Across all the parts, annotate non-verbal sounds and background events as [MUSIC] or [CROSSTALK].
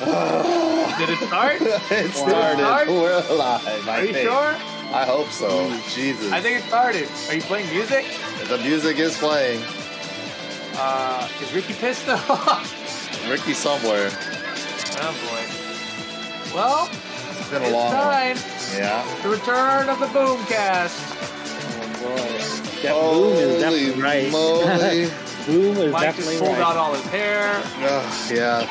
Did it start? [LAUGHS] it started. Start? We're alive. I Are you think. sure? I hope so. Jesus. I think it started. Are you playing music? the music is playing. Uh, is Ricky pissed off? [LAUGHS] Ricky somewhere. oh boy. Well, It's been a it's long one. time. Yeah. The return of the Boomcast. Oh boy. That boom is definitely right. moly. [LAUGHS] boom is Mike definitely just pulled right. out all his hair. Ugh, yeah.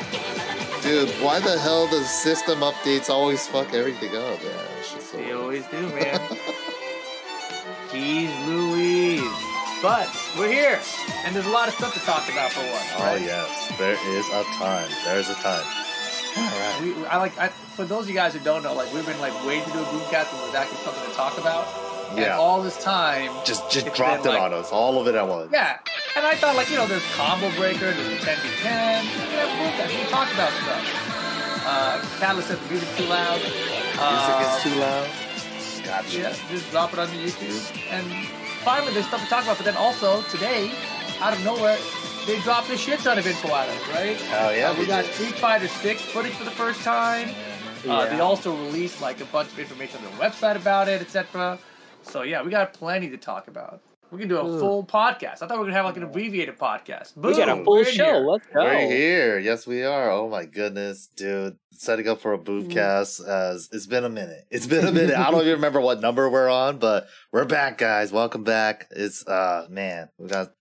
Dude, why the hell does system updates always fuck everything up? Just so They always do, man. [LAUGHS] Jeez Louise. But we're here, and there's a lot of stuff to talk about for once. Oh right? yes, there is a time. There's a time. All right. We, I like I, for those of you guys who don't know, like we've been like waiting to do a boomcast and there's actually something to talk about. And Yeah. all this time, Just just dropped it like- on us, all of it at once. yeah. And I thought like you know there's combo breaker, there's 10 v 10. We have boomcast. We talk about stuff. Uh, Catalyst said the music's too loud. Music Uh, is too loud. Gotcha. Yeah, just drop it on the YouTube. And finally, there's stuff to talk about. But then also, today, out of nowhere, they dropped a shit ton of info at us, right? Hell yeah, Uh, we they got. Street Fighter 6 footage for the first time. Uh, they also released like a bunch of information on their website about it, etc. So yeah, we got plenty to talk about. We can do a Ooh. full podcast. I thought we were gonna have like an abbreviated podcast. We got a full we're show. here. Let's go. We're here. Yes, we are. Oh my goodness, dude. Setting up for a Mm-hmm. bootcast as it's been a minute. It's been a minute. I don't even remember what number we're on, but we're back, guys. Welcome back. It's uh man, we got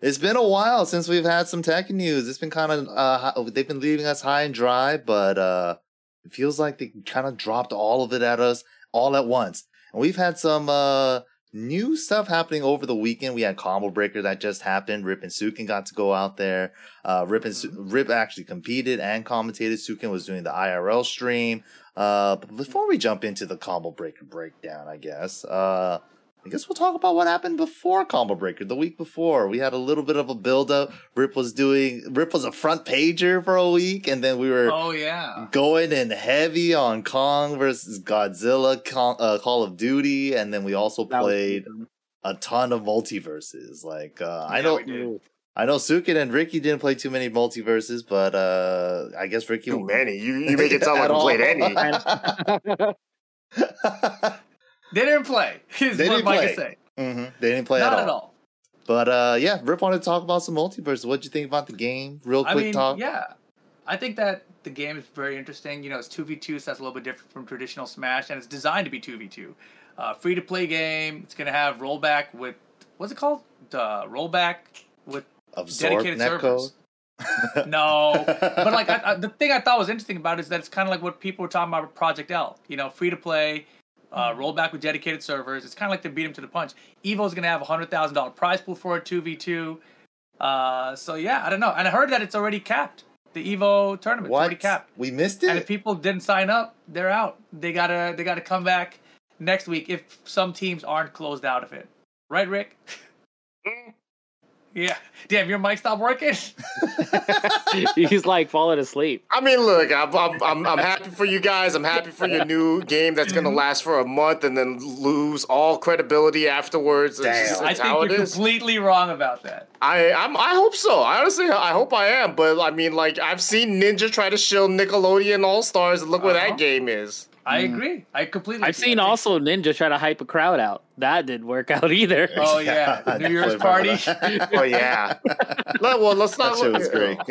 it's been a while since we've had some tech news. It's been kind of uh they've been leaving us high and dry, but uh it feels like they kind of dropped all of it at us all at once. And we've had some uh new stuff happening over the weekend. We had Combo Breaker that just happened. Rip and Sukin got to go out there. Uh, Rip and Su- Rip actually competed and commentated. Sukin was doing the IRL stream. Uh, but before we jump into the Combo Breaker breakdown, I guess. Uh, I guess we'll talk about what happened before Combo Breaker. The week before, we had a little bit of a build up. Rip was doing. Rip was a front pager for a week, and then we were Oh yeah. going in heavy on Kong versus Godzilla, Kong, uh, Call of Duty, and then we also That played a ton of MultiVersus. Like uh, I know. I know Sukin and Ricky didn't play too many MultiVersus, but uh, I guess Ricky Too many. You, you make it sound [LAUGHS] like At we played any. [LAUGHS] [LAUGHS] They didn't play. [LAUGHS] Is They what didn't Mike play. is saying. hmm They didn't play Not at all. Not at all. But uh, yeah, Rip wanted to talk about some MultiVersus. What'd you think about the game? Real quick I mean, talk. yeah. I think that the game is very interesting. You know, it's 2v2, so that's a little bit different from traditional Smash, and it's designed to be 2v2. Uh, Free to play game. It's going to have rollback with, what's it called? Uh, rollback with Absorb dedicated servers. [LAUGHS] No. but like, I, I, [LAUGHS] the thing I thought was interesting about it is that it's kind of like what people were talking about with Project L. You know, free to play, uh, rollback with dedicated servers. It's kind of like they beat him to the punch. Evo's going to have a $100,000 prize pool for a 2v2. Uh, so yeah, I don't know. And I heard that it's already capped. The Evo tournament's already what? capped. We missed it. And if people didn't sign up, they're out. They gotta they gotta come back next week if some teams aren't closed out of it. Right, Rick? Yeah. Damn, your mic stopped working? [LAUGHS] He's like falling asleep. I mean, look, I'm, I'm, I'm, I'm happy for you guys. I'm happy for your new game that's Mm-hmm. going to last for a month and then lose all credibility afterwards. It's Damn. just- I it's how think you're completely wrong about that. I I'm, I hope so. I honestly I hope I am. But I mean, like I've seen Ninja try to shill Nickelodeon All Stars, and look where Uh-huh. that game is. I agree. I completely I've agree. seen also Ninja try to hype a crowd out. That didn't work out [LAUGHS] either. Oh yeah, I the New Year's party. [LAUGHS] Oh yeah. Let- well, let's not. shit was great. [LAUGHS]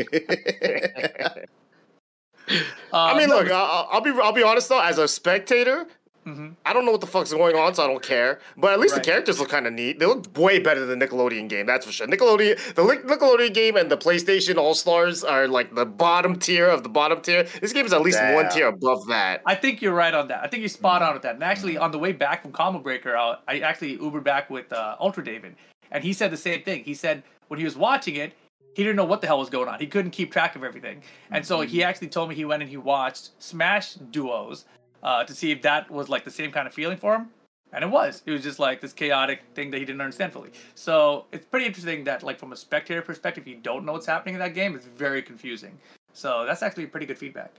I mean, Uh, look, I'll, I'll be I'll be honest though. As a spectator, Mhm. I don't know what the fuck's going on, so I don't care. But at least Right. the characters look kind of neat. They look way better than the Nickelodeon game, that's for sure. Nickelodeon, the Nickelodeon game and the PlayStation All Stars are like the bottom tier of the bottom tier. This game is at least one tier above that. I think you're right on that. I think you're spot on with that. And actually, on the way back from Combo Breaker, uh, I actually Ubered back with uh, Ultra David, and he said the same thing. He said when he was watching it, he didn't know what the hell was going on. He couldn't keep track of everything, and so he actually told me he went and he watched Smash duos uh, to see if that was like the same kind of feeling for him. And it was. It was just like this chaotic thing that he didn't understand fully. So it's pretty interesting that, like, from a spectator perspective, you don't know what's happening in that game. It's very confusing. So that's actually pretty good feedback.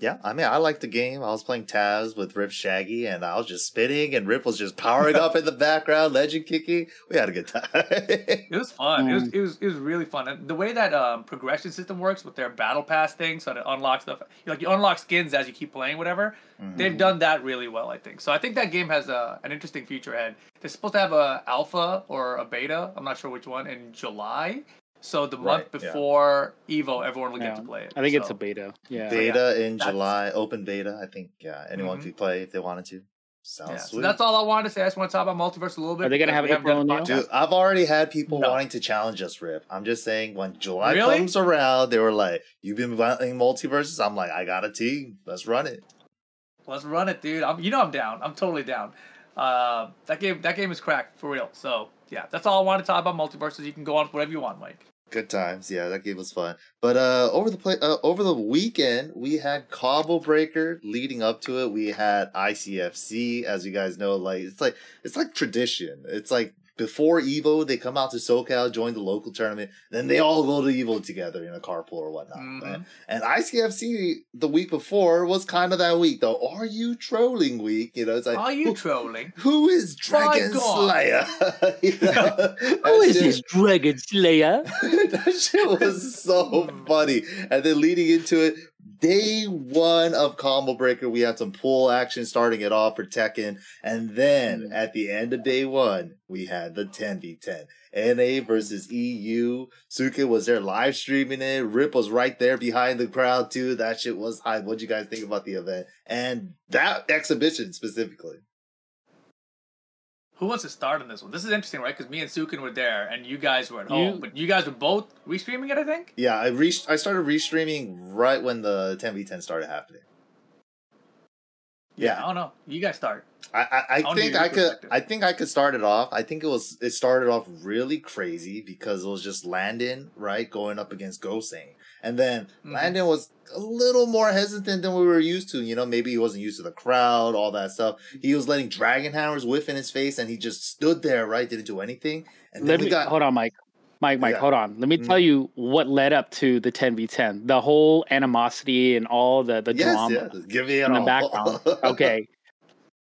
Yeah, I mean, I liked the game. I was playing Taz with Rip Shaggy, and I was just spinning, and Rip was just powering up in the background, legend kicking. We had a good time. It was fun. It was Mm. it was it was really fun. And the way that um, progression system works with their battle pass thing, so that it unlocks stuff. Like you unlock skins as you keep playing, whatever. They've done that really well, I think. So I think that game has a, an interesting future ahead. They're supposed to have a alpha or a beta. I'm not sure which one in July. So the month Right, yeah. before Evo, everyone will Yeah. get to play it. I think it's a beta. Yeah. beta in July, open beta. I think yeah, anyone Mhm. could play if they wanted to. Sounds Yeah, so sweet. that's all I wanted to say. I just want to talk about multiverse a little bit. Are they gonna have we haven't April O'Neil? Dude, I've already had people No. wanting to challenge us, Rip. I'm just saying, when July Really? comes around, they were like, "You've been playing MultiVersus." I'm like, "I got a team. Let's run it." Let's run it, dude. I'm, you know I'm down. I'm totally down. Uh, that game that game is cracked for real. So yeah, that's all I want to talk about MultiVersus. You can go on whatever you want, Mike. Good times, yeah. That game was fun. But uh, over the play, uh, over the weekend, we had Combo Breaker. Leading up to it, we had ICFC. As you guys know, like it's like it's like tradition. It's like before Evo, they come out to SoCal, join the local tournament, then they all go to Evo together in a carpool or whatnot. Mhm. man. And ICFC the week before was kind of that week, though. Are you trolling week? You know, it's like Are you who, trolling? who is [LAUGHS] [LAUGHS] Dragon Slayer? You know? Who shit- this [LAUGHS] Dragon Slayer? that shit was so funny. And then leading into it, day one of Combo Breaker, we had some pool action starting it off for Tekken. And then mm-hmm. at the end of day one, we had the 10v10. NA versus EU. Suka was there live streaming it. Rip was right there behind the crowd too. That shit was hype. What'd you guys think about the event? And that exhibition specifically. Who wants to start on this one? This is interesting, right? Because me and Sukin were there, and you guys were at You- home, but you guys were both restreaming it, I think. Yeah, I reached I started restreaming right when the 10v10 started happening. Yeah, I don't know. You guys start. I, I, I I wanna think hear I could perspective. I think I could start it off. I think it was it started off really crazy because it was just Landon, right, going up against Goseng. And then Mhm. Landon was a little more hesitant than we were used to. You know, maybe he wasn't used to the crowd, all that stuff. He was letting Dragon Hammers whiff in his face and he just stood there, right? Didn't do anything. And then Let we me got hold on, Mike. Mike, Mike, Yeah. hold on. Let me Mhm. tell you what led up to the 10v10. The whole animosity and all the the yes, drama yes. Give me it in the background. [LAUGHS] okay.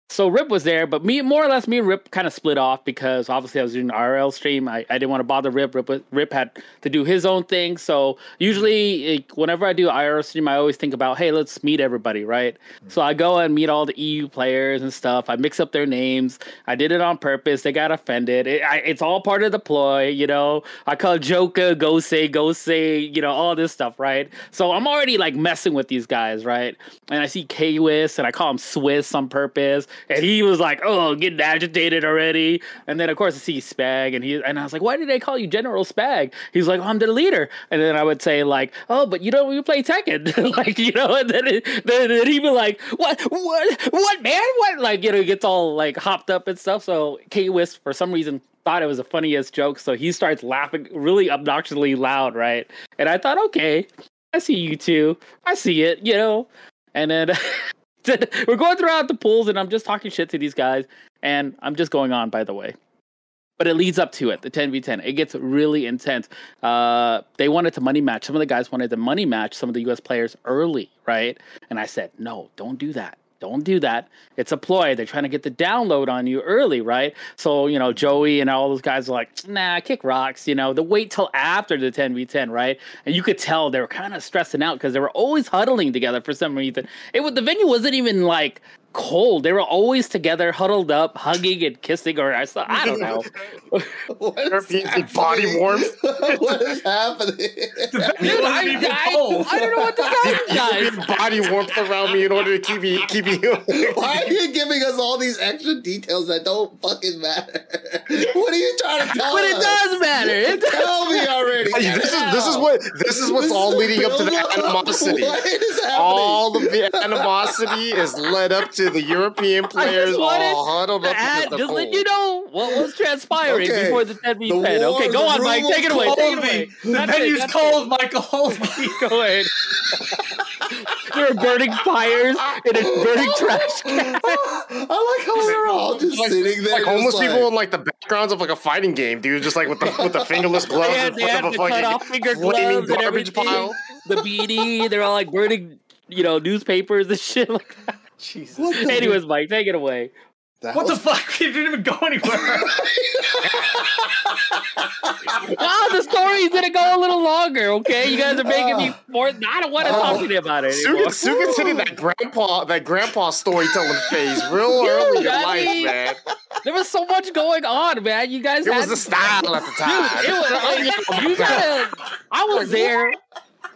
So Rip was there, but me more or less me and Rip kind of split off because obviously I was doing an RL stream. I, I didn't want to bother Rip. Rip Rip had to do his own thing. So usually like, whenever I do IRL stream, I always think about, hey, let's meet everybody, right? Mm-hmm. So I go and meet all the EU players and stuff. I mix up their names. I did it on purpose. They got offended. It, I, it's all part of the ploy, you know. I call Joker, go say, go say, you know, all this stuff, right? So I'm already like messing with these guys, right? And I see K-Wiss and I call him Swiss on purpose. And he was like, oh, getting agitated already. And then of course I see Spag and he and I was like, why did they call you General Spag? He's like, oh, I'm the leader. And then I would say like, oh, but you don't you play Tekken, [LAUGHS] like you know. And then, it, then then he'd be like, what, what, what, man, what? Like you know, gets all like hopped up and stuff. So K-Wiss for some reason thought it was the funniest joke, so he starts laughing really obnoxiously loud, right? And I thought, okay, I see you two, I see it, you know. And then [LAUGHS] [LAUGHS] we're going throughout the pools, and I'm just talking shit to these guys, and I'm just going on, by the way. But it leads up to it, the 10v10. It gets really intense. Uh, they wanted to money match. Some of the guys wanted to money match some of the US players early, right? And I said, no, don't do that. Don't do that. It's a ploy. They're trying to get the download on you early, right? So, you know, Joey and all those guys are like, nah, kick rocks, you know, the wait till after the 10v10, right? And you could tell they were kind of stressing out because they were always huddling together for some reason. It was the venue wasn't even like cold. They were always together, huddled up, hugging and kissing, or I, saw, I don't know. [LAUGHS] What is happening? body warmth. [LAUGHS] what is happening? Dude, I, It wasn't even I, cold. I don't know what to tell you [LAUGHS] guys. Need body warmth around me in order to keep me keep me. Why are you giving us all these extra details that don't fucking matter? What are you trying to tell But it does matter. It does. Tell me already. Hey, this is this is what this is what's This all is leading up to the build-up. animosity. What is happening? All of the animosity is led up to the European players all huddled up add- against the just let you know what was transpiring Okay. before the 10 v The 10. Okay, go on, Mike. Take it away. Take it away. The That's it, venue's that's cold, it. Michael. Hold me. [LAUGHS] Go ahead. [LAUGHS] there were burning fires in a burning [LAUGHS] trash can. I like how we're all just Like- sitting there, like homeless like, people in like the backgrounds of like a fighting game, dude. Just like with the with the fingerless gloves They had, in they front had of to a cut fucking off finger flaming gloves and garbage everything. pile. The beanie, they're all like burning you know, newspapers and shit like that. Jesus. What the- Anyways, Mike, take it away. That What the was- fuck? [LAUGHS] He didn't even go anywhere. Oh, [LAUGHS] the story gonna go a little longer. Okay, you guys are making me Oh. more. I don't want to Oh. talk to you about it Suga, anymore. Suga's hitting that [LAUGHS] grandpa, that grandpa storytelling phase real early in I life, mean- man. There was so much going on, man. You guys It had was the style at the time. Dude, it was like, you gotta. I was there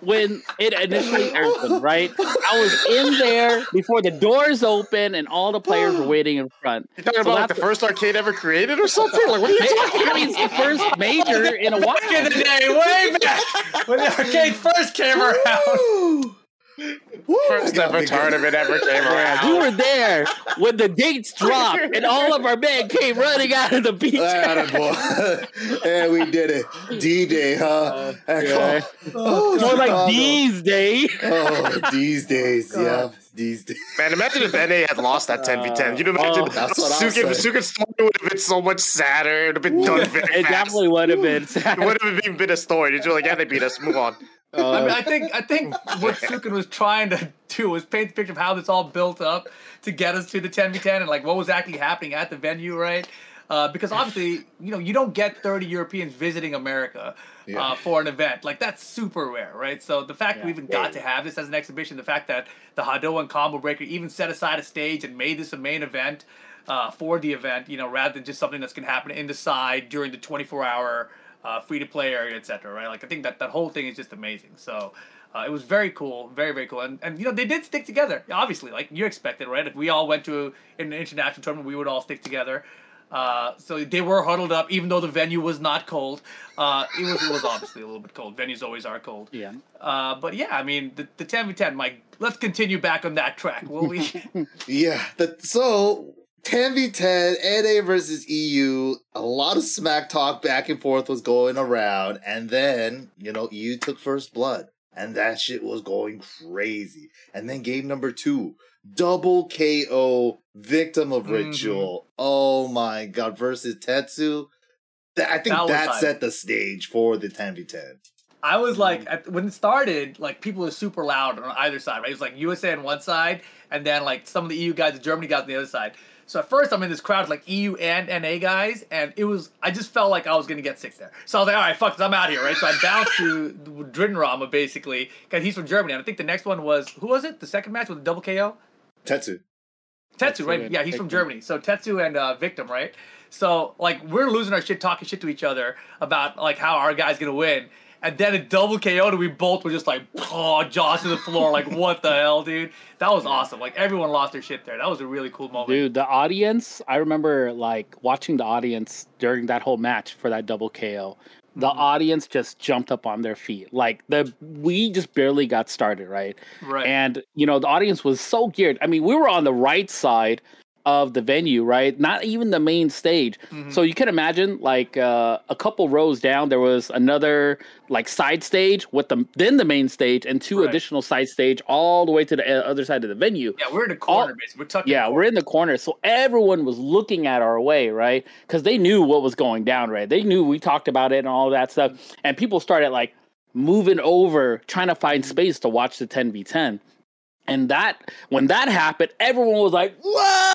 when it initially opened, right? I was in there before the doors opened and all the players were [GASPS] waiting in front. You talking So about like the that's- first arcade ever created or something? Like, what are you [LAUGHS] talking I mean, it's the first major in a while. Back in the day, way back when the arcade first came around. Woo! Woo! First ever tournament ever came [LAUGHS] Yeah, we were there when the gates [LAUGHS] dropped and all of our men came running out of the beach. Attaboy. [LAUGHS] and we did it. D Day, huh? Oh, and yeah. come- oh, oh More like Chicago. these days. Oh, these days, yeah, these days. Man, imagine if NA had lost that 10v10. Uh, You'd imagine Oh, that's what I'm Suga, saying. Suga's story would have been so much sadder. It would have been done very It fast. definitely would have been It would have even been a story. You're like, yeah, they beat us. Move on. I mean, I think I think [LAUGHS] what Sukin was trying to do was paint the picture of how this all built up to get us to the 10v10 and like what was actually happening at the venue, right? Uh, because obviously, you know, you don't get 30 Europeans visiting America Yeah. uh, for an event like that's super rare, right? So the fact we even got to have this as an exhibition, the fact that the Hado and Combo Breaker even set aside a stage and made this a main event uh, for the event, you know, rather than just something that's going to happen in the side during the 24 hour uh, free to play area, etc. Right? Like I think that that whole thing is just amazing. So. Uh, it was very cool, very very cool, and and you know they did stick together. Obviously, like you expected, right? If we all went to an international tournament, we would all stick together. Uh, so they were huddled up, even though the venue was not cold. Uh, it was it was obviously a little bit cold. Venues always are cold. Yeah. Uh, but yeah, I mean the the ten v ten, Mike. Let's continue back on that track, will we? [LAUGHS] Yeah. The, so 10v10, NA versus EU, a lot of smack talk back and forth was going around, and then, you know, EU took first blood. And that shit was going crazy. And then game number two, double KO, victim of Mhm. ritual. Oh my god, versus Tetsu. I think That that, set the stage for the 10v10. I was like, at, when it started, like people were super loud on either side, right? It was like USA on one side, and then like some of the EU guys, the Germany guys on the other side. So at first, I'm in this crowd, like EU and NA guys, and it was, I just felt like I was gonna get sick there. So I was like, all right, fuck this, I'm out here, right? So I bounced to [LAUGHS] Drinrama basically, because he's from Germany. And I think the next one was, who was it? The second match with the double KO? Tetsu. Tetsu, Tetsu right? Yeah, he's from Germany. So Tetsu and uh, Victim, right? So like we're losing our shit, talking shit to each other about like how our guy's gonna win, and then a double KO, and we both were just like, oh, jaws to the floor, like [LAUGHS] what the hell, dude? That was awesome. Like everyone lost their shit there. That was a really cool moment. Dude, the audience, I remember like watching the audience during that whole match for that double KO. The Mm-hmm. audience just jumped up on their feet. Like the we just barely got started, right? Right. And you know, the audience was so geared. I mean, we were on the right side of the venue, right? Not even the main stage. Mhm. So you can imagine like uh, a couple rows down there was another like side stage with the then the main stage and two Right. additional side stage all the way to the uh, other side of the venue. yeah, we're in the corner, all- basically. We're tucked. Yeah, we're in the corner, so everyone was looking at our way, right? Because they knew what was going down, right? They knew we talked about it and all that stuff, and people started like moving over, trying to find space to watch the 10v10. And that, when that happened, everyone was like, "Whoa!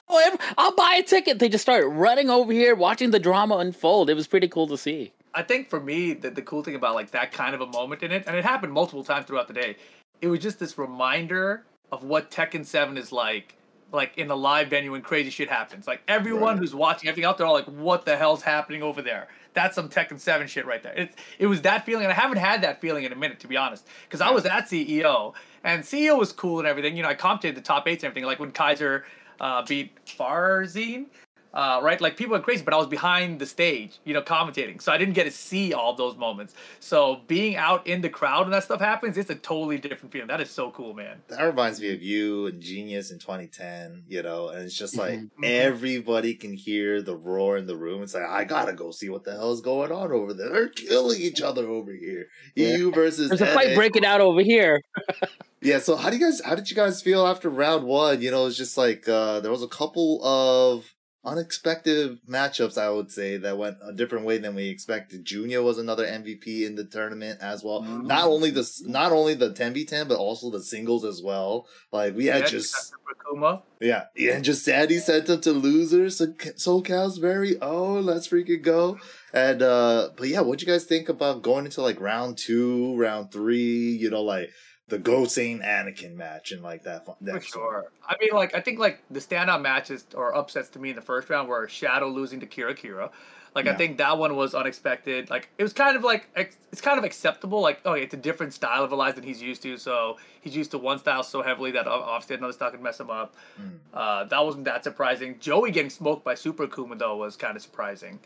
I'll buy a ticket!" They just started running over here, watching the drama unfold. It was pretty cool to see. I think for me, the, the cool thing about like that kind of a moment in it, and it happened multiple times throughout the day, it was just this reminder of what Tekken 7 is like, like in a live venue when crazy shit happens. Like everyone Right. who's watching everything out there, are like, what the hell's happening over there? That's some Tekken 7 shit right there. It, it was that feeling, and I haven't had that feeling in a minute, to be honest. Because I was at CEO, and CEO was cool and everything. You know, I commented the top eights and everything, like when Kaiser uh, beat Farzeen uh, right? Like people are crazy, but I was behind the stage, you know, commentating, so I didn't get to see all those moments. So being out in the crowd when that stuff happens, it's a totally different feeling. That is so cool, man. That reminds me of you and Genius in 2010, you know, and it's just like Mhm. everybody can hear the roar in the room. It's like, I gotta go see what the hell is going on over there. They're killing each other over here. Yeah. EU versus There's a NA. fight breaking out over here. [LAUGHS] Yeah, so how do you guys how did you guys feel after round one? You know, it's just like uh there was a couple of unexpected matchups. I would say that went a different way than we expected. Junior was another MVP in the tournament as well. Mhm. Not only the not only the ten v ten, but also the singles as well. Like we had just except for Kuma. yeah, yeah, and just Sadie sent him to losers. So SoCal's very oh, let's freaking go. And uh but yeah, what you guys think about going into like round two, round three? You know, like the Go Saint Anakin match and like that. fun- For that sure. I mean, like I think like the standout matches or upsets to me in the first round were Shadow losing to Kira Kira. Like Yeah. I think that one was unexpected. Like it was kind of like it's kind of acceptable. Like okay, it's a different style of Eliza than he's used to. So he's used to one style so heavily that ob- obviously another style could mess him up. Mm. Uh, that wasn't that surprising. Joey getting smoked by Super Kuma though was kind of surprising.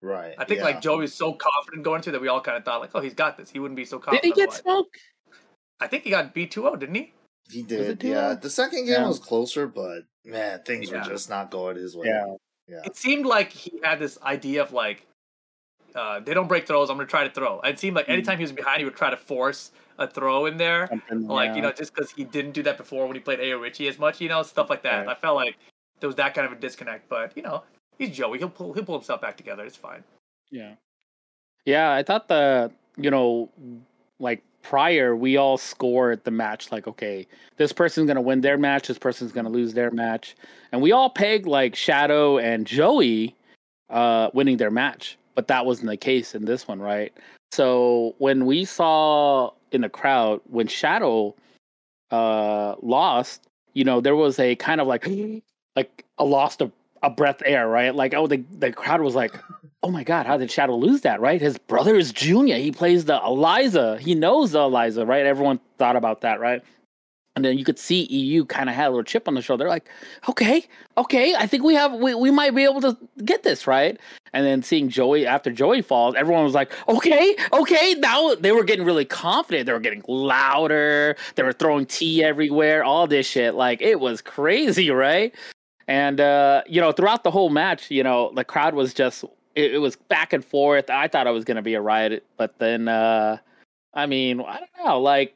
Right. I think yeah. like Joey's so confident going into that we all kind of thought like, oh, he's got this. He wouldn't be so confident. Did confident. he get smoked? I think he got B 2 didn't he? He did, yeah. The second game Yeah. was closer, but man, things Yeah. were just not going his way. Yeah. Yeah. It seemed like he had this idea of like, uh, they don't break throws. I'm gonna try to throw. It seemed like anytime he was behind, he would try to force a throw in there. Something, Like yeah. you know, just because he didn't do that before when he played Ao Richie as much, you know, stuff like that. Right. I felt like there was that kind of a disconnect. But you know, he's Joey. He'll pull he'll pull himself back together. It's fine. Yeah. Yeah, I thought the you know, like prior we all scored the match like okay, this person's gonna win their match, this person's gonna lose their match. And we all pegged like Shadow and Joey uh winning their match. But that wasn't the case in this one, right? So when we saw in the crowd when Shadow uh lost, you know, there was a kind of like [GASPS] like a lost of a breath air, right? Like oh the the crowd was like oh my god, how did Shadow lose that, right? His brother is Junior. He plays the Eliza. He knows the Eliza, right? Everyone thought about that, right? And then you could see EU kind of had a little chip on the shoulder. Like, okay, okay, I think we have, we, we might be able to get this, right? And then seeing Joey after Joey falls, everyone was like, okay, okay. Now they were getting really confident. They were getting louder. They were throwing tea everywhere, all this shit. Like it was crazy, [LAUGHS] right? And uh, you know, throughout the whole match, you know, the crowd was just it, it was back and forth. I thought it was gonna be a riot, but then uh I mean, I don't know, like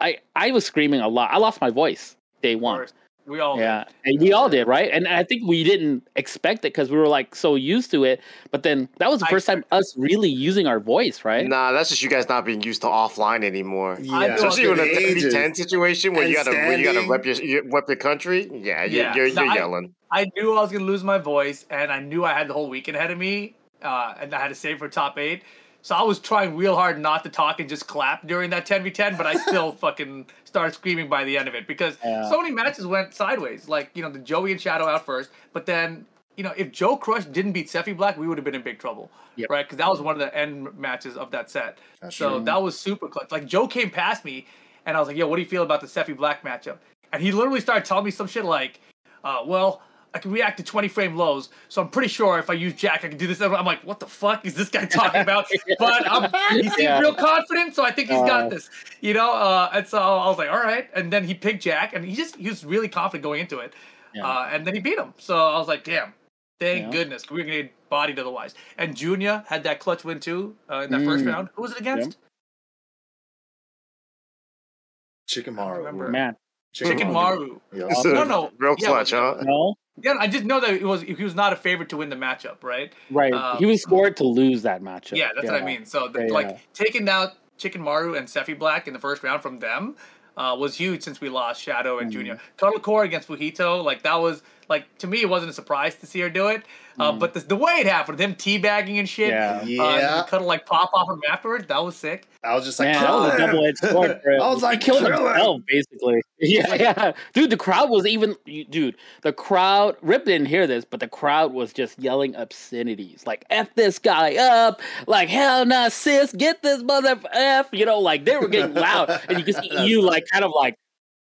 I I was screaming a lot. I lost my voice day one. Course. We all Yeah, and we all did, right? And I think we didn't expect it because we were like so used to it. But then that was the I- first time us really using our voice, right? Nah, that's just you guys not being used to offline anymore. Yeah. I Especially thought in a the 10 situation where And you gotta where you gotta standing. rep your you rep your country. Yeah, you're, Yeah. you're, you're I- yelling. I knew I was gonna lose my voice, and I knew I had the whole weekend ahead of me, uh, and I had to save for top eight. So I was trying real hard not to talk and just clap during that 10v10, but I still [LAUGHS] fucking started screaming by the end of it because Yeah. so many matches went sideways. Like, you know, the Joey and Shadow out first, but then, you know, if Joe Crush didn't beat Sephi Black, we would have been in big trouble. Yep. Right? Because that was one of the end matches of that set. That's so true. that was super clutch. Like, Joe came past me, and I was like, yo, what do you feel about the Sephi Black matchup? And he literally started telling me some shit like, uh, well, I can react to 20 frame lows, so I'm pretty sure if I use Jack, I can do this. I'm like, what the fuck is this guy [LAUGHS] talking about? but um, he seemed Yeah. real confident, so I think he's Uh, got this, you know. Uh, and so I was like, all right. And then he picked Jack, and he just he was really confident going into it. Yeah. Uh, and then he beat him. So I was like, damn, thank Yeah. goodness we are gonna get bodied otherwise. And Junior had that clutch win too uh, in that first Mm. round. Who was it against? Chicken Maru. remember. Man, Chicken Maru. Yeah. This No, no. real Yeah, clutch, huh? no, Yeah, I just know that it was he was not a favorite to win the matchup, right? right. Um, he was scored to lose that matchup. Yeah, that's what I mean. So the, Yeah, like yeah. taking out Chicken Maru and Sephi Black in the first round from them uh, was huge since we lost Shadow and Mhm. Junior. Cuddle Core against Fujito, like that was like to me it wasn't a surprise to see her do it. Uh, Mhm. but the, the way it happened, them teabagging and shit, Yeah. uh, Yeah. and Cuddle like pop off him afterwards, that was sick. I was just like, Man, that kill was a him. double edged [LAUGHS] sword for him. I was like, he killed kill him. himself, basically. [LAUGHS] Yeah, yeah. Dude, the crowd was even, dude, the crowd, Rip didn't hear this, but the crowd was just yelling obscenities. Like, F this guy up. Like, hell nah, sis, get this mother F. You know, like, they were getting loud. And you could see [LAUGHS] you, like, kind of like,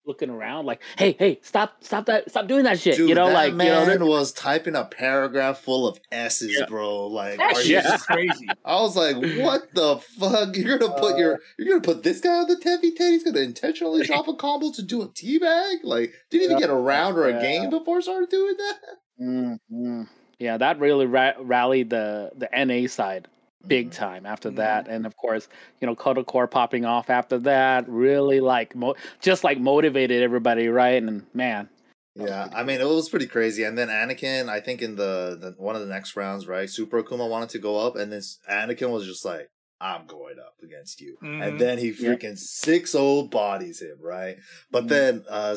looking around, like, hey, hey, stop, stop that, stop doing that shit. Dude, you know, that like, man you know, was typing a paragraph full of S's, Yeah. bro. Like, That are shit you Yeah. crazy. I was like, "What the fuck? [LAUGHS] You're gonna put your you're gonna put this guy on the 10v10? He's gonna intentionally [LAUGHS] drop a combo to do a teabag? Like, didn't even Yeah. get a round or a Yeah. game before he started doing that." Mm, mm. Yeah, that really ra- rallied the the NA side big Mhm. time after Mhm. that, and of course, you know, Kodo Core popping off after that really like mo- just like motivated everybody, right? And man, Yeah, I mean it was pretty crazy. And then Anakin, I think in the, the one of the next rounds, right? Super Akuma wanted to go up, and then Anakin was just like, "I'm going up against you," Mhm. and then he Yeah. freaking six old bodies him, right? But Mhm. then, uh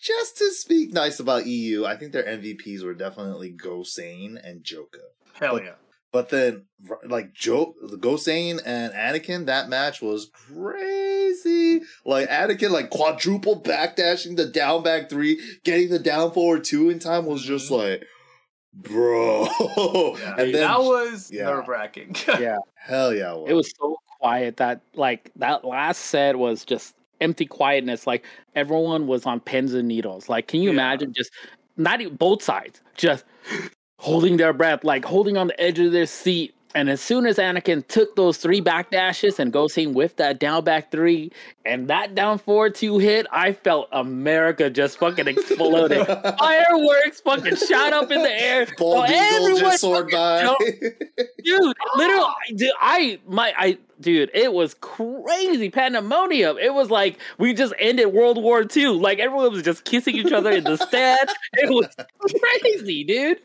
just to speak nice about EU, I think their MVPs were definitely Gosane and Joka. Hell But- yeah. But then, like Joe, the Gosane and Anakin, that match was crazy. Like Anakin, like quadruple backdashing the down back three, getting the down forward two in time was just mm-hmm. like, bro. Yeah. and then, that was yeah. nerve wracking. [LAUGHS] Yeah, hell yeah, it was so quiet that like that last set was just empty quietness. Like everyone was on pins and needles. Like, can you Yeah. imagine just not even both sides just holding their breath, like holding on the edge of their seat. And as soon as Anakin took those three back dashes and Gosane with that down back three and that down four two hit, I felt America just fucking exploded. [LAUGHS] Fireworks fucking shot up in the air. [LAUGHS] Bald So Eagle just soared by. dude literally dude, i my i dude it was crazy pandemonium it was like we just ended world war ii like everyone was just kissing each other in the [LAUGHS] stand it was crazy dude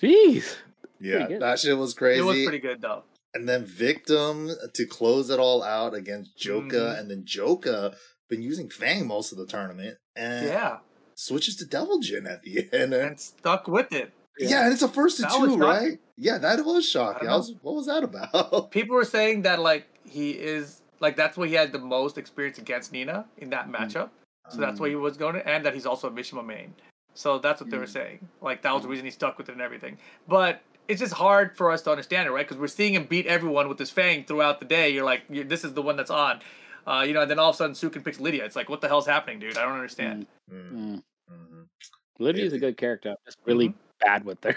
jeez yeah, that shit was crazy. it was pretty good though. and then Victim to close it all out against Joka, Mhm. and then Joka been using Fang most of the tournament, and Yeah. switches to Devil Jin at the [LAUGHS] end. And, And stuck with it. yeah. and it's a first to That two, was shocking. right? Yeah, that was shocking. I I was, what was that about? [LAUGHS] People were saying that like he is like that's where he had the most experience against Nina in that Mm. matchup. So that's why he was going to, and that he's also a Mishima main. So that's what they were Mm. saying. Like that was the reason he stuck with it and everything. But it's just hard for us to understand it, right? Because we're seeing him beat everyone with his fang throughout the day. You're like, this is the one that's on. Uh, you know, and then all of a sudden Sukin picks Lidia. It's like, what the hell's happening, dude? I don't understand. Mm, mm. mhm. lidia's a good character I'm just really Mhm. bad with her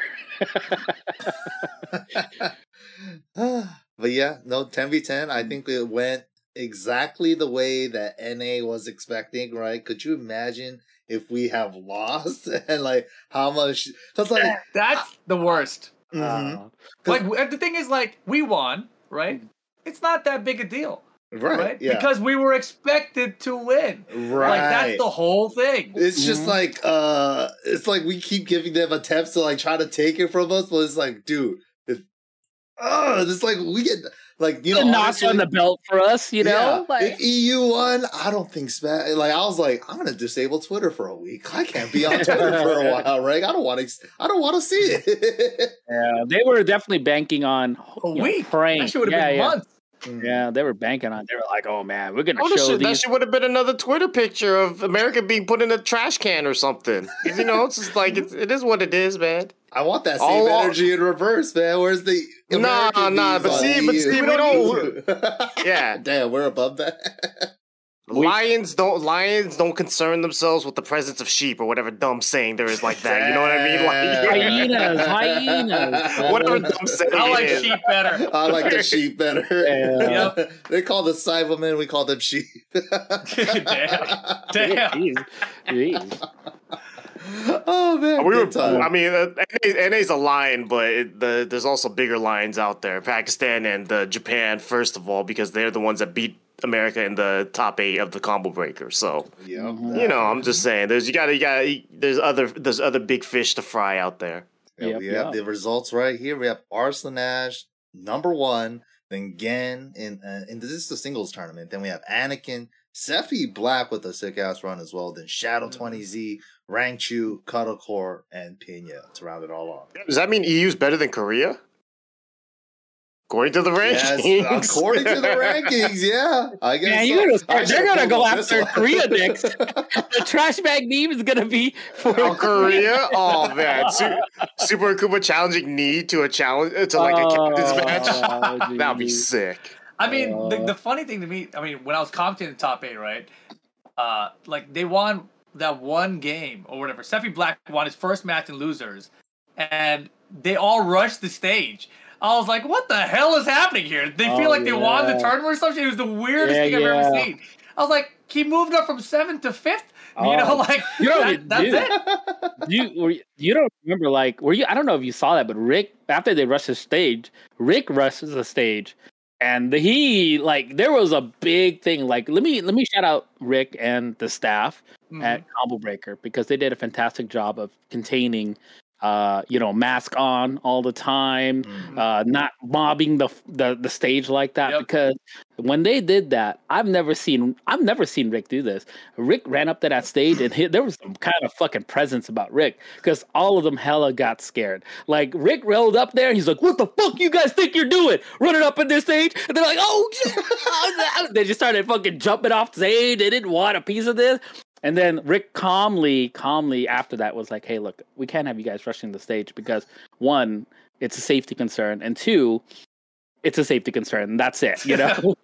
[LAUGHS] but yeah, no, 10v10. I think it went exactly the way that NA was expecting, right? Could you imagine if we have lost [LAUGHS] and like how much? Because like, That's the worst. mhm. Uh, Like the thing is, like we won, right? It's not that big a deal, right, right? yeah, Because we were expected to win. right. Like that's the whole thing. It's just Mhm. like uh it's like we keep giving them attempts to like try to take it from us, but it's like, dude, it's uh it's like we get like you know a notch on the belt for us you know yeah, like if EU won, I don't think Smash like I was like, I'm gonna disable Twitter for a week. I can't be on Twitter for a [LAUGHS] while, right? I don't want to I don't want to see it. [LAUGHS] yeah, they were definitely banking on A you know, week. praying That should have yeah, been yeah. months. Mm. Yeah, they were banking on. They were like, "Oh man, we're gonna Oh, show shit, that these." shit would have been another Twitter picture of America being put in a trash can or something. You know, it's just like it's, it is what it is, man. I want that same All- all- energy in reverse, man. Where's the Nah, American nah, memes but see- but EU? see, we don't- [LAUGHS] Yeah. Damn, we're above that. Lions don't lions don't concern themselves with the presence of sheep or whatever dumb saying there is like that. You know what I mean? Like, Hyenas, hyenas. [LAUGHS] whatever dumb saying. I like it is. sheep better. I like the [LAUGHS] sheep better. Yeah. they call the Cybermen, we call them sheep. Damn. Damn. Jeez, jeez. Oh man, We were, time. I mean, uh, NA, NA's a lion, but it, the, there's also bigger lions out there. Pakistan and uh, Japan, first of all, because they're the ones that beat America in the top eight of the combo breaker. So Yep. Mhm. you know, I'm just saying, there's you got to you got there's other there's other big fish to fry out there. Yeah, Yep, we have yep. the results right here. We have Arslan Ash number one, then Gen in uh, and this is the singles tournament. Then we have Anakin, Sephi Black with a sick ass run as well. Then Shadow Mhm. Twenty Z, Rangchu, Cuddlecore, and Pina to round it all off. Does that mean EU's better than Korea? According to the rankings. Yes, according to the [LAUGHS] rankings, yeah. I guess. Man, so. you're gonna start, I they're gonna go pulled up this after one. Korea [LAUGHS] next. the trash bag meme is gonna be for Oh, Korea! Oh man, Su- Super Akuma challenging knee to a challenge to like a captain's [LAUGHS] match. Oh, That'd be sick. I mean, the, Uh. the funny thing to me, I mean, when I was commenting in the top eight, right? Uh, like they won that one game or whatever. Sephi Black won his first match in losers, and they all rushed the stage. I was like, what the hell is happening here? They feel Oh, like they won the tournament or something. It was the weirdest Yeah, thing I've ever seen. I was like, he moved up from seventh to fifth. You Oh. know, [LAUGHS] like You that, that's it. you were, you don't remember like were you I don't know if you saw that, but Rick after they rushed the stage, Rick rushes the stage, and the, he like there was a big thing. Like let me let me shout out Rick and the staff Mhm. at Combo Breaker because they did a fantastic job of containing, uh, you know, mask on all the time, Mm. uh, not mobbing the the the stage like that. Yep. Because when they did that, I've never seen I've never seen Rick do this. Rick ran up to that stage and he, there was some kind of fucking presence about Rick because all of them hella got scared. Like Rick rolled up there, he's like, "What the fuck you guys think you're doing? Running up in this stage?" And they're like, "Oh [LAUGHS] they just started fucking jumping off stage. They didn't want a piece of this. And then Rick calmly, calmly after that was like, "Hey, look, we can't have you guys rushing the stage because one, it's a safety concern, and two, it's a safety concern. And that's it. You know." [LAUGHS]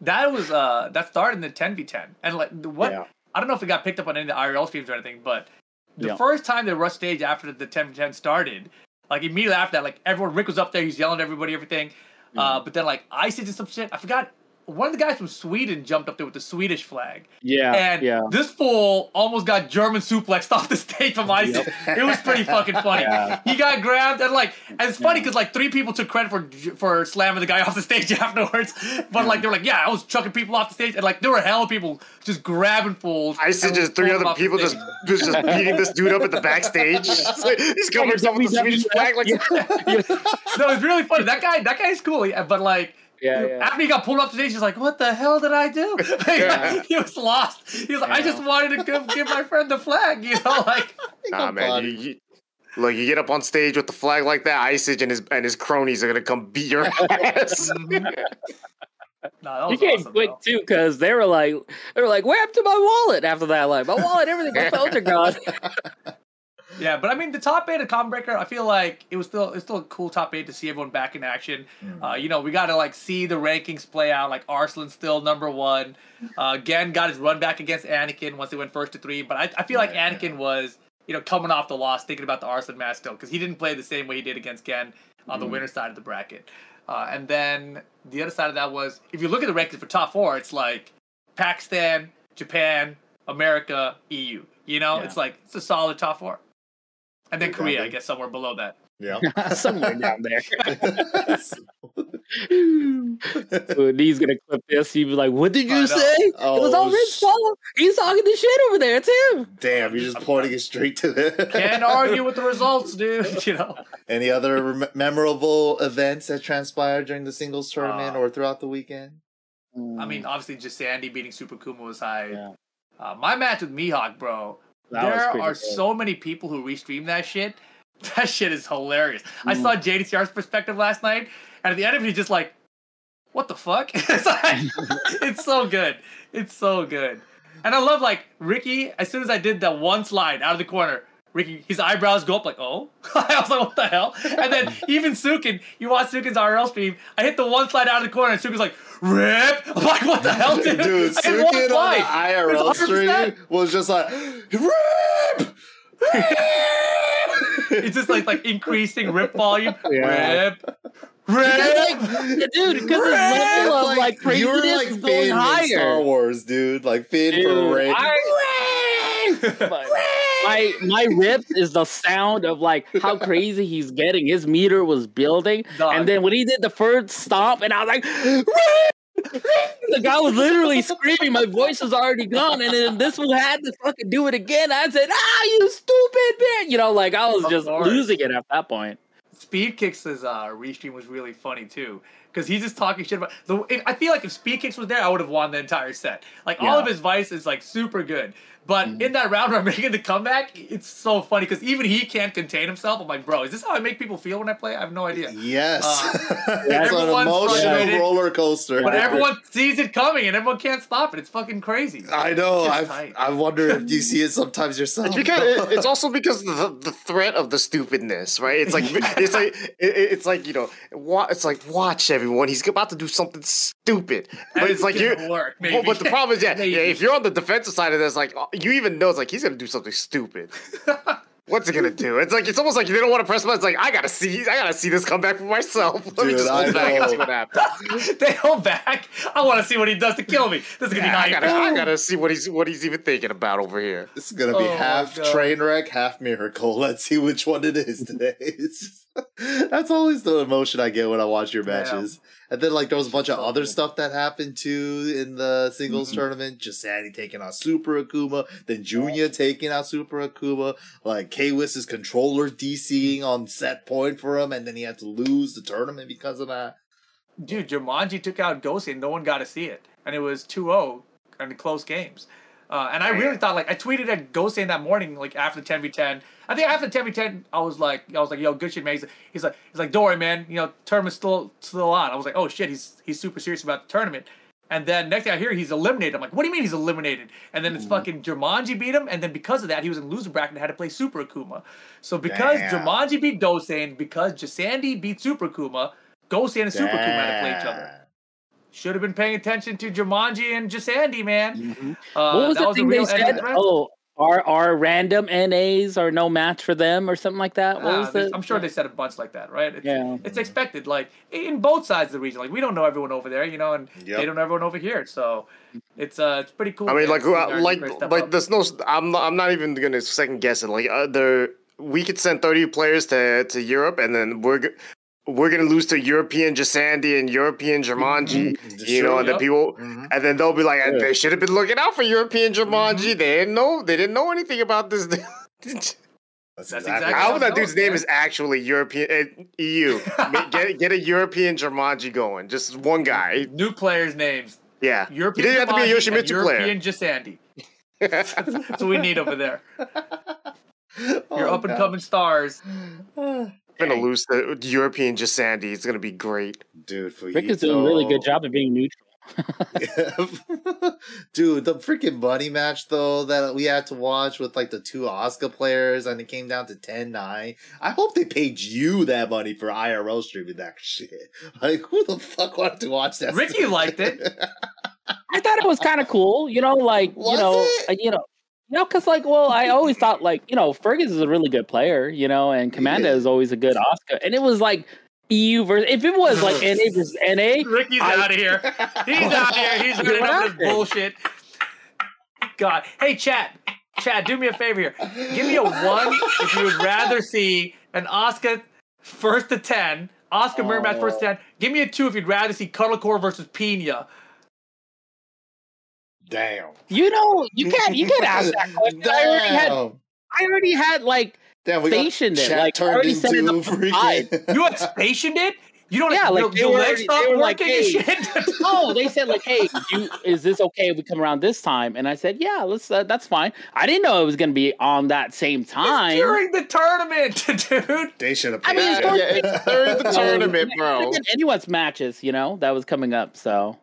That was uh that started in the 10v10. And like what Yeah. I don't know if it got picked up on any of the IRL streams or anything, but the Yeah. first time they rushed stage after the 10v10 started, like immediately after that, like everyone Rick was up there, he's yelling at everybody, everything. Mm-hmm. Uh but then like Ice did some shit. I forgot one of the guys from Sweden jumped up there with the Swedish flag. yeah, And yeah. this fool almost got German suplexed [LAUGHS] off the stage from Ice. [LAUGHS] It was pretty fucking funny. Yeah. He got grabbed and like, and it's funny because like three people took credit for for slamming the guy [LAUGHS] off the stage afterwards. But like they were like, yeah, I was chucking people off the stage, and like there were hell of people just grabbing fools. I see just three other people just just, just beating this dude up at the backstage. He's covering himself with the Swedish flag like no, it's really funny. That guy, that guy's cool. Yeah, but like. Yeah, yeah. After he got pulled off the stage, he's like, "What the hell did I do?" [LAUGHS] Yeah. he was lost. He was like, "I just wanted to give, give my friend the flag," you know, [LAUGHS] like. Nah, man. You, you, look, you get up on stage with the flag like that, Isage and his and his cronies are gonna come beat your [LAUGHS] ass. No, that You was came awesome, quick though. too, because they were like, they were like, "Where happened to my wallet?" After that, like, my wallet, everything, my phones are gone. Yeah, but I mean, the top eight of Combo Breaker, I feel like it was still it's still a cool top eight to see everyone back in action. Uh, you know, we got to like see the rankings play out. Like Arslan still number one. Uh, Gen got his run back against Anakin once they went first to three. But I, I feel like Right, Anakin was you know coming off the loss, thinking about the Arslan match still because he didn't play the same way he did against Gen on the winner side of the bracket. Uh, and then the other side of that was if you look at the rankings for top four, it's like Pakistan, Japan, America, EU. You know, Yeah. it's like it's a solid top four. And then Korea, I guess, somewhere below that. Yeah. [LAUGHS] Somewhere down there. [LAUGHS] When he's gonna clip this, he'd be like, "What did you know. say? it was all Oh, Rick's sh- fault. He's talking the shit over there. It's him." Damn, you're just pointing it straight to the. [LAUGHS] Can't argue with the results, dude. You know. Any other rem- memorable events that transpired during the singles tournament Uh, or throughout the weekend? I mean, obviously, just Sandy beating Super Kuma was high. Yeah. Uh, my match with Mihawk, bro. That there are good. so many people who restream that shit. [LAUGHS] That shit is hilarious. I Mm. saw JDCR's perspective last night, and at the end of it, he's just like, "What the fuck?" [LAUGHS] it's, like, [LAUGHS] it's so good. It's so good. And I love like Ricky. As soon as I did that one slide out of the corner, Ricky, his eyebrows go up like, "Oh!" [LAUGHS] I was like, "What the hell?" And then [LAUGHS] even Sukin, you watch Sukin's RL stream. I hit the one slide out of the corner, and Sukin's like, "Rip!" [LAUGHS] I'm like, "What the hell, dude?" Dude, I Sukin on slide. the IRL stream was just like, RIP! RIP It's just like like increasing rip volume. Yeah. Rip. Rip. dude, because his level of like you were like is going Finn in higher. Star Wars, dude. Like Finn for Dude, Ray. I- my my rip is the sound of like how crazy he's getting. His meter was building, Dog. and then when he did the first stomp, and I was like, the guy was literally screaming. My voice was already gone, and then this one had to fucking do it again. I said, "Ah, you stupid man!" You know, like I was just losing it at that point. Speed Kicks' uh, restream was really funny too. Because he's just talking shit about. The, if, I feel like if Speed Kicks was there, I would have won the entire set. Like all of his vice is like super good. But in that round where I'm [LAUGHS] making the comeback, it's so funny because even he can't contain himself. I'm like, bro, is this how I make people feel when I play? I have no idea. Yes. Uh, [LAUGHS] it's an emotional roller coaster. But everyone sees it coming and everyone can't stop it. It's fucking crazy. I know. I tight. I wonder if you see it sometimes yourself. It's because it's also because of the the threat of the stupidness, right? It's like [LAUGHS] it's like it, it's like you know, wa- it's like watch everyone. He's about to do something stupid, but And it's like you're. work, Well, maybe. but the problem is, yeah, yeah, if you're on the defensive side of this, like you even know it's like he's gonna do something stupid. [LAUGHS] What's it gonna do? It's like it's almost like they don't want to press button. It's like I gotta see, I gotta see this come back for myself. [LAUGHS] Let me Dude, just I hold back and see what happens. [LAUGHS] they hold back. I want to see what he does to kill me. This is gonna Yeah, I be gotta. I gotta see what he's what he's even thinking about over here. This is gonna be Oh, half train wreck, half miracle. Let's see which one it is today. It's just [LAUGHS] That's always the emotion I get when I watch your Yeah. matches. And then like there was a bunch of other stuff that happened too in the singles Mhm. tournament. Jasani taking out Super Akuma, then Junya taking out Super Akuma, like K-Wiss's controller DCing on set point for him, and then he had to lose the tournament because of that. Dude, Jumanji took out Ghosty and no one got to see it. And it was 2-0 in close games. Uh, and I really thought, like, I tweeted at Ghosty that morning, like, after the 10v10. I think after the 10v10, I was like, I was like, yo, good shit, man. He's, he's like, he's like, don't worry, man. You know, tournament's still still on. I was like, oh shit, he's he's super serious about the tournament. And then next thing I hear, he's eliminated. I'm like, what do you mean he's eliminated? And then it's fucking Jumanji beat him, and then because of that, he was in loser bracket and had to play Super Akuma. So because Damn. Jumanji beat Dosane, because Jasandi beat Super Akuma, Dosane and Super Akuma had to play each other. Should have been paying attention to Jumanji and Jasandi, man. Mhm. Uh, what was the a thing they said? end of the Oh, our our random NAs are no match for them or something like that. What was the? I'm sure they said a bunch like that, right? It's, Yeah. it's expected, like in both sides of the region. Like we don't know everyone over there, you know, and Yep. they don't know everyone over here. So it's uh, it's pretty cool. I mean, to like, see uh, like, like, up. there's no. I'm not. I'm not even gonna second guess it. Like, uh, there, we could send 30 players to to Europe, and then we're g- we're gonna lose to European Jasandi and European Jumanji. You know, and Yep. then people, Mhm. and then they'll be like, Yeah. they should have been looking out for European Jumanji. Mm-hmm. They didn't know. They didn't know anything about this. That's, That's exactly. exactly I how hope it that dude's name man. is actually European uh, EU. [LAUGHS] Get get a European Jumanji going. Just one guy. new players' names. Yeah, European he didn't have to be a Jumanji and Yoshimitsu player. European Jasandi. [LAUGHS] That's what we need over there. [LAUGHS] Your Oh, up and coming stars. [SIGHS] [SIGHS] [SIGHS] God. gonna lose the European Jasandi. It's gonna be great. Dude, for Rick is doing a really good job of being neutral. [LAUGHS] Dude, the freaking money match though that we had to watch with like the two Oscar players and it came down to 10-9. I hope they paid you that money for IRL streaming that shit. [LAUGHS] Like who the fuck wanted to watch that? Ricky stupid liked it. [LAUGHS] I thought it was kind of cool, you know, like Was you know, it? uh, you know, you know, because like, well, I always [LAUGHS] thought like, you know, Fergus is a really good player, you know, and Commanda is. is always a good Oscar, and it was like EU versus if it was like NA [LAUGHS] versus NA, Ricky's I- out of here. He's out of here. He's [LAUGHS] running What up this bullshit. God. Hey, Chad. Chad, do me a favor here. Give me a one if you would rather see an Oscar first to 10, Oscar Mirror match oh. first to 10. Give me a two if you'd rather see Cuddlecore versus Pinya. Damn. you know, you can't you can't ask that [LAUGHS] question. I already had I already had like Damn, we stationed got it, chat like, turned already set it into up the freaking. [LAUGHS] You had stationed it? You don't Yeah, your, like, they your legs already- stop they were like, working and hey. shit? [LAUGHS] no, they said like, "Hey, you, is this okay if we come around this time?" And I said, "Yeah, let's. Uh, that's fine." I didn't know it was gonna be on that same time. During the tournament, dude. They should have I paid. mean, it's that. during- Yeah, during the tournament, bro. could've been Anyone's matches, you know, that was coming up. So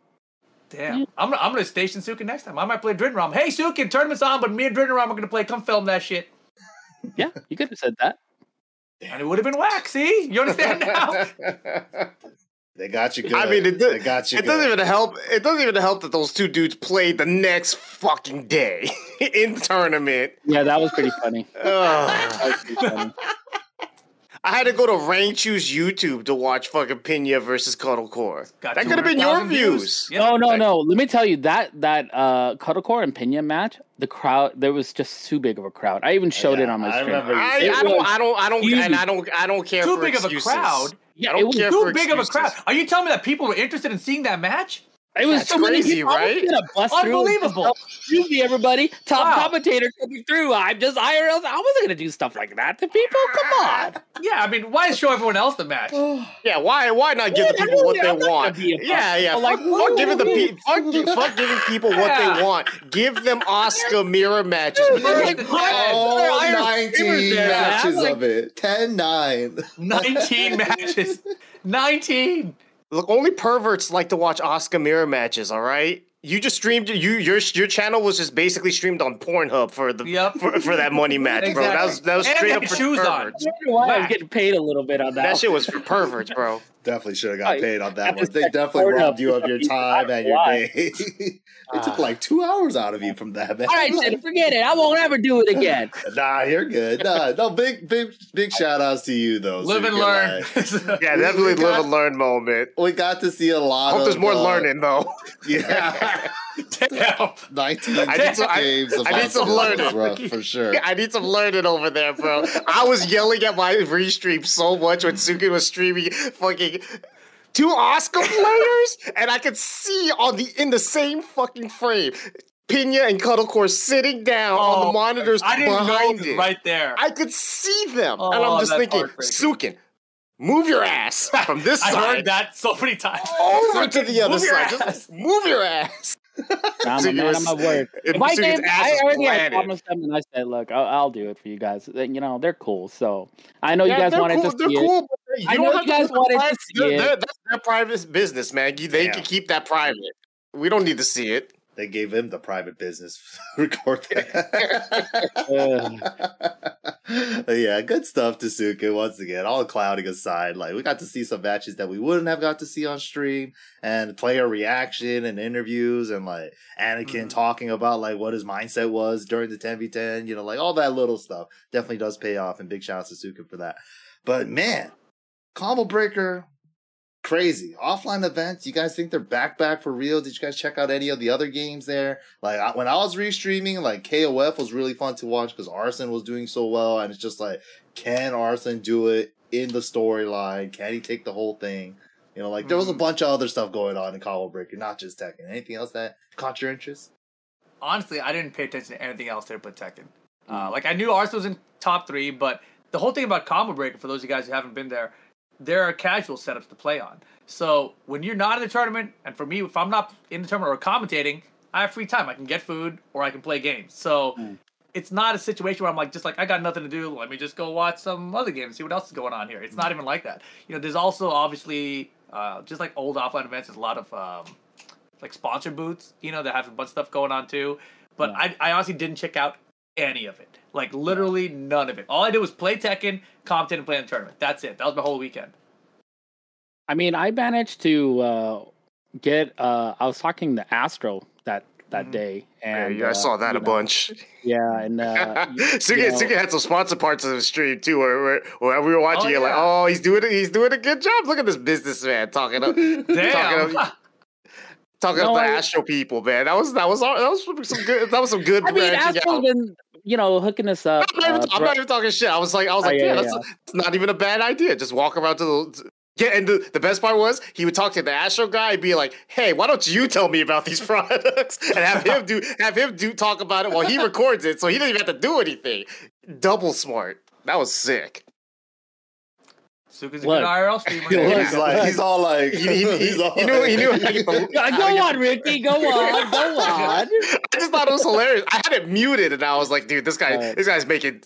Damn. Mm. I'm, gonna- I'm going to station Sukin next time. I might play Drinram. Hey, Sukin, tournament's on, but me and Drinram are going to play. Come film that shit. [LAUGHS] yeah, you could have said that. And it would have been whack, see? You understand now? [LAUGHS] They got you good. I mean, it, they got you it good. doesn't even help. It doesn't even help that those two dudes played the next fucking day [LAUGHS] in the tournament. Yeah, that was pretty funny. Ugh. Oh. That was pretty funny. I had to go to Rangchu's YouTube to watch fucking Pinya versus Cuddlecore. Got That could have been your 200,000 views. Yeah. No, no, no. Let me tell you that that uh Cuddlecore and Pinya match, the crowd there was just too big of a crowd. I even showed it on my I stream. I, I don't. I don't. I don't. huge. And I don't. I don't care. Too for big of a crowd. Yeah, I don't it was care Too for big of a crowd. Are you telling me that people were interested in seeing that match? It was That's so many crazy, people. I was right? gonna bust through Unbelievable. Excuse me, everybody. Top Wow. commentator coming through. I'm just IRL. I wasn't gonna do stuff like that to people. Come on. [LAUGHS] Yeah, I mean, why show everyone else the match? [SIGHS] Yeah. Why? Why not give Yeah, the people what they I'm want? Yeah. Yeah. fuck- Fuck, like, fuck giving the woo. people. Fuck, fuck giving people what Yeah. they want. Give them Oscar [LAUGHS] mirror matches. Dude, like, All 19 matches Like- of it. 10 9. 19 [LAUGHS] matches. 19. Look, only perverts like to watch Oscar mirror matches. All right. You just streamed you your your channel was just basically streamed on Pornhub for the Yep. for, for that money match, bro. That was that was And straight up for shoes on. perverts. I wonder I was getting paid a little bit on that. That shit was for perverts, bro. Definitely should have got paid on that at one. They [LAUGHS] definitely robbed you of your [LAUGHS] time and your why. day. [LAUGHS] they took like two hours out of you from that, man. All right, Sid, forget it. I won't ever do it again. Nah, you're good. Nah, no, big, big, big shout outs to you though. Live and learn. Like, Yeah, definitely we live and learn moment. we got to see a lot hope of. there's more uh, learning though. Yeah. Damn. 19 I need some- games of I need some learning. rough, for sure. I need some learning over there, bro. I was yelling at my restream so much when Sukin was streaming fucking two Oscar [LAUGHS] players, and I could see on the in the same fucking frame Pinya and Cuddlecore sitting down on the Oh, monitors I didn't behind know it. right there. I could see them, and Oh, I'm just thinking, heartbreaking. Sukin, move your ass from [LAUGHS] this I side I heard that so many times. over to the [LAUGHS] other Move side. Just move your ass. I'm a man was- of my word. It- If I Sukin's I already had promised them, and I said, "Look, I'll, I'll do it for you guys." You know, they're cool. So I know Yeah, you guys wanted cool, to see it. cool, but you I know you guys wanted to see they're- it. they're- That's their private business, man. They Yeah. can keep that private. We don't need to see it. They gave him the private business [LAUGHS] record [LAUGHS] [LAUGHS] yeah, good stuff to Suka once again. All clouding aside, like we got to see some matches that we wouldn't have got to see on stream, and player reaction and interviews, and like Anakin Mhm. talking about like what his mindset was during the ten v ten. You know, like all that little stuff definitely does pay off, and big shout out to Suka for that. But man, combo breaker crazy. Offline events you guys think they're back back for real? Did you guys check out any of the other games there? Like I, when i was restreaming like kof was really fun to watch because arson was doing so well and it's just like can arson do it in the storyline? Can he take the whole thing? You know like there was a Mhm. bunch of other stuff going on in combo breaker not just tekken. Anything else that caught your interest? Honestly, I didn't pay attention to anything else there but Tekken. Mm. Uh, like I knew ours was in top three, but the whole thing about Combo Breaker, for those of you guys who haven't been there, there are casual setups to play on. So when you're not in the tournament, and for me, if I'm not in the tournament or commentating, I have free time. I can get food or I can play games. So Mm. it's not a situation where I'm like, just like I got nothing to do. Let me just go watch some other games, see what else is going on here. It's not even like that. You know, there's also obviously uh, just like old offline events. There's a lot of um, like sponsor booths, you know, that have a bunch of stuff going on too. But Yeah. I, I honestly didn't check out any of it. Like literally none of it. All I did was play Tekken, commentate, and play in the tournament. That's it. That was my whole weekend. I mean, I managed to uh, get. Uh, I was talking to Astro that that Mhm. day, and yeah, I uh, saw that a know, bunch. [LAUGHS] Yeah, and uh, [LAUGHS] you- Suga, Suga had some sponsor parts of the stream too, where, where, where we were watching Oh, it, like, oh, he's doing it, he's doing a good job. Look at this businessman talking up, [LAUGHS] talking up, talking No, up the I- Astro people, man. That was that was all- that was some good that was some good I mean, branching Astro's out. been you know hooking us up. I'm not, even, uh, I'm not even talking shit. I was like, I was Oh, like, yeah, yeah, yeah, that's, that's not even a bad idea. Just walk around to the. Yeah, and the, the best part was he would talk to the Astro guy and be like, "Hey, why don't you tell me about these [LAUGHS] products?" and have him do have him do talk about it while he records it, so he doesn't even have to do anything. Double smart. That was sick. Suka's a Look. good IRL streamer. [LAUGHS] Look. he's [LAUGHS] like he's all like He, he, he, he's all he knew he knew how to get the, Yeah, how to go on, Ricky. Go [LAUGHS] on. Go on. I just thought it was hilarious. I had it muted, and I was like, "Dude, this guy, Right. this guy's making,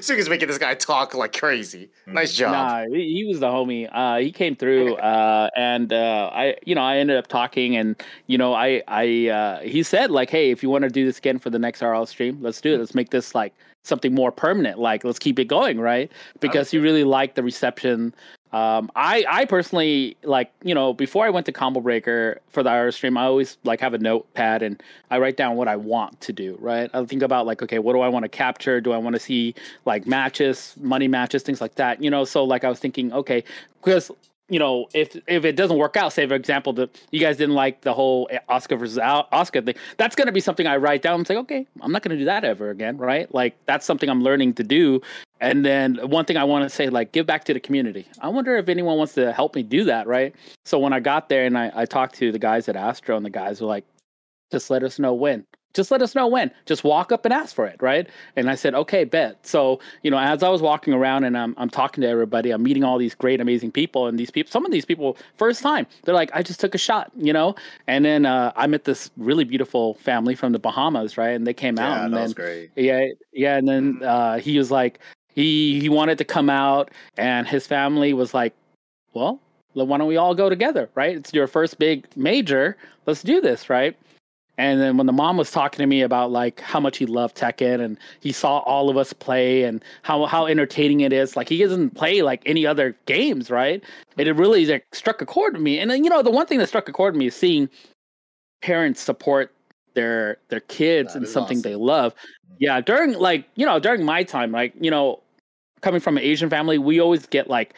Suga's making this guy talk like crazy." Nice job. Nah, he he was the homie. Uh, he came through, uh, and uh, I, you know, I ended up talking, and you know, I, I, uh, he said like, hey, if you want to do this again for the next RL stream, let's do it. Let's make this like something more permanent. Like, let's keep it going, right? Because you really like the reception. Um, I, I personally like, you know, before I went to Combo Breaker for the RL stream, I always like have a notepad and I write down what I want to do, right? I think about like, okay, what do I want to capture? Do I want to see like matches, money matches, things like that, you know? So like I was thinking, okay, because you know, if if it doesn't work out, say for example, that you guys didn't like the whole Oscar versus Oscar thing, that's gonna be something I write down and say, okay, I'm not gonna do that ever again, right? Like that's something I'm learning to do. And then one thing I want to say, like, give back to the community. I wonder if anyone wants to help me do that, right? So when I got there and I, I talked to the guys at Astro, and the guys were like, just let us know when. Just let us know when. Just walk up and ask for it, right? And I said, okay, bet. So, you know, as I was walking around and I'm, I'm talking to everybody, I'm meeting all these great, amazing people. And these people, some of these people, first time, they're like, I just took a shot, you know? And then uh, I met this really beautiful family from the Bahamas, right? And they came out. yeah and that then, was great yeah, yeah, and then Mhm. uh, he was like, he he wanted to come out, and his family was like, well, why don't we all go together, right? It's your first big major, let's do this, right? And then when the mom was talking to me about like how much he loved Tekken and he saw all of us play and how how entertaining it is, like he doesn't play like any other games, right? And it really like struck a chord with me. And then you know the one thing that struck a chord with me is seeing parents support their their kids That in something awesome. they love. Mm-hmm. Yeah, during like you know during my time, like you know, coming from an Asian family, we always get like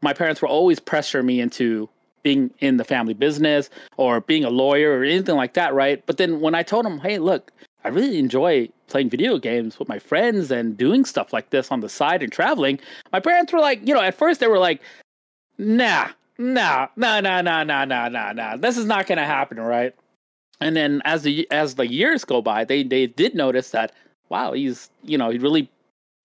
my parents will always pressure me into being in the family business or being a lawyer or anything like that, right? But then when I told him, hey, look, I really enjoy playing video games with my friends and doing stuff like this on the side and traveling, my parents were like, you know, at first they were like, nah, nah, nah, nah, nah, nah, nah, nah, nah. This is not gonna happen, right? And then as the as the years go by, they they did notice that wow, he's you know he's really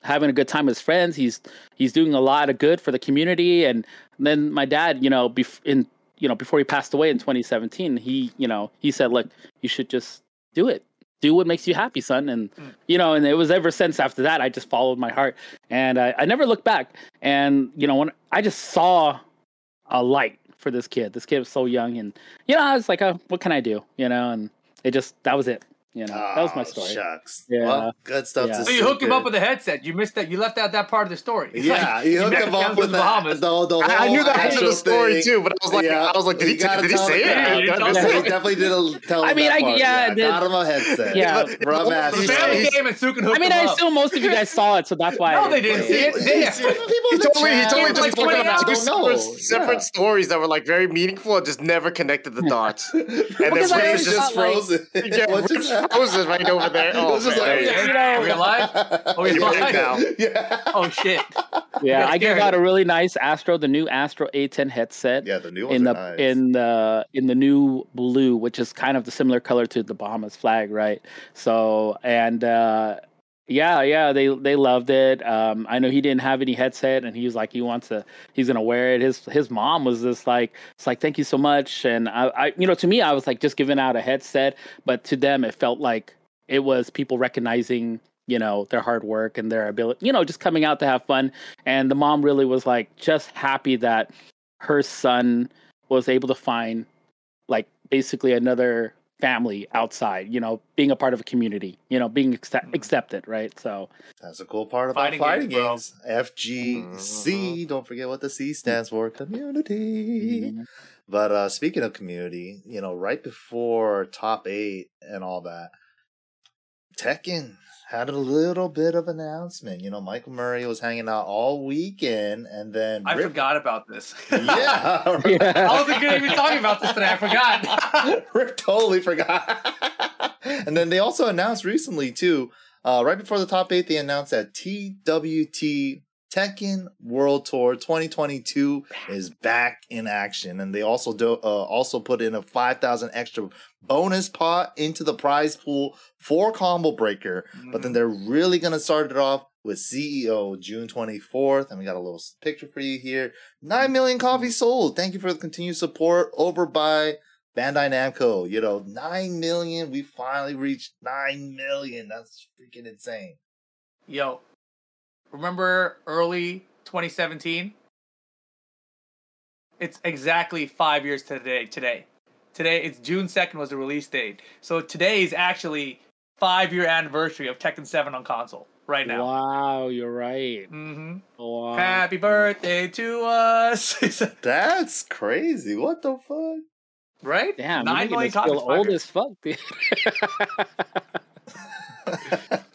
having a good time with his friends. He's he's doing a lot of good for the community. And then my dad, you know, bef- in you know before he passed away in 2017, he you know he said, look, you should just do it. Do what makes you happy, son. And Mm. you know, and it was ever since after that, I just followed my heart, and I, I never looked back. And you know, when I just saw a light for this kid, this kid was so young, and you know, I was like, oh, what can I do? You know, and it just that was it. You know, that was my Oh, story. Shucks. Yeah. Well, good stuff Yeah. to So you hook him up with a headset. You missed that. You left out that part of the story. Yeah, like, you hooked him up with the the, Bahamas. the, the I, I knew that the end of the story thing. too, but I was like, Yeah, I was like, did you he, gotta did he say him it? that. Yeah, I told. He definitely did tell I him mean, that I- part. yeah, the- got him a headset. Yeah. Rub ass. The He's- family he's- came and Sukin I mean, I assume most of you guys saw it, so that's why. No, they didn't see it. Yeah. People He in told me, he told me like just talking 20 about two don't separate, separate stories that were like very meaningful and just never connected the dots. [LAUGHS] And then Because I Rick always is just frozen. Yeah, What Rick's just happened? frozen right over there. Oh, It's just man. like- Yeah. You know- Are we alive? Are we You're alive? right now. Yeah. Oh shit! Yeah, I gave scared. out a really nice Astro, the new Astro A10 headset. Yeah, the new ones in the nice. in the in the new blue, which is kind of the similar color to the Bahamas flag, right? So and uh yeah, yeah, they they loved it. Um I know he didn't have any headset and he was like he wants to he's gonna wear it. His his mom was just like it's like thank you so much. And I, I you know, to me I was like just giving out a headset, but to them it felt like it was people recognizing you know their hard work and their ability you know just coming out to have fun and the mom really was like just happy that her son was able to find like basically another family outside you know being a part of a community you know being accept- accepted right so That's a cool part about Fighting fighting, games, bro. games. FGC. Don't forget what the C stands for. Community. Mhm. But uh speaking of community, you know, right before top eight and all that, Tekken had a little bit of announcement. You know, Michael Murray was hanging out all weekend, and then I Rip- forgot about this. [LAUGHS] Yeah, [LAUGHS] I yeah wasn't gonna even talking about this today. I forgot. [LAUGHS] Rip totally forgot. and then they also announced recently too, uh, right before the top eight, they announced that TWT Tekken World Tour 2022 is back in action, and they also do uh, also put in a 5,000 extra bonus pot into the prize pool for Combo Breaker. But then they're really gonna start it off with CEO June 24th, and we got a little picture for you here. Nine million copies sold. Thank you for the continued support over by Bandai Namco. You know, nine million. We finally reached nine million. That's freaking insane. Yo, remember early 2017? It's exactly five years today. Today, today it's June 2nd was the release date. So today is actually five year anniversary of Tekken 7 on console right now. wow you're right Mm-hmm. wow. Happy birthday to us! [LAUGHS] That's crazy. What the fuck? right? damn nine you're million making feel copies. five old years. as fuck dude. [LAUGHS] [LAUGHS]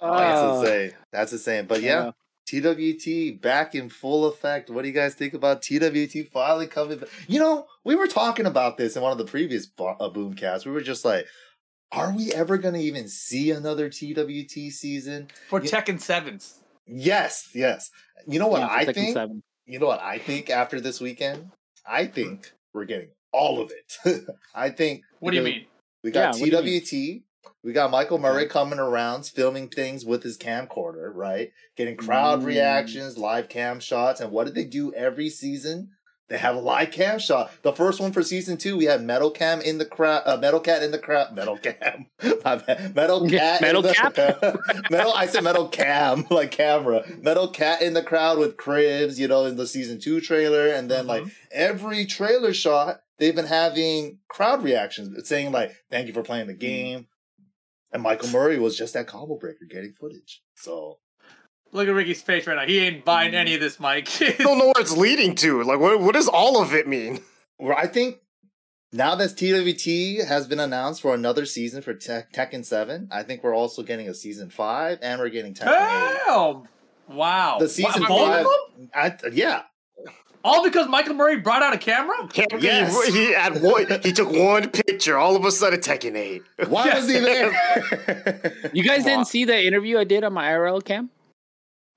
Oh, that's Oh, insane. That's insane. But yeah, TWT back in full effect. What do you guys think about TWT finally coming back? You know, we were talking about this in one of the previous bo- uh, Boomcasts. We were just like, are we ever going to even see another TWT season? for Yeah. Tekken 7s. Yes, yes. You know what yeah, I Tekken think? 7. You know what I think after this weekend? I think we're getting all of it. [LAUGHS] I think. What do you mean? We got Yeah, what do you TWT. We got Michael Murray coming around, filming things with his camcorder, right? Getting crowd Mm. reactions, live cam shots. And what did they do every season? They have a live cam shot. The first one for season two, we had Metal Cam in the crowd, uh, Metal Cat in the crowd, Metal Cam, [LAUGHS] Metal [LAUGHS] Cat, Metal the, Cap? [LAUGHS] Metal. I said Metal Cam, like camera. Metal Cat in the crowd with Cribs, you know, in the season two trailer, and then like Mhm. every trailer shot, they've been having crowd reactions saying like, "Thank you for playing the game." And Michael Murray was just that Combo Breaker getting footage. So Look at Ricky's face right now. He ain't buying any of this, Mike. [LAUGHS] I don't know where it's leading to. Like, what, what does all of it mean? well, I think now that TWT has been announced for another season for Tek- Tekken Seven, I think we're also getting a season five, and we're getting Tekken Eight. Wow. The season Wow, both of five, them? I, yeah, All because Michael Murray brought out a camera? He- Yes. He, he had one, he took one picture. All of a sudden, Tekken 8. Why was he there? [LAUGHS] You guys Come didn't see the interview I did on my IRL cam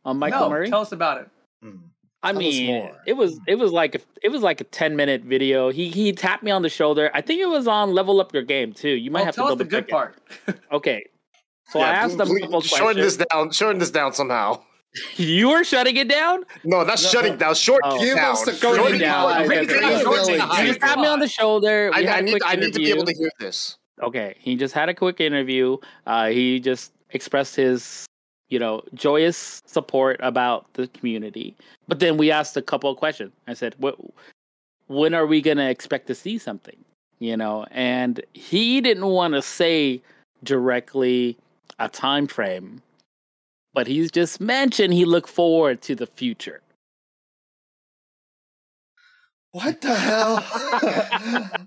on Michael no, Murray. tell us about it. Hmm. I Tell mean, more. it was it was like a, it was like a ten minute video. He he tapped me on the shoulder. I think it was on Level Up Your Game too. You might Oh, have tell to us the good part. [LAUGHS] Okay, so I Yeah, asked them a please- couple shorten questions. this down. Shorten this down somehow. [LAUGHS] You were shutting it down. No, not shutting down. Short Oh. Give down. us the Shorten Cody it down. Klein Okay, of okay, the okay. East Shorten LA it down. He just tapped me on the shoulder. We I, had I a need. I need to be able to hear this. Okay, he just had a quick interview. Uh, he just expressed his, you know, joyous support about the community. But then we asked a couple of questions. I said, "What? When are we gonna expect to see something?" You know, and he didn't want to say directly a time frame, but he's just mentioned he looked forward to the future. What the hell?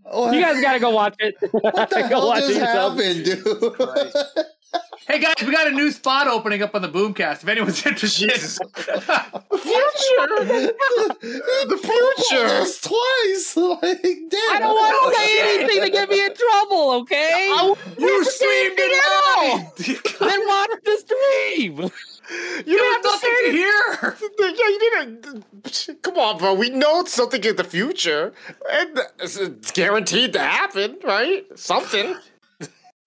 what, [LAUGHS] You guys gotta go watch it. what the [LAUGHS] Go hell watch it just yourself. happened, dude? Christ. Hey guys, we got a new spot opening up on the Boomcast. If anyone's interested, Jesus. [LAUGHS] the future. This twice, like damn. I don't want to oh, say anything to get me in trouble, okay? you streamed it live. then watch the stream. You You don't have have to nothing say to hear. Yeah, you didn't. Come on, bro. We know it's something in the future, and it's guaranteed to happen, right? Something.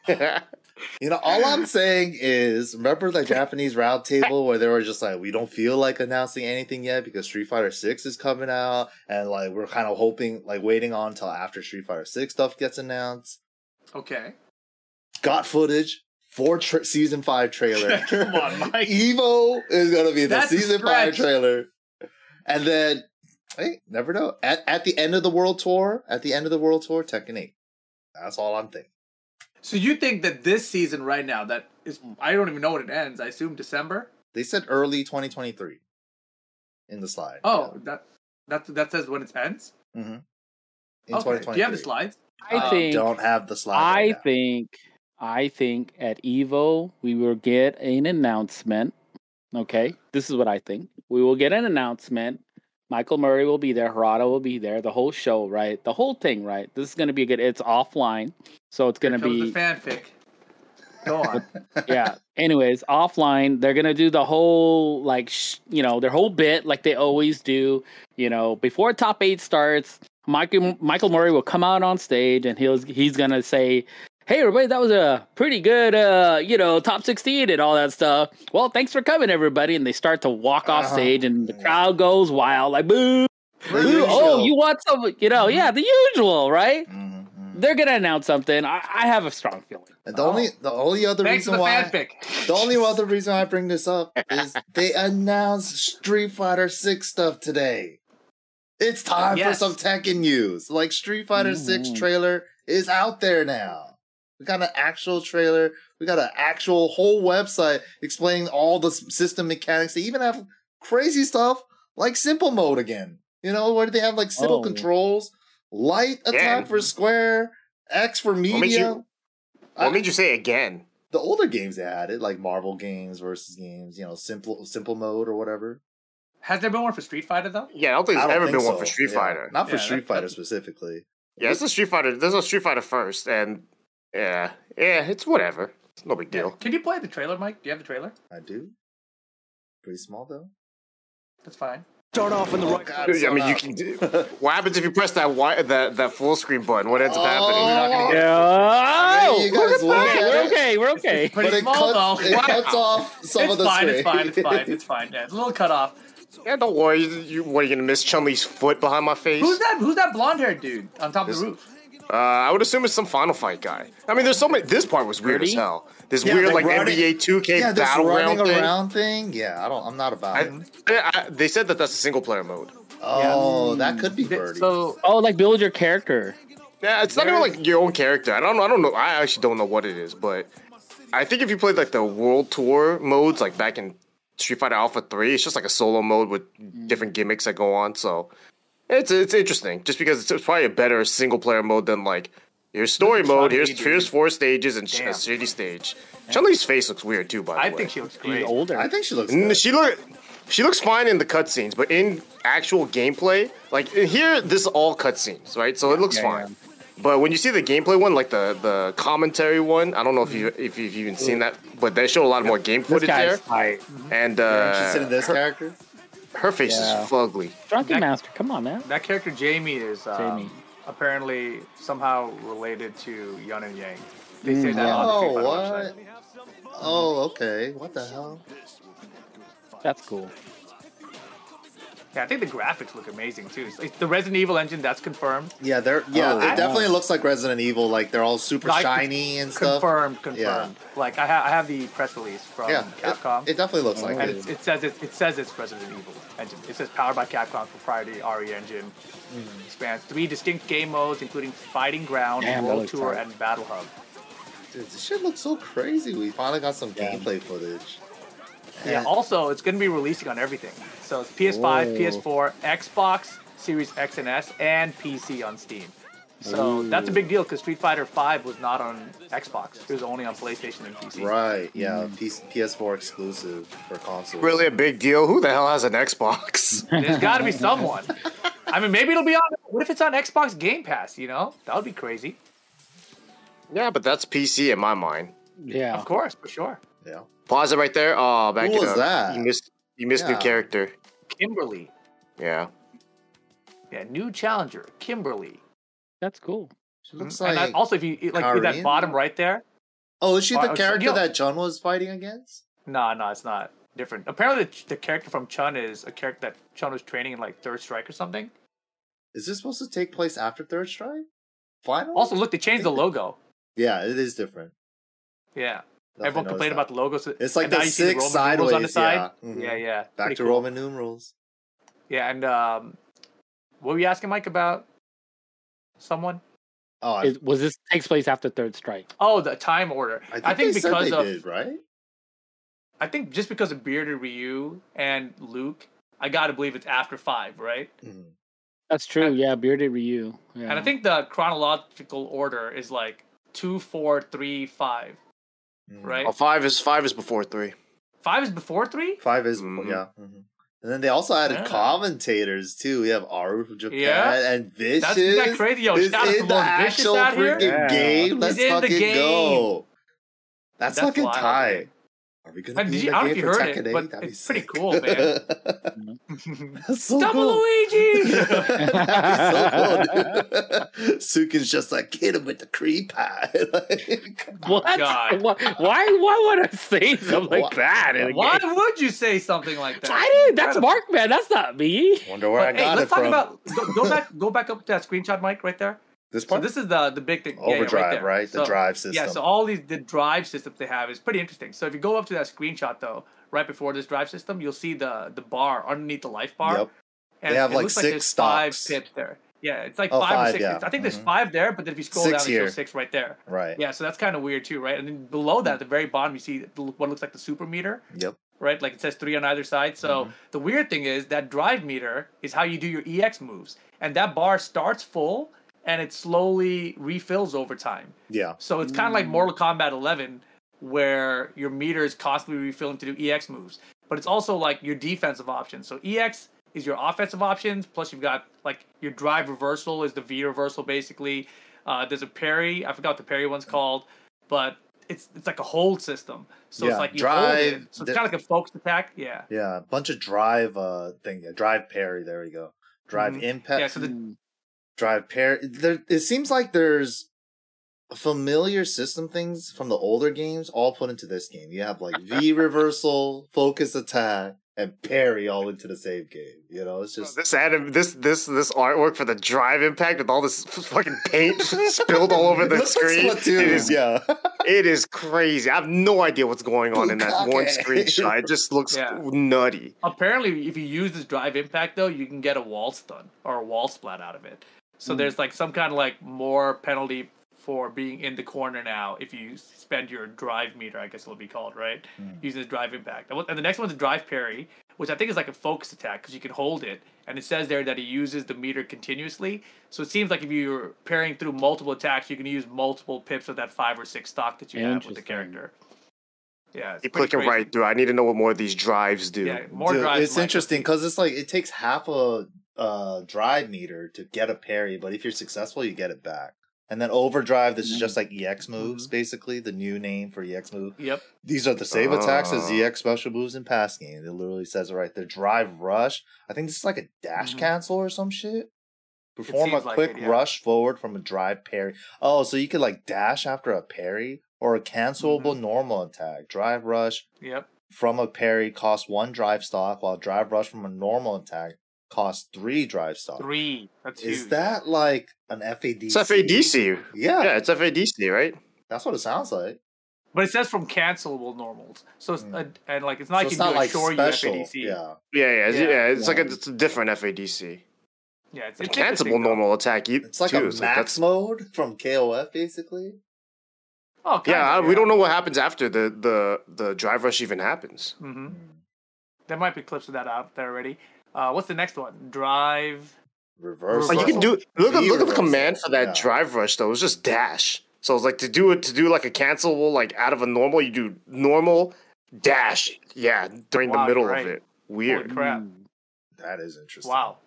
[LAUGHS] You know, all I'm saying is, remember the Japanese round table where they were just like, we don't feel like announcing anything yet because Street Fighter Six is coming out, and like we're kind of hoping, like waiting on until after Street Fighter Six stuff gets announced. Okay. Got footage for tra- season five trailer. [LAUGHS] Come on, Mike. Evo is gonna be the season five trailer, and then hey, never know. At at the end of the world tour, at the end of the world tour, Tekken Eight. That's all I'm thinking. So you think that this season right now, that is, I don't even know when it ends. I assume December. They said early 2023 in the slide. Oh, that that that says when it ends. Mm-hmm. In okay. 2023. Do you have the slides? I Uh, think. Don't have the slides. I right now. think. I think at Evo we will get an announcement. Okay, this is what I think. We will get an announcement. Michael Murray will be there. Harada will be there. The whole show, right? The whole thing, right? This is going to be a good. It's offline, so it's going to be comes the fanfic. Go on. [LAUGHS] yeah. Anyways, offline, they're gonna do the whole like sh- you know their whole bit like they always do. You know, before top eight starts, Michael Michael Murray will come out on stage and he'll he's gonna say. Hey everybody, that was a pretty good, uh, you know, top sixteen and all that stuff. Well, thanks for coming, everybody. And they start to walk off Uh-huh. stage, and the crowd goes wild, like boo, boo. Oh, you want some, you know, yeah, the usual, right? Mhm, mhm. They're gonna announce something. I, I have a strong feeling. And the only the only other Thanks reason the why fanfic. the only [LAUGHS] other reason I bring this up is they announced Street Fighter Six stuff today. It's time Yes. for some Tekken news. Like Street Fighter Six Mhm. trailer is out there now. We got an actual trailer. We got an actual whole website explaining all the system mechanics. They even have crazy stuff like simple mode again. You know, where they have like simple Oh. controls, light attack Yeah. for square, X for What made medium. you? What made you say again? the older games they had it, like Marvel games versus games, you know, simple simple mode or whatever. Has there been one for Street Fighter though? Yeah, I don't think there's ever think been one for Street Yeah. Fighter. Not for Yeah, Street that- Fighter that- specifically. Yeah, it's a Street Fighter. There's a Street Fighter first, and yeah, yeah, it's whatever. It's no big deal. Can you play the trailer, Mike? Do you have the trailer? I do. Pretty small though. That's fine. Start off in the right. Oh, God, I mean, you can. Do, [LAUGHS] what happens if you press that wi- that that full screen button? What ends up Oh. happening? not gonna get- Yeah. mean, you guys we're look okay. at We're it. okay. We're okay. Pretty but it small cuts, though. it Wow. cuts off some it's of the fine. screen. It's fine. It's fine. It's fine. Yeah, it's a little cut off. Yeah, don't worry. You, you what are you gonna miss Chun Li's foot behind my face? Who's that? Who's that blonde haired dude on top of the roof? Uh, I would assume it's some Final Fight guy. I mean, there's so many. This part was weird as hell. This Yeah, weird like running- NBA 2K yeah, this battleground running thing. around thing. Yeah, I don't. I'm not about I, it. I, I- they said that that's a single player mode. Oh, that could be Birdie. So Oh, like build your character. Yeah, it's not even like your own character. I don't know. I don't know. I actually don't know what it is, but I think if you played like the World Tour modes, like back in Street Fighter Alpha Three, it's just like a solo mode with different gimmicks that go on. So it's it's interesting, just because it's, it's probably a better single player mode than like Here's story mode. Here's dude. here's four stages and sh- a Damn. shitty stage. Chun Li's face looks weird too. By the I way, I think she looks She's great. older. I think she looks good. She look she looks fine in the cutscenes, but in actual gameplay, like here, this is all cutscenes, right? So it looks Yeah, fine. But when you see the gameplay one, like the the commentary one, I don't know if you if you've even seen that, but they show a lot more game This footage there. guy's tight. And You're uh, interested in this her, character? Her face Yeah. is fugly. Drunken That- Master, come on, man. That character Jamie is um, Jamie. apparently somehow related to Yun and Yang. They say Mm, that yeah. on the Oh, what? website. Oh, okay. What the hell? That's cool. Yeah, I think the graphics look amazing too. It's like the Resident Evil engine that's confirmed. Yeah, they're yeah. Oh, it wow. definitely looks like Resident Evil. Like they're all super Like, shiny and stuff. Confirmed, confirmed. Like I, ha- I have the press release from Yeah, Capcom. It, it definitely looks like and it. it, it says it, it says it's Resident Evil engine. It says powered by Capcom's proprietary RE engine. Mm-hmm. Spans three distinct game modes, including Fighting Ground, Damn, World Tour, tight. and Battle Hub. Dude, this shit looks so crazy. We finally got some Yeah. gameplay footage. Yeah. And- Also, it's going to be releasing on everything. So it's PS5, Whoa. PS4, Xbox Series X and S, and PC on Steam. So Ooh. that's a big deal because Street Fighter V was not on Xbox. It was only on PlayStation and PC. Right, yeah, Mm. PS- PS4 exclusive for console. Really a big deal. Who the hell has an Xbox? [LAUGHS] [LAUGHS] There's got to be someone. I mean, maybe it'll be on. What if it's on Xbox Game Pass? You know, that would be crazy. yeah, but that's PC in my mind. Yeah. Of course, for sure. Yeah. Pause it right there. Oh, back Who it was up. that? You missed. You missed new character. Kimberly. Yeah. Yeah, new challenger, Kimberly. That's cool. She looks mm, and like. I, also, if you like with that bottom right there, oh, is she the oh, so- character yo- that Chun was fighting against? no, no, it's not different. Apparently, the, the character from Chun is a character that Chun was training in like Third Strike or something. Is this supposed to take place after Third Strike? Final? Also, look, they changed the logo. Yeah, it is different. Yeah, Definitely everyone complained that. about the logo. So, It's like the now you see six Roman numerals on the side. yeah. Mhm. Yeah, yeah. Back Pretty to cool. Roman numerals. Yeah, and um, what were you asking, Mike, about someone? Oh, Is, was this takes place after Third Strike? Oh, the time order. I think, I think they said because they of did, right? I think just because of bearded Ryu and Luke, I gotta believe it's after five, right? Mhm. That's true. Yeah, bearded Ryu. Yeah. And I think the chronological order is like two, four, three, five. Right? Oh, five is five is before three. Five is before three. Five is Mhm. yeah. mhm. And then they also added Yeah. commentators too. We have Aru from Japan Yeah. and Vicious. That's isn't that crazy. Yo, is shout out to in the Lord Vicious actual freaking Yeah. game. Let's He's in the fucking game. go. That's, That's fucking wild, tight. Man. Are we gonna And be did in you- I don't know if you for heard it, 8? but That'd it's pretty sick. cool, [LAUGHS] That's so Double cool. Luigi. That'd so cool, [LAUGHS] dude. Sukin's just like, hit him with the creep pie. [LAUGHS] Like, what? God. Why, why? Why would I say something like that? Why game? would you say something like that? I didn't. That's Mark, man. That's not me. Wonder where I But, hey, got let's it talk about go, go back. Go back up to that screenshot, Mike, right there. This So this is the the big thing. Yeah, yeah, Overdrive, there. right? The So- drive system. Yeah, so all these the drive systems they have is pretty interesting. So if you go up to that screenshot though, right before this drive system, you'll see the the bar underneath the life bar. Yep. And They have, it like, looks six like there's five pips there. Yeah, it's like Oh, five, or six. yeah. I think there's Mhm. five there, but then if you scroll Six down, it here. shows six right there. Right. Yeah, so that's kind of weird too, right? And then below that, at the very bottom, you see what looks like the super meter, Yep. right? Like it says three on either side. So Mhm. the weird thing is that drive meter is how you do your EX moves, and that bar starts full and it slowly refills over time. Yeah. So it's kind of like Mortal Kombat 11, where your meter is constantly refilling to do EX moves, but it's also like your defensive options. So EX is your offensive options, plus you've got like your drive reversal is the V reversal basically. Uh, there's a parry. I forgot what the parry one's called, but it's it's like a hold system. So Yeah, it's like you hold it. drive, So the- it's kind of like a focused attack. Yeah. Yeah. A bunch of drive uh thing. Drive parry. There we go. Drive Mhm. impact. Yeah. So the, Mm. Drive parry. There, it seems like there's familiar system things from the older games all put into this game. You have like V [LAUGHS] reversal, focus attack, and parry all into the same game. You know, it's just This anim- this this this artwork for the drive impact with all this [LAUGHS] fucking paint [LAUGHS] spilled all over the looks like screen. Splatoon, it is yeah. it is crazy. I have no idea what's going on in that one screenshot. It just looks Yeah. nutty. apparently, if you use this drive impact though, you can get a wall stun or a wall splat out of it. So there's like some kind of like more penalty for being in the corner now if you spend your drive meter, I guess it'll be called, right? Mm. Using this drive impact. And the next one's a drive parry, which I think is like a focus attack because you can hold it, and it says there that he uses the meter continuously. So it seems like if you're parrying through multiple attacks, you can use multiple pips of that five or six stock that you have with the character. Yeah, it's Keep pretty clicking crazy. right through. I need to know what more of these drives do. Yeah, more Dude, drives. it's interesting because it's like it takes half a uh, drive meter to get a parry, but if you're successful, you get it back. And then overdrive, this is just like EX moves, Mhm. basically the new name for EX move. Yep. These are the save attacks as Oh. EX special moves in past games. It literally says it right there. Drive rush. I think this is like a dash Mhm. cancel or some shit. Perform a seems like quick it, yeah. rush forward from a drive parry. Oh, so you could like dash after a parry or a cancelable Mm-hmm. normal attack. Drive rush Yep. from a parry costs one drive stock, while drive rush from a normal attack costs three drive stock. Three. That's Is huge. that like an FADC? It's FADC. Yeah, Yeah, it's FADC, right? that's what it sounds like. But it says from cancelable normals. So it's, Mm. uh, and like it's not So like it's you not can do like a shore special. UFADC. Yeah. Yeah, yeah, it's, Yeah. yeah. it's like a, it's a different FADC. Yeah, it's, A it's interesting, cancelable though. normal attack. You, It's like too. a It's max that's- mode from KOF, basically. Oh, kinda, yeah, I- we don't know what happens after the the the drive rush even happens. hmm There might be clips of that out there already. Uh, what's the next one? Drive. Reverse. Like you can do look at look at the command for that Yeah. drive rush though. It's just dash. So it's like to do it to do like a cancelable like out of a normal. You do normal dash. Yeah, during Wow, the middle you're right. of it. Weird. crap. Mm. That is interesting. Wow.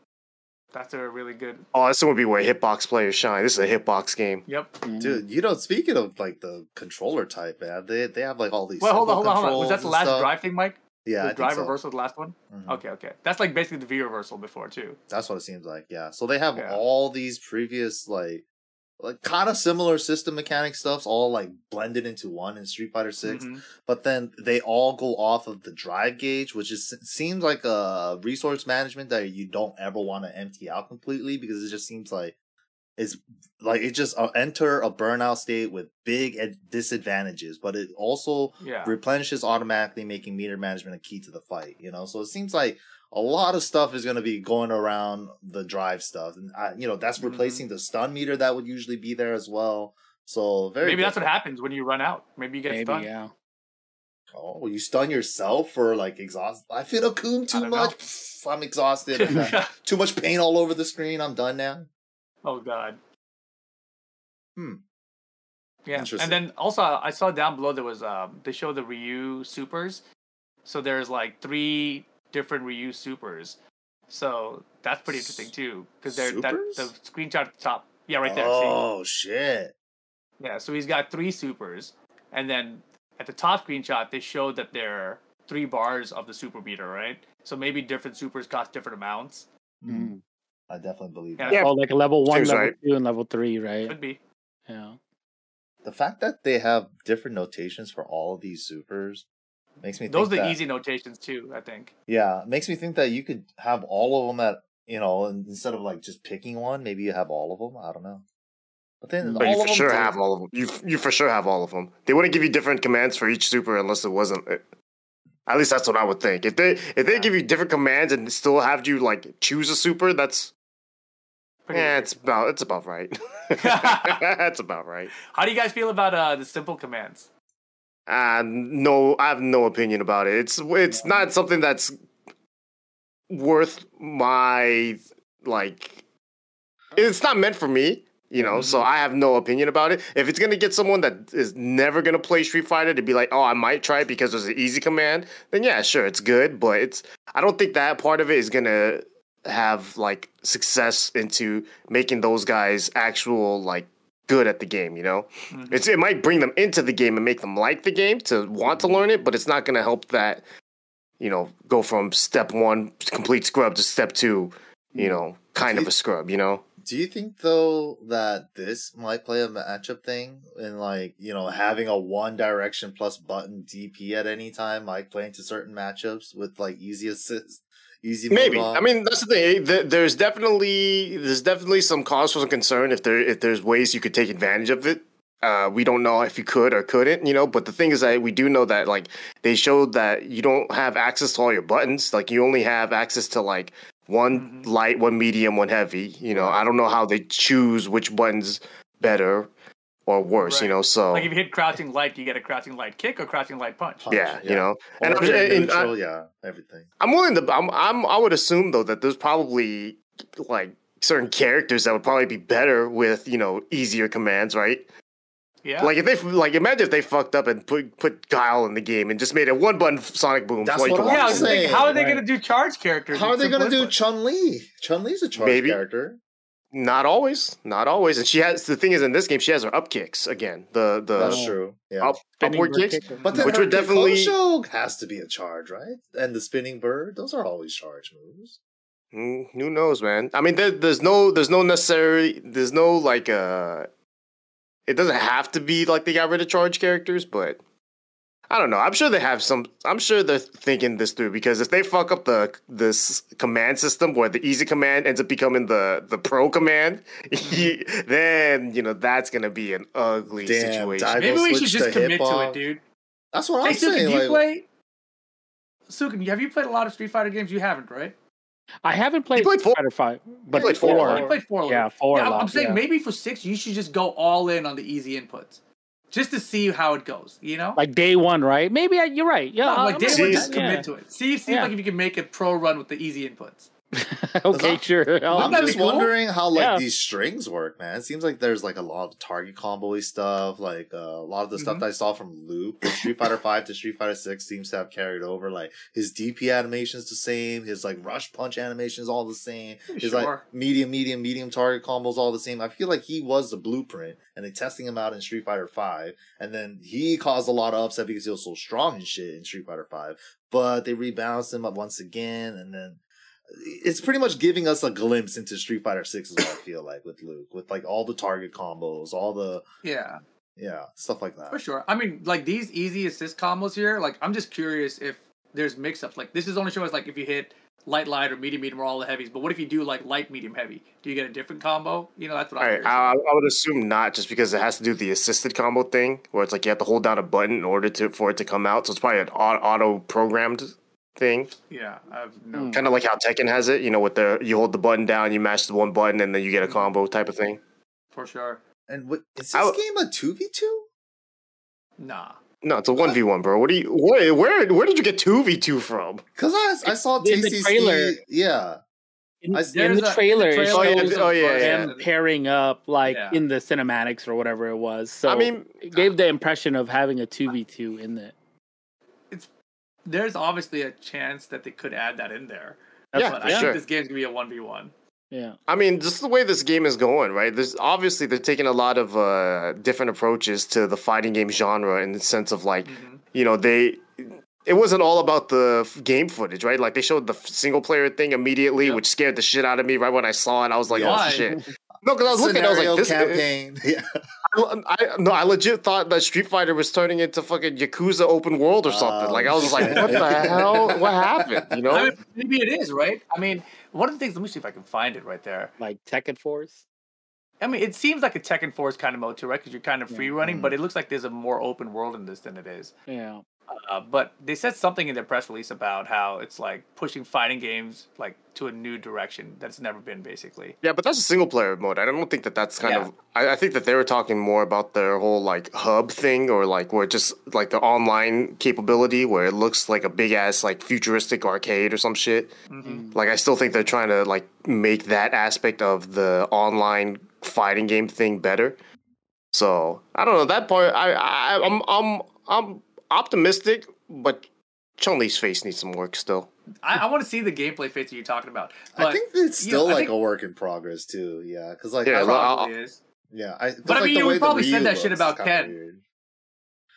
That's a really good. Oh, this would be where hitbox players shine. This is a hitbox game. Yep. Yeah. Dude, you know, speaking of like the controller type, man, they they have like all these. Well, hold on, hold on, hold on. Was that the last stuff. drive thing, Mike? Yeah, the drive so. reversal, the last one. Mhm. Okay, okay. That's like basically the V reversal before too. That's what it seems like. Yeah. So they have Yeah. all these previous like like kind of similar system mechanic stuffs all like blended into one in Street Fighter 6 Mhm. but then they all go off of the drive gauge, which is seems like a resource management that you don't ever want to empty out completely because it just seems like it's like it just uh, enter a burnout state with big ad- disadvantages, but it also Yeah. replenishes automatically, making meter management a key to the fight. You know, so it seems like a lot of stuff is going to be going around the drive stuff, and I, you know that's Mhm. replacing the stun meter that would usually be there as well. So very Maybe that's what happens when you run out. Maybe you get Maybe, stunned. yeah. Oh, you stun yourself for like exhaust. I feel a coon I too much. Pff, I'm exhausted. [LAUGHS] Too much paint all over the screen. I'm done now. Oh God. Hmm. Yeah, and then also I saw down below there was um they show the Ryu supers, so there's like three different Ryu supers, so that's pretty interesting too because they're that the screenshot at the top. Yeah, right there. see? Oh shit! Yeah, so he's got three supers, and then at the top screenshot they showed that there are three bars of the super meter, right? So maybe different supers cost different amounts. Mm. I definitely believe Yeah. that. Yeah. Oh, like level one, Seems level right. two, and level three, right? Could be. Yeah. The fact that they have different notations for all of these supers makes me Those are the that, easy notations too. I think. Yeah, makes me think that you could have all of them at you know instead of like just picking one, maybe you have all of them. I don't know. But then But all you for them sure do- have all of them. You you for sure have all of them. They wouldn't give you different commands for each super unless it wasn't. Uh, At least that's what I would think. If they if they give you different commands and still have you like choose a super, that's Pretty yeah, it's about it's about right. [LAUGHS] [LAUGHS] that's about right. How do you guys feel about uh the simple commands? Uh, no, I have no opinion about it. It's it's not something that's worth my like. It's not meant for me, you know. So I have no opinion about it. If it's gonna get someone that is never gonna play Street Fighter to be like, oh, I might try it because there's an easy command, then yeah, sure, it's good. But it's I don't think that part of it is gonna have like success into making those guys actual like good at the game. You know. Mhm. It's it might bring them into the game and make them like the game to want to learn it, but it's not to help that you know go from step one complete scrub to step two, you know, kind of a scrub. You know, Do you think though that this might play a matchup thing in like you know having a one direction plus button DP at any time might play into certain matchups with like easy assist, easy maybe. I mean, that's the thing. There's definitely there's definitely some cause for some concern if there if there's ways you could take advantage of it. Uh, we don't know if you could or couldn't, you know. But the thing is that we do know that like they showed that you don't have access to all your buttons. Like you only have access to like one Mhm. light, one medium, one heavy. You know, I don't know how they choose which one's better. or worse. You know, so Like if you hit crouching light, you get a crouching light kick or crouching light punch. Punch, yeah, you know. Or And if I'm, you're and I- yeah, everything. I'm willing to. I'm, I'm. I would assume though that there's probably like certain characters that would probably be better with you know easier commands, right? Yeah. Like if they like imagine if they fucked up and put put Guile in the game and just made a one button Sonic Boom. That's what I'm yeah, I walk- thinking, saying. how are they Right. going to do charge characters? How are they going to do? Chun Li? Chun Li's a charge Maybe. character. Not always, not always. And she has the thing is in this game she has her up kicks again. The the That's true. Yeah. up, Spinning upward kicks. kick. But then Which her would definitely- Kikosho has to be a charge, right? And the spinning bird, those are always charge moves. Mm, who knows, man? I mean, there, there's no, there's no necessary, there's no like, uh, it doesn't have to be like they got rid of charge characters, but I don't know. I'm sure they have some. I'm sure they're thinking this through because if they fuck up the this command system where the easy command ends up becoming the the pro command, [LAUGHS] then you know that's gonna be an ugly Damn, situation. Maybe we should just to commit to hip-hop. it, dude. That's what Hey, I'm Sukin, saying. do you like, play? Sukin, have you played a lot of Street Fighter games? You haven't, right? I haven't played, played four. Fighter Five, but played four. four. I played four. Yeah, four. Yeah, a I'm- lot, I'm saying yeah. maybe for six, you should just go all in on the easy inputs, just to see how it goes. You know, like day one, right? Maybe I, you're right. Yeah, No, I'm like day okay one, with just that, yeah. commit to it. See, see Yeah. like if you can make a pro run with the easy inputs. [LAUGHS] okay, sure. I'll- I'm just cool? wondering how like Yeah. these strings work, man. It seems like there's like a lot of target combo stuff, like uh, a lot of the stuff Mhm. that I saw from Luke from Street Fighter Five to Street Fighter Six seems to have carried over. Like his DP animation is the same, his like rush punch animation is all the same, his like medium, medium, medium target combos all the same. I feel like he was the blueprint, and they testing him out in Street Fighter Five, and then he caused a lot of upset because he was so strong and shit in Street Fighter Five. But they rebalanced him up once again, and then it's pretty much giving us a glimpse into Street Fighter Six is what I feel like with Luke, with like all the target combos, all the Yeah, yeah stuff like that. for sure. I mean, like these easy assist combos here. Like, I'm just curious if there's mix-ups. Like, this is only showing us like if you hit light, light, or medium, medium, or all the heavies. But what if you do like light, medium, heavy? Do you get a different combo? You know, that's what All I'm right. I. I would assume not, just because it has to do with the assisted combo thing, where it's like you have to hold down a button in order to for it to come out. So it's probably an auto programmed thing, yeah, I have no. Hmm. kind of like how Tekken has it. You know, with the you hold the button down, you mash the one button, and then you get a combo type of thing. For sure. And what is this I- game a two v two? Nah. No, it's a one v one, bro. What do you where where where did you get two v two from? Because I I saw In the trailer. Yeah. In, I- in the a- trailer, in the it trailer, Oh, yeah, shows oh, yeah, version yeah. them pairing up like Yeah. in the cinematics or whatever it was. So I mean, it gave the impression of having a two v two in it. There's obviously a chance that they could add that in there. That's Yeah, but for I sure. think this game's gonna be a one v one. Yeah, I mean, just the way this game is going, right? There's obviously they're taking a lot of uh, different approaches to the fighting game genre in the sense of like, you know, they. It wasn't all about the f- game footage, right? Like they showed the f- single player thing immediately, Yep. which scared the shit out of me right when I saw it. I was like, Why? oh shit. [LAUGHS] No, because I was looking, I was like, this. campaign. [LAUGHS] yeah. I, I- no, I legit thought that Street Fighter was turning into fucking Yakuza open world or something. Oh, like I was just like, what the [LAUGHS] hell? What happened? You know? I mean, maybe it is right. I mean, one of the things. Let me see if I can find it right there. like Tekken Force. I mean, it seems like a Tekken Force kind of mode too, right? Because you're kind of free running, Mhm. but it looks like there's a more open world in this than it is. Yeah, Uh, but they said something in their press release about how it's like pushing fighting games like to a new direction that's never been basically. Yeah, but that's a single player mode. I don't think that that's kind Yeah. of. I, I think that they were talking more about their whole like hub thing, or like where just like the online capability, where it looks like a big ass like futuristic arcade or some shit. Mm-hmm. Like I still think they're trying to like make that aspect of the online fighting game thing better. So I don't know that part. I, I I'm I'm I'm optimistic, but Chun Li's face needs some work still. I, I want to see the gameplay fits that you're talking about. But I think it's you know, still like think- a work in progress too. Yeah, because like Yeah, I, probably I'll- is. yeah, I, 'cause, But I mean, the you way would the probably said that shit about Ken. weird.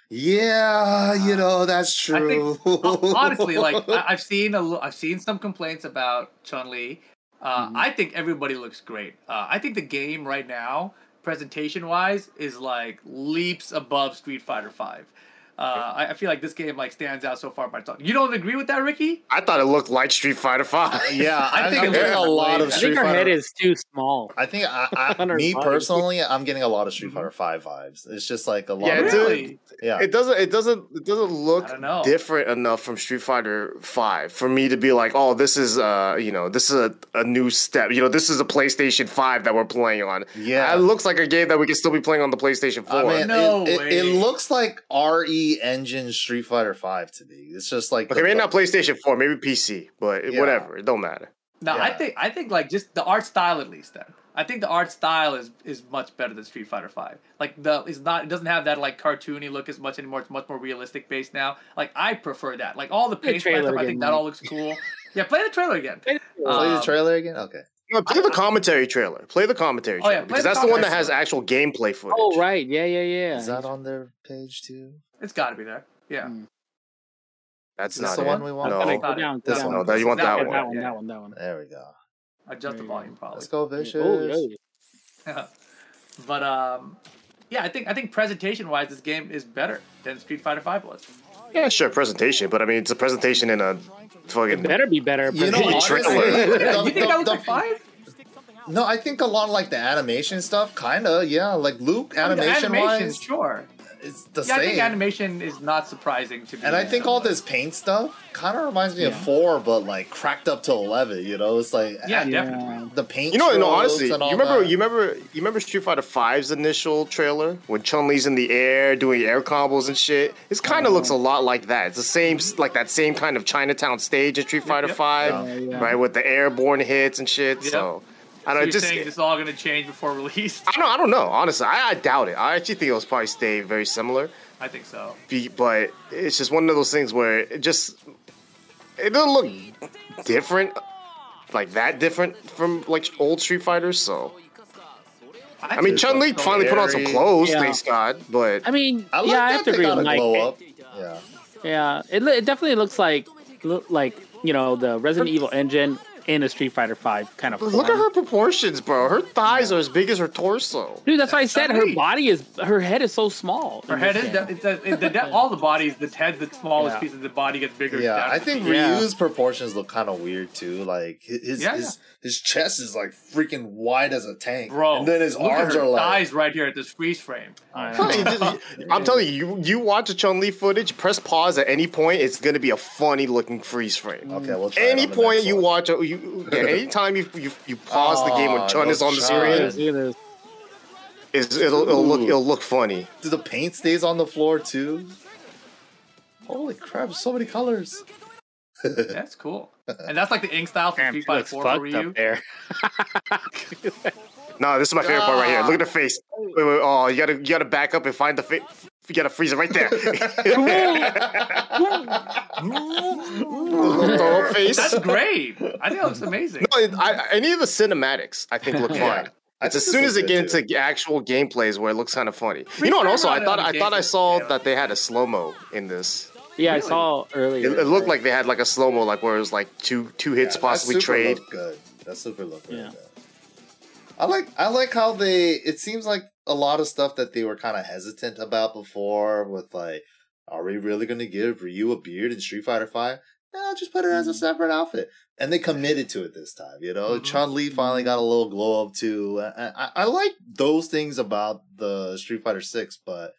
Yeah, you know that's I true. [LAUGHS] think honestly, like [LAUGHS] I, I've seen a, l- I've seen some complaints about Chun Li. Uh, Mhm. I think everybody looks great. Uh, I think the game right now, presentation wise, is like leaps above Street Fighter Five. Uh, I, I feel like this game like stands out so far by itself. You don't agree with that, Ricky? I thought it looked like Street Fighter Five. [LAUGHS] Yeah, [LAUGHS] I I think am it getting a lot way of I Street think her head is too small. I think I, I [LAUGHS] me body. personally, I'm getting a lot of Street Mhm. Fighter Five vibes. It's just like a lot. Yeah, of, it's really? yeah. It doesn't. It doesn't. It doesn't look I don't know. different enough from Street Fighter Five for me to be like, oh, this is uh, you know, this is a, a new step. You know, this is a PlayStation Five that we're playing on. Yeah. it looks like a game that we can still be playing on the PlayStation I Four. mean, No it, it, it looks like RE Engine Street Fighter Five to me. It's just like okay, the- maybe not PlayStation Four, maybe PC, but Yeah. whatever. It don't matter. No, I think I think like just the art style at least. Then I think the art style is is much better than Street Fighter Five. Like the it's not it doesn't have that like cartoony look as much anymore. It's much more realistic based now. Like I prefer that. Like all the Play the paint trailer stuff, I again, think that all looks cool. yeah, play the trailer again. Play the Um, trailer again. Okay. No, play the commentary trailer. Play the commentary Oh, yeah, because the that's the one that has actual gameplay footage. Oh right, yeah, yeah, yeah. Is that on their page too? It's got to be there. Yeah. Mm. That's not the it. one we want? No, Go down, go This down. one. no, that you want That that one. one. that one, Yeah. that one, that one. There we go. Adjust the There you volume go. probably. Let's go, Vicious. Oh, yeah. but um, yeah, I think I think presentation wise, this game is better than Street Fighter Five was. Yeah, sure, presentation, but I mean, it's a presentation in a fucking. It better be better. You know, honestly, [LAUGHS] trailer. the- you think the- that looks the- like five? No, I think a lot of like the animation stuff, kind of, yeah. Like Luke, I mean, animation animation, wise, sure. It's the Yeah, I think animation is not surprising to me. and I think all this paint stuff kind of reminds me of four, but like cracked up to eleven. You know, it's like Yeah, add- definitely. the paint. You know, no, honestly, you remember, that. you remember, you remember Street Fighter V's initial trailer when Chun Li's in the air doing air combos and shit. This kind of looks a uh-huh. lot like that. It's the same, like that same kind of Chinatown stage in Street Fighter yep. 5, Yeah, yeah. right, with the airborne hits and shit. Yep. So, I So don't you're just. saying this is all going to change before [LAUGHS] release? I don't, I don't know. Honestly, I, I doubt it. I actually think it'll probably stay very similar. I think so. Be, but it's just one of those things where it just it doesn't look different, like that different from like old Street Fighters. So I mean, Chun Li finally put on some clothes, Yeah. thanks God. But I mean, I like yeah, I that have to agree got with Mike. glow up. Yeah. Yeah, it, it definitely looks like look like you know the Resident Evil engine in a Street Fighter Five kind of. look at her proportions, bro. Her thighs are as big as her torso. Dude, that's why I said her Chun-Li. body is her head is so small. Her head is game. de- it's a, it, the de- [LAUGHS] all the bodies. The head's the smallest Yeah. piece of the body gets bigger. Yeah, I think the- Yeah. Ryu's proportions look kind of weird too. Like his Yeah, his his chest is like freaking wide as a tank, bro. and then his look at arms her are like. thighs right here at this freeze frame. I I'm telling you, just- I'm telling you, you, you watch a Chun Li footage, press pause at any point, it's gonna be a funny looking freeze frame. Okay, we'll try. it Any on the point next you one. watch, a, you yeah, anytime you you, you pause the game when Chun is on the screen, Look at this. is it'll, it'll look it'll look funny. Do the paint stays on the floor too? Holy crap! So many colors. [LAUGHS] That's cool. And that's like the ink style from Street Fighter 4 for fucked Ryu. there. [LAUGHS] [LAUGHS] No, this is my favorite part right here. Look at the face. Wait, wait, oh, you gotta you gotta back up and find the face. You gotta freeze it right there. [LAUGHS] Little face. That's great. I think that looks amazing. No, it- I, any of the cinematics I think look Yeah. fine. I It's as soon as looks it good, gets too. into actual gameplays where it looks kind of funny. You know, and also I thought I thought I saw that they had a slow mo in this. Yeah, I saw earlier. it looked like they had like a slow mo, like where it was like two two hits Yeah, that possibly super trade. good. That super looked really Yeah. good. I like I like how they. It seems like a lot of stuff that they were kind of hesitant about before, with like, are we really going to give Ryu a beard in Street Fighter Five? No, just put it as a Mm-hmm. separate outfit. And they committed to it this time. You know, Mhm. Chun Li finally got a little glow up too. I, I, I like those things about the Street Fighter Six, but.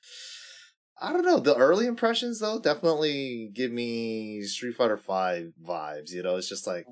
I don't know. The early impressions though definitely give me Street Fighter Five vibes. You know, it's just like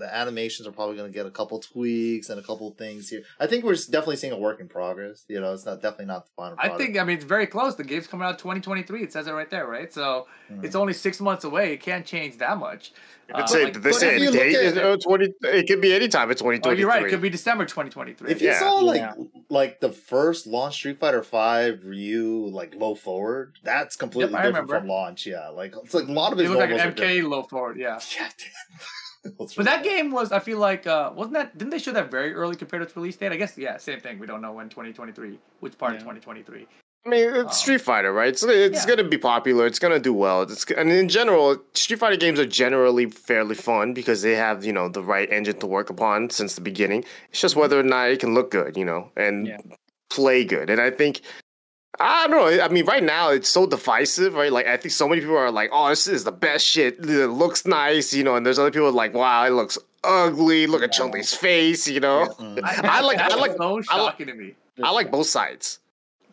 the animations are probably going to get a couple tweaks and a couple things here. I think we're definitely seeing a work in progress. You know, it's not definitely not the final I think I mean it's very close. The game's coming out 2023. It says it right there, right? So Mhm. it's only six months away. It can't change that much. Did they Uh, say, like- did they say a date? Is it, oh, 20, it could be any time in Oh, 2023. you're right. It could be December 2023. if you Yeah. saw like Yeah. like the first launch Street Fighter Five Ryu like low forward, that's completely Yep, different from launch. Yeah, like it's like a lot of it his looked like an normals are MK low forward. Yeah. [LAUGHS] Yeah, damn. That's [LAUGHS] But that game was, I feel like, uh, wasn't that? Didn't they show that very early compared to its release date? I guess, yeah, same thing. We don't know when 2023, which part of 2023. I mean, it's Um, Street Fighter, right? So it's yeah. going to be popular. It's going to do well. It's, and in general, Street Fighter games are generally fairly fun because they have, you know, the right engine to work upon since the beginning. It's just whether or not it can look good, you know, and Yeah. play good. And I think I don't know. I mean, right now it's so divisive, right? Like, I think so many people are like, "Oh, this is the best shit. It looks nice," you know, and there's other people like, "Wow, it looks ugly. Look at Chun Li's face," you know. Mm. I like- I like- so I like- shocking to me. I like both sides.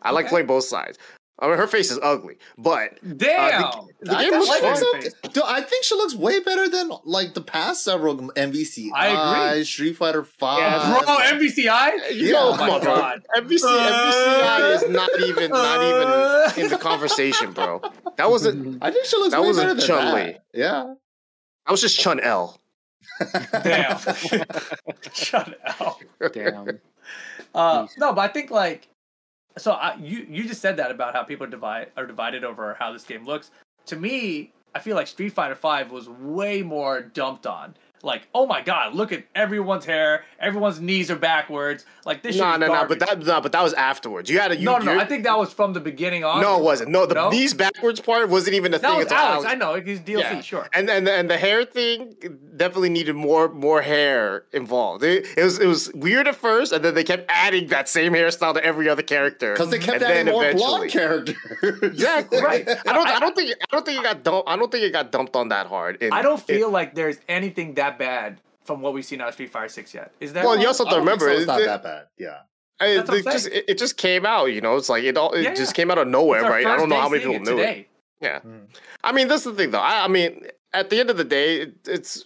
I like Okay. playing both sides. I mean, her face is ugly, but uh, Damn. the I game think looks she fun. looks. Dude, I think she looks way better than like the past several MVC. I agree. Street Fighter Five. Yeah, Bro, [LAUGHS] MVCI? you Yeah. know, Oh come my on, bro. God. MVC, MVCI uh, is not even not even uh. in the conversation, bro. That was a [LAUGHS] I think she looks That way was a better than Chun-Li. Yeah. I was just Chun L. [LAUGHS] Damn. Shut up. Damn. Uh, Jeez. no, but I think like, so I, you you just said that about how people are divide are divided over how this game looks. To me, I feel like Street Fighter Five was way more dumped on. Like, oh my god, look at everyone's hair, everyone's knees are backwards. Like this. shit No, no, no. But that, no, but that was afterwards. You had to. You, no, no, no. I think that was from the beginning on. no, it wasn't. No, the No? knees backwards part wasn't even a that thing. was until Alex. Alex- I know he's DLC, Yeah. sure. And and and the hair thing definitely needed more more hair involved. It, it was it was weird at first, and then they kept adding that same hairstyle to every other character. Because they kept And adding then more eventually- blonde characters. Exactly. Right. I don't. I don't think. I don't think it got dumped. I don't think it got dumped on that hard. in- I don't in- feel like there's anything that bad from what we've seen out of Street Fighter Six yet. Is that Well, you also have to remember so. it's not it- that bad. Yeah. I- That's what I'm it just it, it just came out. You know, it's like it all. It Yeah, just yeah. came out of nowhere, right? I don't know how many people it knew it. Yeah. Mm. I mean, that's the thing, though. I, I mean, at the end of the day, it, it's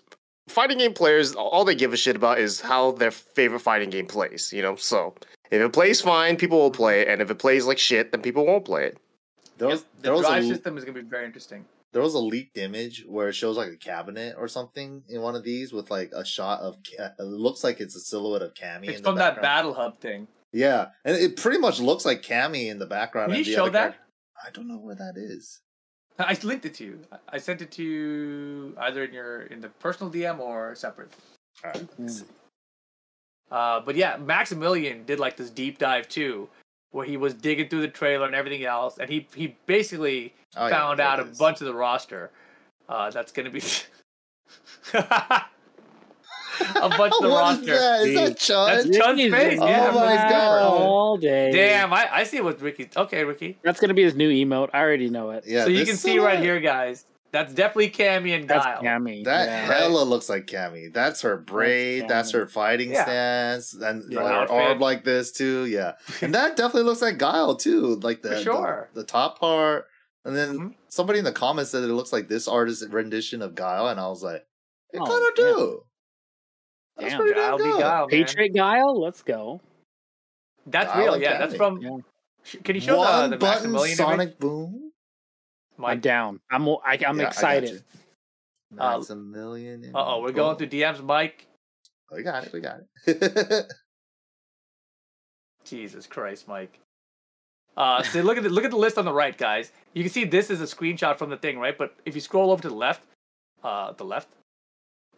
fighting game players. All they give a shit about is how their favorite fighting game plays. You know, so if it plays fine, people will play it, and if it plays like shit, then people won't play it. There was, The drive a, system is gonna be very interesting. There was a leaked image where it shows like a cabinet or something in one of these with like a shot of. It looks like it's a silhouette of Cammy. It's in from the that battle hub thing. Yeah, and it pretty much looks like Cammy in the background. Can you show that? character- I don't know where that is. I linked it to you. I- I sent it to you either in your in the personal DM or separate. All right, let's see. Uh, but yeah, Maximilian did like this deep dive too, where he was digging through the trailer and everything else, and he he basically Oh, found there out a bunch of the roster. Uh, that's gonna be [LAUGHS] a [LAUGHS] bunch of the What is roster. that? Is that Chun? That's Chun's face. been Yeah, Oh my God. All day. Damn, I, I see what Ricky. Okay, Ricky. That's gonna be his new emote. I already know it. yeah, so you can see right here, guys. That's definitely Cammy and Guile. That's Cammy. That yeah. hella looks like Cammy. That's her braid. That's, Cammy. her fighting Yeah. stance, and Yeah, her outfit. arm like this too. Yeah, [LAUGHS] and that definitely looks like Guile too. Like the For sure. the, the top part, and then Mhm. somebody in the comments said it looks like this artist rendition of Guile, and I was like, it Oh, kind of damn. do. That's Damn, pretty damn Guile be good. Guile. Patriot Guile. Let's go. That's Guile real. and Yeah, that's from. Yeah. Can you show One the, the button Sonic image? Boom. I'm down. I'm. I, I'm Yeah, excited. you. Uh, Maximilian. Uh oh, we're going through DMs, Mike. We got it. We got it. [LAUGHS] Jesus Christ, Mike. Uh, so look at the look at the list on the right, guys. You can see this is a screenshot from the thing, right? But if you scroll over to the left, uh, the left,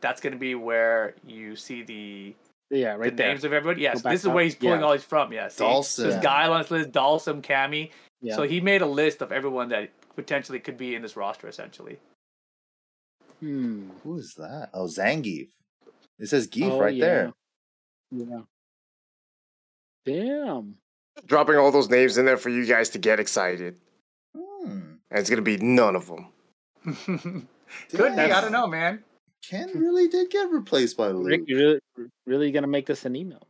that's going to be where you see the, Yeah, the right there. names of everybody. Yes, this is up. where he's pulling Yeah. all these from. Yeah, see? Dawson. So there's Guile on his list, Dhalsim, Cammy. Yeah. So he made a list of everyone that potentially could be in this roster, essentially. Hmm. Who is that? Oh, Zangief. It says Geef Oh, right yeah. there. Yeah. Damn. Dropping all those names in there for you guys to get excited, Hmm. and it's gonna be none of them. Could be. I don't know, man. Ken really did get replaced by Luke. Rick, you really, really gonna make this an email?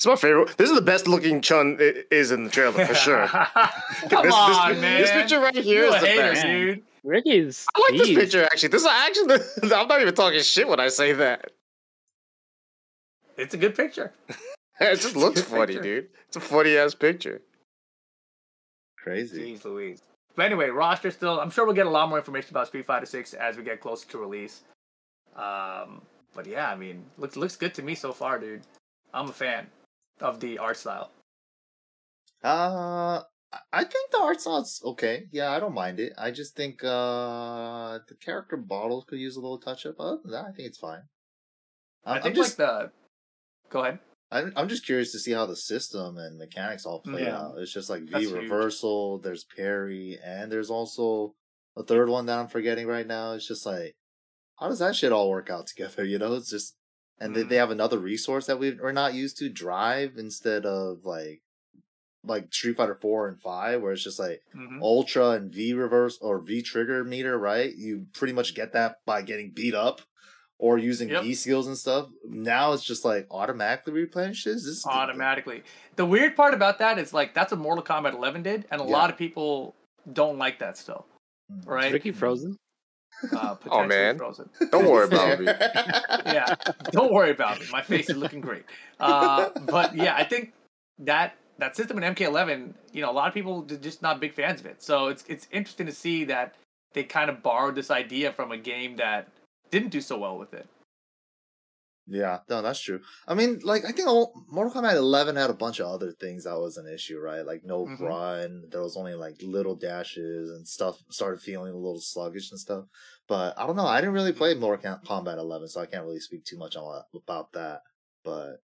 It's my favorite. This is the best looking Chun i- is in the trailer for sure. [LAUGHS] Come this, on, this, man. This picture right here You're is a the hater, best. dude. Ricky's. I like this picture actually. This is actually [LAUGHS] I'm not even talking shit when I say that. It's a good picture. [LAUGHS] It just looks funny, picture. dude. It's a funny ass picture. Crazy. Jeez Louise. But anyway, roster still. I'm sure we'll get a lot more information about Street Fighter Six as we get closer to release. Um, but yeah, I mean, looks looks good to me so far, dude. I'm a fan of the art style. Uh, I- I think the art style's okay. Yeah, I don't mind it. I just think uh the character models could use a little touch up. Other than that, I think it's fine. I'm, I I'm think just like the. Go ahead. I'm, I'm just curious to see how the system and mechanics all play Yeah. out. It's just like V That's huge. reversal, there's parry, and there's also a third one that I'm forgetting right now. It's just like, how does that shit all work out [LAUGHS] together? You know, it's just, and they, Mhm. they have another resource that we, we're not used to drive instead of like like Street Fighter Four and Five, where it's just like Mhm. Ultra and V reverse or V trigger meter, right? You pretty much get that by getting beat up or using Yep. V skills and stuff. Now it's just like automatically replenishes. This is automatically. The weird part about that is like that's what Mortal Kombat 11 did, and a Yeah. lot of people don't like that still, Is right? Ricky frozen? Uh, potentially man. frozen. Don't worry about me. [LAUGHS] yeah, don't worry about me. My face is looking great. Uh, but yeah, I think that that system in MK11, you know, a lot of people are just not big fans of it. So it's it's interesting to see that they kind of borrowed this idea from a game that didn't do so well with it. Yeah, no, that's true. I mean, like I think all- Mortal Kombat 11 had a bunch of other things that was an issue, right? Like no Mhm. run, there was only like little dashes and stuff. Started feeling a little sluggish and stuff. But I don't know. I didn't really play Mortal Kombat 11, so I can't really speak too much on about that. But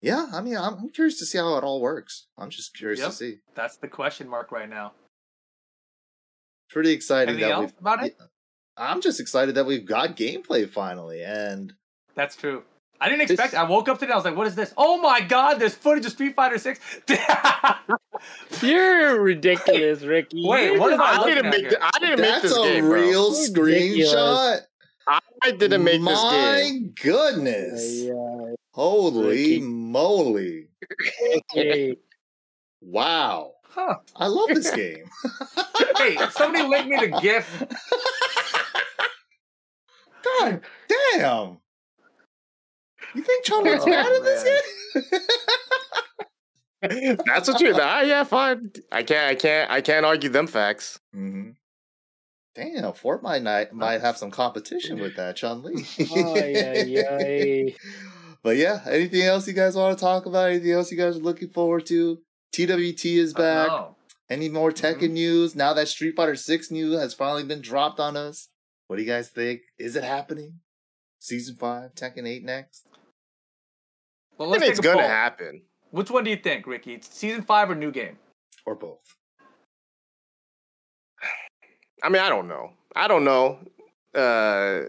yeah, I mean, I'm, curious to see how it all works. I'm just curious Yep. to see. That's the question mark right now. Pretty exciting Anything that else we. about it? I'm just excited that we've got gameplay finally, and That's true. I didn't expect. This- I woke up today. I was like, "What is this? Oh my god! There's footage of Street Fighter 6. [LAUGHS] You're ridiculous, Ricky. Wait, what just- am I I looking didn't at make. here? th- I didn't make that's this a game, bro. real Ridiculous. screenshot. I didn't make this game. My game. goodness. Yeah, Holy Ricky. moly. okay. Wow. huh? I love this [LAUGHS] game. Hey, somebody link me the GIF. [LAUGHS] God damn. You think Chun Li's Oh, bad in this game? [LAUGHS] That's what you. Ah, yeah, fine. I can't. I can't. I can't argue them facts. hmm Damn, Fortnite might, might have some competition with that Chun Li. Oh, yeah, yeah. But yeah, anything else you guys want to talk about? Anything else you guys are looking forward to? TWT is back. Oh, Any more Tekken Mhm. news? Now that Street Fighter 6 news has finally been dropped on us. What do you guys think? Is it happening? Season 5, Tekken 8 next? Well, let's think take it's gonna happen. Which one do you think, Ricky? Season five or new game? Or both? [SIGHS] I mean, I don't know. I don't know. Uh,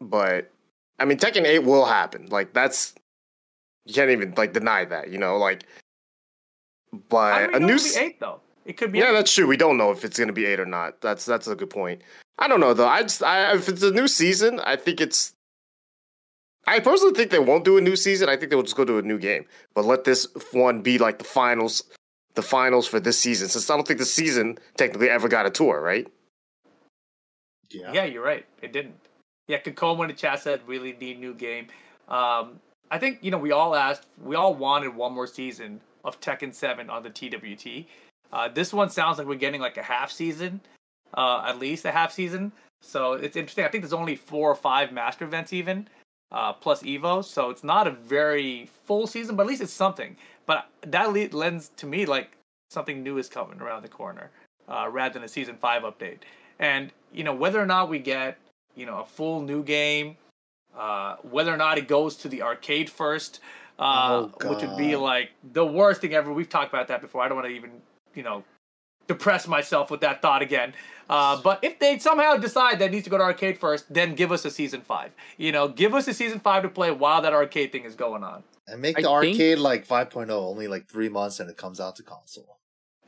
but I mean, Tekken Eight will happen. Like that's you can't even like deny that. You know, like. But I a new. eight though. It could be. Yeah, eight. that's true. We don't know if it's gonna be eight or not. That's that's a good point. I don't know though. I just I, if it's a new season, I think it's. I personally think they won't do a new season. I think they will just go to a new game, but let this one be like the finals, the finals for this season. Since I don't think the season technically ever got a tour, right? Yeah. Yeah, you're right. It didn't. Yeah, Kakoma in the chat said really need new game. Um, I think you know we all asked, we all wanted one more season of Tekken Seven on the TWT. Uh, this one sounds like we're getting like a half season, uh, at least a half season. So it's interesting. I think there's only four or five master events even, uh, plus Evo. So it's not a very full season, but at least it's something. But that le- lends to me like something new is coming around the corner, uh, rather than a season five update. And you know whether or not we get you know a full new game, uh, whether or not it goes to the arcade first, uh, Oh, which would be like the worst thing ever. We've talked about that before. I don't want to even you know depress myself with that thought again. Uh, but if they somehow decide that it needs to go to arcade first, then give us a season five. You know, give us a season five to play while that arcade thing is going on. And make I the think- arcade like 5.0, only like three months and it comes out to console.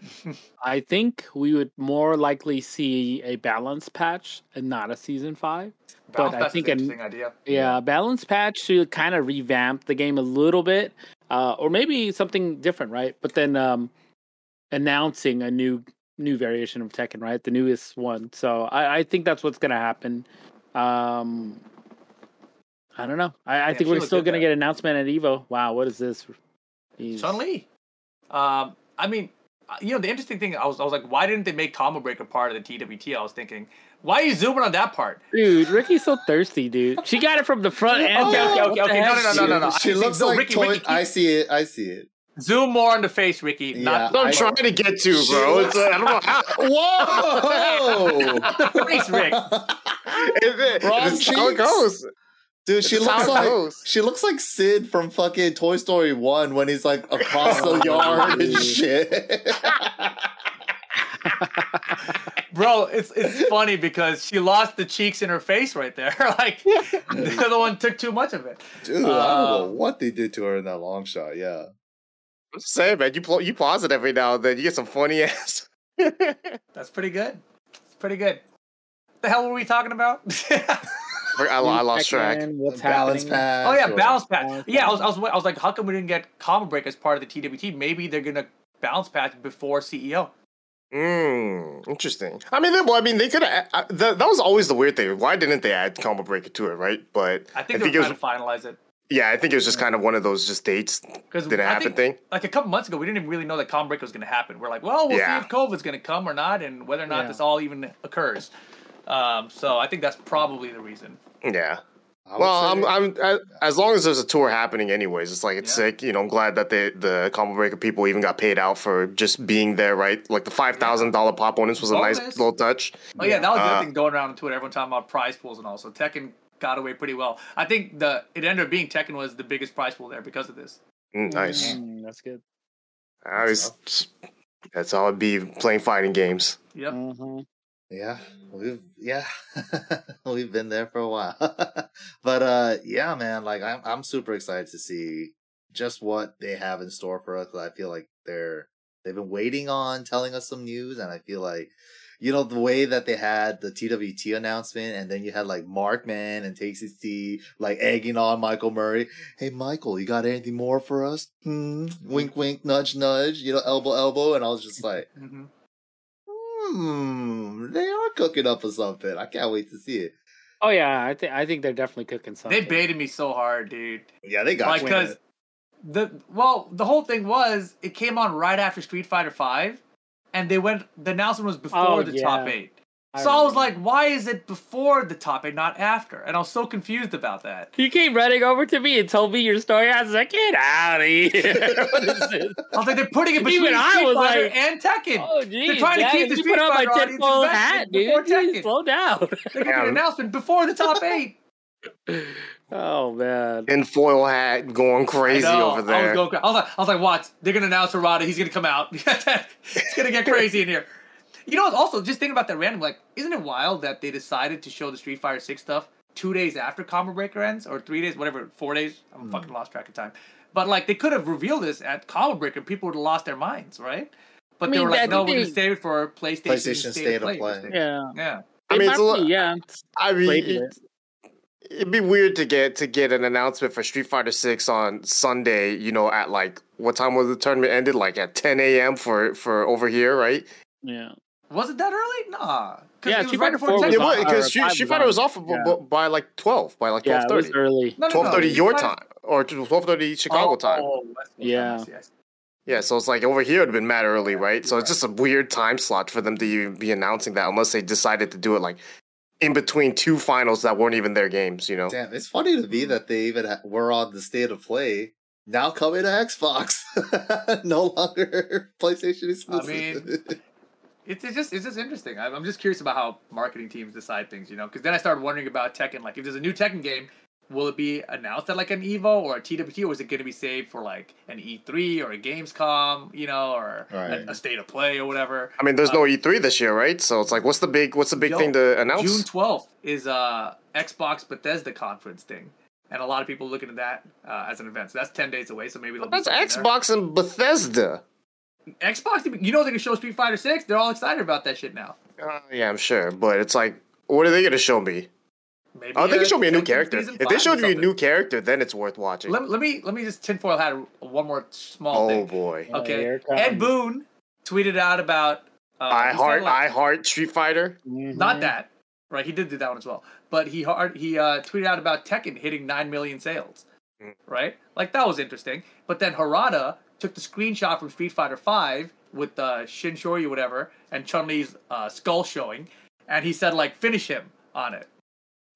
[LAUGHS] I think we would more likely see a balance patch and not a season five. Balance I think an an- interesting idea. Yeah, a balance patch to kind of revamp the game a little bit, uh, or maybe something different, right? But then um, announcing a new new variation of Tekken, right? The newest one. So I, I think that's what's gonna happen. Um, I don't know. I, I Yeah, think we're still gonna there. get an announcement at Evo. Wow, what is this? Jeez. Chun Li. Um, I mean, uh, you know, the interesting thing, I was, I was like, why didn't they make Combo Breaker part of the TWT? I was thinking, why are you zooming on that part? Dude, Ricky's so thirsty, dude. She got it from the front [LAUGHS] and Okay, back. okay, okay, okay. No, no, no, no, no, no. She see- looks no, like Ricky, toy- Ricky, I see it. I see it. Zoom more on the face, Ricky. Yeah. Not I'm I- trying to get to, bro. It's, uh, I don't know how. [LAUGHS] Whoa! the face, Rick. It's, Wrong it's how it goes. Dude, she It's looks like goes. she looks like Sid from fucking Toy Story One when he's like across the yard and shit. [LAUGHS] Bro, it's it's funny because she lost the cheeks in her face right there. [LAUGHS] like the other one took too much of it. Dude, I don't know Um, what they did to her in that long shot. Yeah, I'm just saying, man. You pl- you pause it every now and then. You get some funny [LAUGHS] ass. That's pretty good. It's pretty good. The hell were we talking about? [LAUGHS] I, I lost track. Pac-Man, What's balance happening? pass. oh yeah, or- balance patch. Balance Yeah, I was. I was, I was like, how come we didn't get Combo Breaker as part of the TWT? Maybe they're gonna balance patch before CEO. Mm, interesting. I mean, they, well, I mean, they could. That, that was always the weird thing. Why didn't they add Combo Breaker to it, right? But I think I they're think it trying was. to finalize it Yeah, I think it was just kind of one of those just dates because didn't happen thing. Like a couple months ago, we didn't even really know that Combo Breaker was gonna happen. We're like, well, we'll Yeah. see if COVID's gonna come or not, and whether or not Yeah. this all even occurs. Um, so I think that's probably the reason. Yeah. Well, say- I'm, I'm as- as long as there's a tour happening, anyways. It's like it's Yeah. sick. You know, I'm glad that the the combo breaker people even got paid out for just being there, right? Like the five thousand dollar pot bonus was a nice little touch. Oh yeah, that was the Uh, other thing going around on Twitter. Everyone talking about prize pools and all. So Tekken got away pretty well. I think the it ended up being Tekken was the biggest prize pool there because of this. Mm, nice. Mm, that's good. I was, that's all it'd be playing fighting games. Yep. Mhm. Yeah, we've yeah, [LAUGHS] we've been there for a while. [LAUGHS] but uh yeah, man, like I'm I'm super excited to see just what they have in store for us. I feel like they're they've been waiting on telling us some news and I feel like you know the way that they had the TWT announcement and then you had like Mark Man and Takes T like egging on Michael Murray. Hey Michael, you got anything more for us? Hmm. Wink wink nudge nudge, you know, elbow elbow and I was just like [LAUGHS] hmm Hmm, they are cooking up for something. I can't wait to see it. Oh yeah, I think I think they're definitely cooking something. They baited me so hard, dude. Yeah, they got Like you. because the well, the whole thing was it came on right after Street Fighter Five, and they went. The announcement was before Oh, the yeah. top eight. I so I was like, why is it before the top eight, not after? And I was so confused about that. You came running over to me and told me your story. I was like, get out of here. [LAUGHS] what is this? I was like, they're putting it [LAUGHS] between Even I was Fighter like, and Tekken. Oh, geez, trying to keep the you Street put on my Fighter audience tinfoil hat, dude. before Jeez, Tekken. slow down. They're gonna an announcement before the top eight. [LAUGHS] oh man. In foil hat, going crazy I know. over I was, there. going, cra- I was like, I was like, watch. They're gonna announce Harada. He's gonna come out. [LAUGHS] it's gonna get crazy in here. You know, also just thinking about that random. Like, isn't it wild that they decided to show the Street Fighter Six stuff two days after Combo Breaker ends, or three days, whatever, four days? I'm Hmm. fucking lost track of time. But like, they could have revealed this at Combo Breaker. People would have lost their minds, right? But I they were like, no, we're gonna save it for PlayStation, PlayStation State of Play. Yeah. Yeah. I mean, it's a probably- li- yeah. I mean, Played it, it'd be weird to get to get an announcement for Street Fighter Six on Sunday. You know, at like what time was the tournament ended? Like at 10 a.m. for for over here, right? Yeah. Was it that early? Nah. 'Cause Yeah, Street Fighter before 4 was Yeah, on- Because five Street, was Street Fighter on. was off b- Yeah. b- by like 12, by like Yeah, it was 12:30. early. No, no, no. 12:30 your Street time or 12:30 Chicago Oh, time. oh, Yeah. I see, I see. Yeah, so it's like over here it'd been mad early, right? So it's just a weird time slot for them to even be announcing that, unless they decided to do it like in between two finals that weren't even their games, you know? Damn, it's funny to me that they even ha- were on the state of play. Now coming to Xbox, [LAUGHS] no longer [LAUGHS] PlayStation exclusive. mean, [LAUGHS] It's, it's just it's just interesting. I'm, I'm just curious about how marketing teams decide things, you know. Because then I started wondering about Tekken. Like, if there's a new Tekken game, will it be announced at like an Evo or a TWT, or is it going to be saved for like an E3 or a Gamescom, you know, or Right. a, a state of play or whatever? I mean, there's Uh, no E3 this year, right? So it's like, what's the big, what's the big Yo, thing to announce? June 12th is uh Xbox Bethesda conference thing, and a lot of people looking at that uh, as an event. So that's 10 days away. So maybe they'll That's do something there. Xbox and Bethesda. Xbox, you know, they can show Street Fighter Six. They're all excited about that shit now. Uh, yeah, I'm sure, but it's like, what are they gonna show me? Maybe Oh, they uh, can show me a new character. If they showed me a new character, then it's worth watching. Let, let me let me just tinfoil hat one more small thing. Oh thing. boy, Oh, Okay, here it comes. Ed Boon tweeted out about uh, I heart, like- I heart Street Fighter. Mhm. not that right. He did do that one as well, but he hard he uh, tweeted out about Tekken hitting nine million sales, Mm. right? Like that was interesting. But then Harada took the screenshot from Street Fighter Five with uh, Shin Shoryu whatever and Chun Li's uh, skull showing, and he said like finish him on it,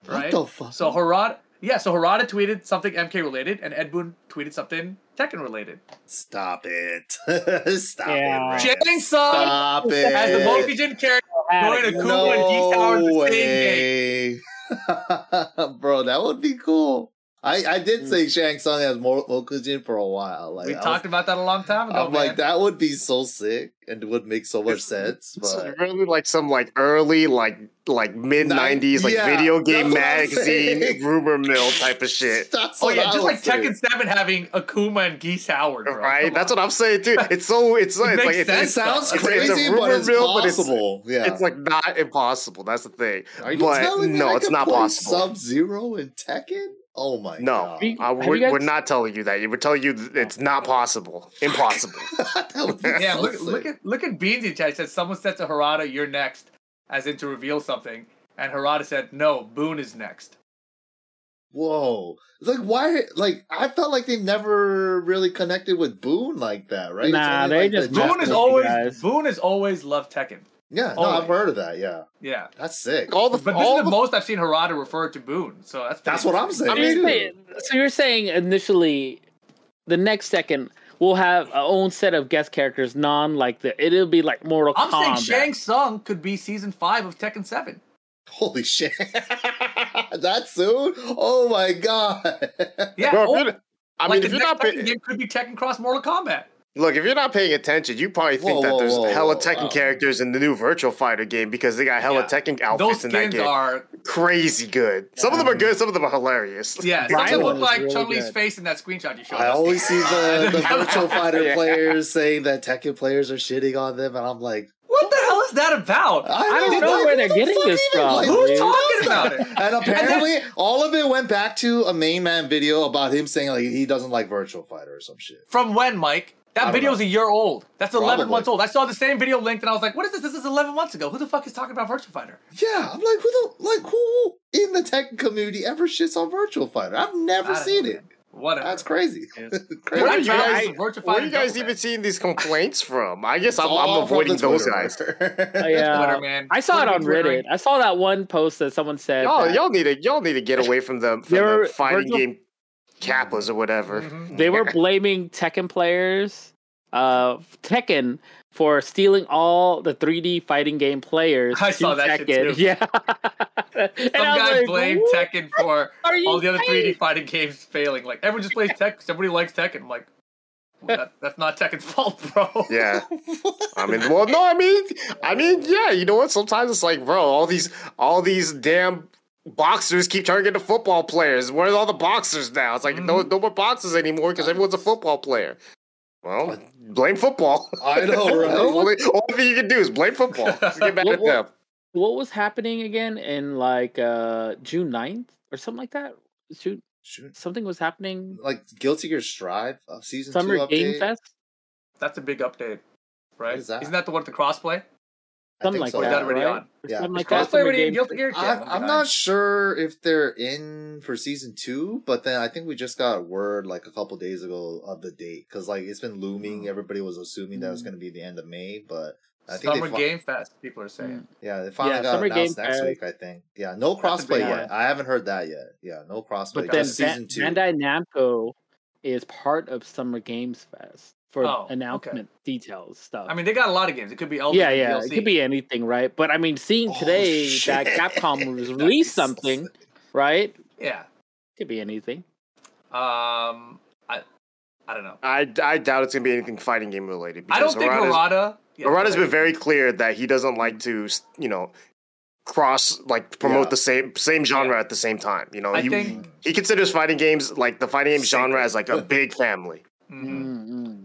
right? What the fuck? So Harada, yeah, so Harada tweeted something MK related, and Ed Boon tweeted something Tekken related. Stop it! Stop Yeah. it! Shang Ray. Tsung Stop it! as the Mokujin character going it. to Kuma and Geese Howard in the no same game. [LAUGHS] bro. That would be cool. I, I did mm. say Shang Tsung as Mo- Mokujin for a while. Like we I talked was, about that a long time ago. I'm man. like that would be so sick and would make so much sense. It's But really like some like early like like mid nineties like yeah, video game that's what I'm magazine [LAUGHS] rumor mill type of shit. [LAUGHS] that's Oh yeah, I just like saying. Tekken Seven having Akuma and Geese Howard, bro. Right? Come That's on. what I'm saying too. [LAUGHS] It's so it's, It it's like sense, It sounds It's- crazy, it's a but rumor it's mill, but it's- possible. yeah. it's like not impossible. That's the thing. Are you but telling me no, I it's not possible. Sub Zero and Tekken? Oh my No, god. We- have we're, guys- we're not telling you that. We're telling you it's not possible. Impossible. [LAUGHS] that would be Yeah, so look, look at look at Beansy chat. It said someone said to Harada, "You're next," as in to reveal something, and Harada said, "No, Boon is next." Whoa. It's like why like I felt like they never really connected with Boon like that, right? Nah, they like, just Japanese- Boon is always guys. Boon has always loved Tekken. Yeah, no. I've heard of that, yeah. Yeah, That's sick. all the but this all is the the most I've seen Harada refer to Boon. So that's That's what I'm saying. I mean, too. so you're saying initially, the next second we'll have our own set of guest characters, non like the it'll be like Mortal I'm saying Shang Tsung could be season five of Tekken Seven. Holy shit. [LAUGHS] that soon? Oh my god. Yeah, Bro, if or, you're- I like mean, the if you're next not Tekken paying, game could be Tekken Cross Mortal Kombat. Look, if you're not paying attention, you probably think Whoa, that whoa, there's whoa, hella whoa, Tekken wow. characters in the new Virtual Fighter game because they got hella Yeah. Tekken Those outfits in that skins game. are Crazy good. Some of them are good. Some of them are hilarious. [LAUGHS] yeah. Some Brian of look like really Chun Li's face in that screenshot you showed. I us. always see the, [LAUGHS] the virtual fighter [LAUGHS] Yeah. players saying that Tekken players are shitting on them, and I'm like, What the hell is that about? I, I don't know like, where they're the getting this from, like, Who's does talking about it? And apparently, all of it went back to a main man video about him saying like he doesn't like virtual fighter or some shit. From when, Mike? I That don't video know. is a year old. That's 11 months old. I saw the same video linked and I was like, what is this? This is 11 months ago. Who the fuck is talking about Virtual Fighter? Yeah, I'm like, who the like who in the Tekken community ever shits on virtual fighter? I've never seen know, it. man. Whatever. That's crazy. Yes. [LAUGHS] crazy. Where Where are are you guys- Virtua Where are you guys even Man. seeing these complaints from? I guess I'm, I'm avoiding those guys. [LAUGHS] Oh, yeah. Twitter, uh, man. I saw it on be Reddit. twittering. I saw that one post that someone said. Y'all, y'all need to y'all need to get away from the, from the fighting virtual- game kappas or whatever. Mhm. they were [LAUGHS] blaming Tekken players, uh, Tekken for stealing all the 3D fighting game players. I saw that shit Tekken. too. Yeah. [LAUGHS] Some I was guy like, blamed "What Tekken for [LAUGHS] Are all the other 3D fighting games failing. Like, everyone just plays Tekken. everybody likes Tekken. I'm like, that, that's not Tekken's fault, bro. Yeah. I mean, well, no, I mean, I mean, yeah, you know what? Sometimes it's like, bro, all these, all these damn boxers keep turning into football players. Where's all the boxers now? It's like no, Mm-hmm. no more boxers anymore because everyone's a football player. Well, blame football. I know, [LAUGHS] right? only, only thing you can do is blame football. [LAUGHS] Just get mad What- at them. What was happening again in like uh June 9th or something like that? June, Shoot. something was happening. Like Guilty Gear Strive uh, season Summer two Game. Fest? That's a big update, right? What is that? Isn't that the one with the crossplay? I Something like so, that. that already right? on? Yeah. something Is like that. crossplay Summer already in Game- Guilty Gear? I, I'm not sure if they're in for season two, but then I think we just got word like a couple days ago of the date because like it's been looming. Everybody was assuming that it was Mm. going to be the end of May, but I think Summer they fi- Game Fest, people are saying. yeah they finally Yeah, got Summer announced Game next Fest. week. I think yeah, no crossplay big yet. one. I haven't heard that yet. Yeah, no crossplay. But then just Ba- season two. Bandai Namco is part of Summer Games Fest for Oh, okay. announcement details stuff. I mean, they got a lot of games. It could be Elden yeah, yeah, DLC. it could be anything, right? But I mean, seeing Oh, today shit. that Capcom [LAUGHS] released be so something, right? Yeah. Could be anything. Um, I, I don't know. I, I doubt it's gonna be anything fighting game related. I don't think Harada's- Harada. Yeah, Harada's go been very clear that he doesn't like to, you know, cross like promote Yeah. the same same genre at the same time. You know, I he think- he considers fighting games like the fighting game Sacred. genre as like a big family. Mhm.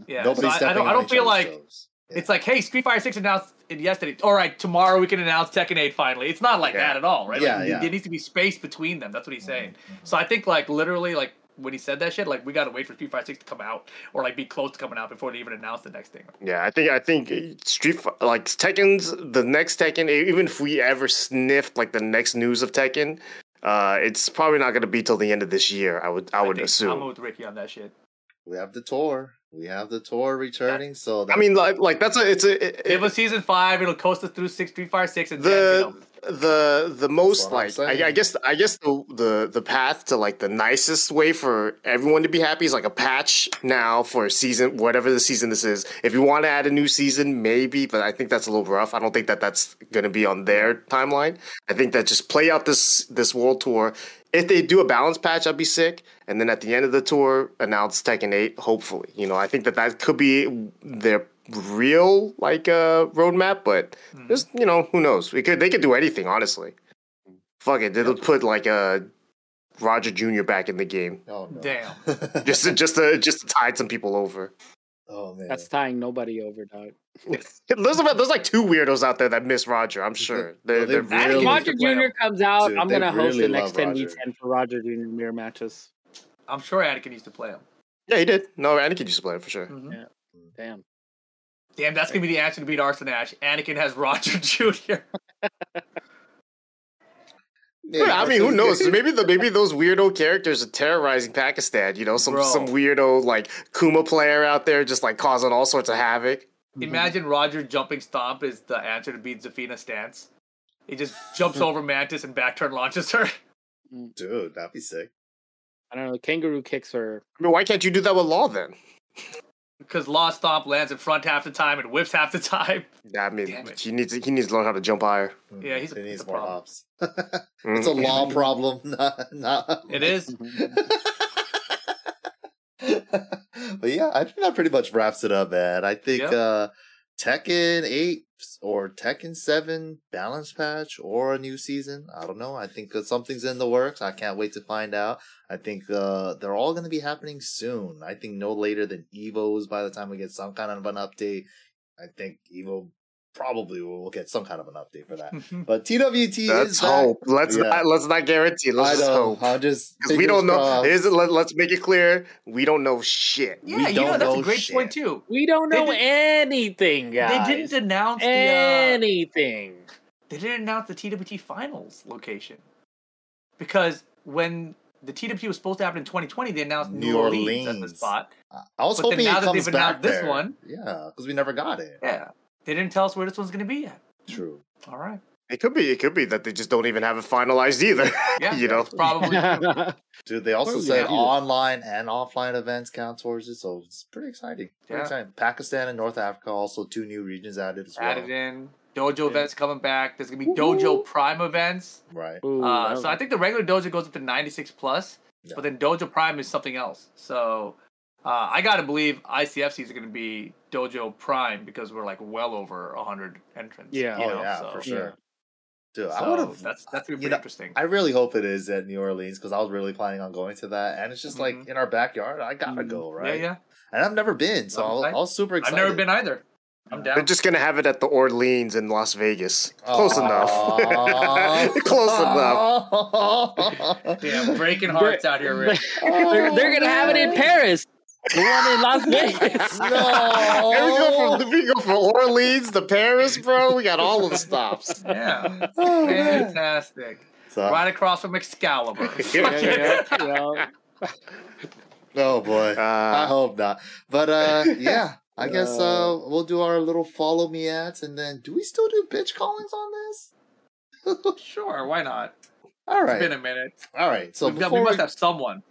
Yeah. So I, I don't. I don't feel like it's like, hey, Street Fighter Six announced it yesterday. All right, tomorrow we can announce Tekken Eight finally. It's not like Yeah. that at all, right? Yeah, like, yeah. There needs to be space between them. That's what he's saying. Mhm. So I think like literally like when he said that shit, like we gotta wait for Street Fighter Six to come out or like be close to coming out before they even announce the next thing. Yeah, I think I think Street like Tekken's the next Tekken. Even if we ever sniffed like the next news of Tekken, uh, it's probably not going to be till the end of this year. I would I would assume. I'm with Ricky on that shit. We have the tour. We have the tour returning. So I mean, like like that's a it's a it, Give us season five. It'll coast us through six Street Fighter Six and The- then, you know, the the most like I, I guess I guess the, the the path to like the nicest way for everyone to be happy is like a patch now for a season whatever the season this is. If you want to add a new season, maybe, but I think that's a little rough. I don't think that that's going to be on their timeline. I think that just play out this this world tour. If they do a balance patch, I'd be sick. And then at the end of the tour, announce Tekken Eight. Hopefully, you know, I think that that could be their real like uh roadmap, but just you know, who knows? We could they could do anything, honestly. Fuck it, they'll put like a Roger Jr. back in the game Oh no. Damn. [LAUGHS] just to, just to just to tide some people over. Oh man. That's tying nobody over, dog. there's about there's like two weirdos out there that miss Roger. I'm sure. They're, they they're If really- Roger Jr. comes out, Dude, I'm gonna host really the next 10v10 for Roger Jr. mirror matches. I'm sure Anakin used to play him. yeah, he did. No, Anakin used to play it for sure. Mhm. Yeah. Damn. Damn, that's gonna be the answer to beat Arslan Ash. Anakin has [LAUGHS] Roger Jr. [LAUGHS] Yeah, I mean, who knows? [LAUGHS] Maybe the maybe those weirdo characters are terrorizing Pakistan. You know, some Bro. some weirdo like Kuma player out there just like causing all sorts of havoc. Mm-hmm. Imagine Roger jumping stomp is the answer to beat Zafina stance. He just jumps [LAUGHS] over Mantis and back turn launches her. Mm. Dude, that'd be sick. I don't know. Kangaroo kicks are. I mean, why can't you do that with Law then? Because Law Stomp lands in front half the time and whips half the time. [LAUGHS] Yeah, I mean, he needs to, he needs to learn how to jump higher. Yeah, he's he he's needs a more problem. hops. [LAUGHS] it's a Mhm. law problem, [LAUGHS] not, not It is. but yeah, I think that pretty much wraps it up, man. I think Yep. uh Tekken 8 or Tekken 7 balance patch or a new season. I don't know. I think something's in the works. I can't wait to find out. I think uh they're all going to be happening soon. I think no later than Evo's by the time we get some kind of an update. I think Evo probably we'll get some kind of an update for that. But TWT is Let's back. hope. Let's Yeah. not let's not guarantee. Let's I just hope. I'll just Because we don't know. crossed. Here's, let, let's make it clear. We don't know shit. Yeah, We you know that's know a great shit. point too. We don't know did- anything, guys. They didn't announce the uh, anything. they didn't announce the TWT finals location because when the TWT was supposed to happen in 2020, they announced New, New Orleans. as the spot. I was But hoping now it that comes they've back announced this one- Yeah, because we never got it. Yeah, they didn't tell us where this one's gonna be yet. True. All right. It could be. It could be that they just don't even have it finalized either. [LAUGHS] Yeah, you know. [LAUGHS] probably. true. [LAUGHS] Dude, they also said online and offline events count towards it, so it's pretty exciting. Pretty Yeah. exciting. Pakistan and North Africa also two new regions added as well. added in. Dojo events coming back. There's gonna be Dojo Prime events. Right. Ooh, Uh, so I think the regular Dojo goes up to 96 plus, Yeah. but then Dojo Prime is something else. So uh, I gotta believe ICFC is gonna be Dojo Prime because we're like well over 100 entrants. Yeah. you oh know, yeah, so, for sure. Dude, I would have. That's that's gonna be you pretty know, interesting. I really hope it is at New Orleans because I was really planning on going to that, and it's just like Mhm. in our backyard. I gotta Mhm. go, right? yeah. yeah. And I've never been, so I was, I was super excited. I've never been either. I'm down. They're just gonna have it at the Orleans in Las Vegas. Close Aw. enough. [LAUGHS] Close enough. [LAUGHS] Damn, breaking hearts out here, Rick. [LAUGHS] they're, they're gonna have it in Paris. The one in Las [LAUGHS] Vegas. [LAUGHS] No. Here we go from we go from Orleans to Paris, bro. We got all of the stops. [LAUGHS] Yeah, Oh, fantastic. So- Right across from Excalibur. yeah, yeah, yeah. Oh boy. I Uh, hope not. But uh yeah, I guess uh we'll do our little follow me ads and then do we still do bitch callings on this? Sure, why not? All It's been a minute. All right. So We've got, we must have someone.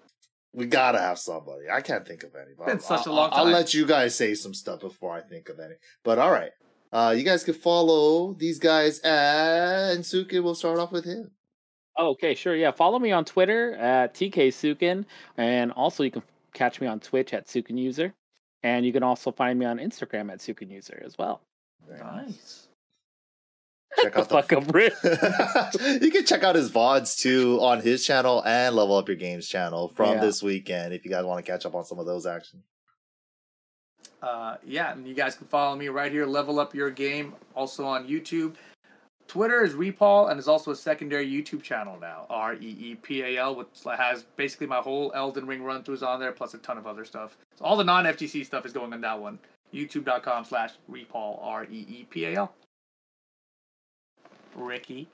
We gotta have somebody. I can't think of any. been such a I'll- long I'll time. let you guys say some stuff before I think of any. But all right. Uh you guys can follow these guys at and Suki will start off with him. Oh, okay, sure. Yeah, follow me on Twitter at TK Sukin, and also you can catch me on Twitch at Sukin User, and you can also find me on Instagram at Sukin User as well. Very nice. Nice. Check out the Fuck up, Rick. [LAUGHS] you can check out his VODs too on his channel and Level Up Your Games channel from Yeah. this weekend if you guys want to catch up on some of those actions. Uh, yeah, and you guys can follow me right here, Level Up Your Game, also on YouTube. Twitter is Reepal, and is also a secondary YouTube channel now, R E E P A L, which has basically my whole Elden Ring run throughs on there, plus a ton of other stuff. So all the non FGC stuff is going on that one. YouTube.com slash Reepal, R E E P A L. Ricky.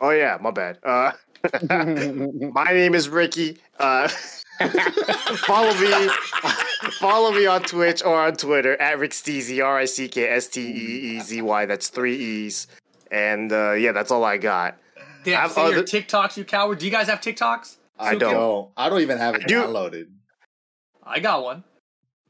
oh yeah, my bad. Uh, [LAUGHS] my name is Ricky. Uh, [LAUGHS] follow me. [LAUGHS] follow me on Twitch or on Twitter at Rick Steezy. R I C K S T E E Z Y. That's three E's. And uh, yeah, that's all I got. Damn, I've say your TikToks, you coward. Do you guys have TikToks? I Suki? don't. No, I don't even have it I do- downloaded. I got one.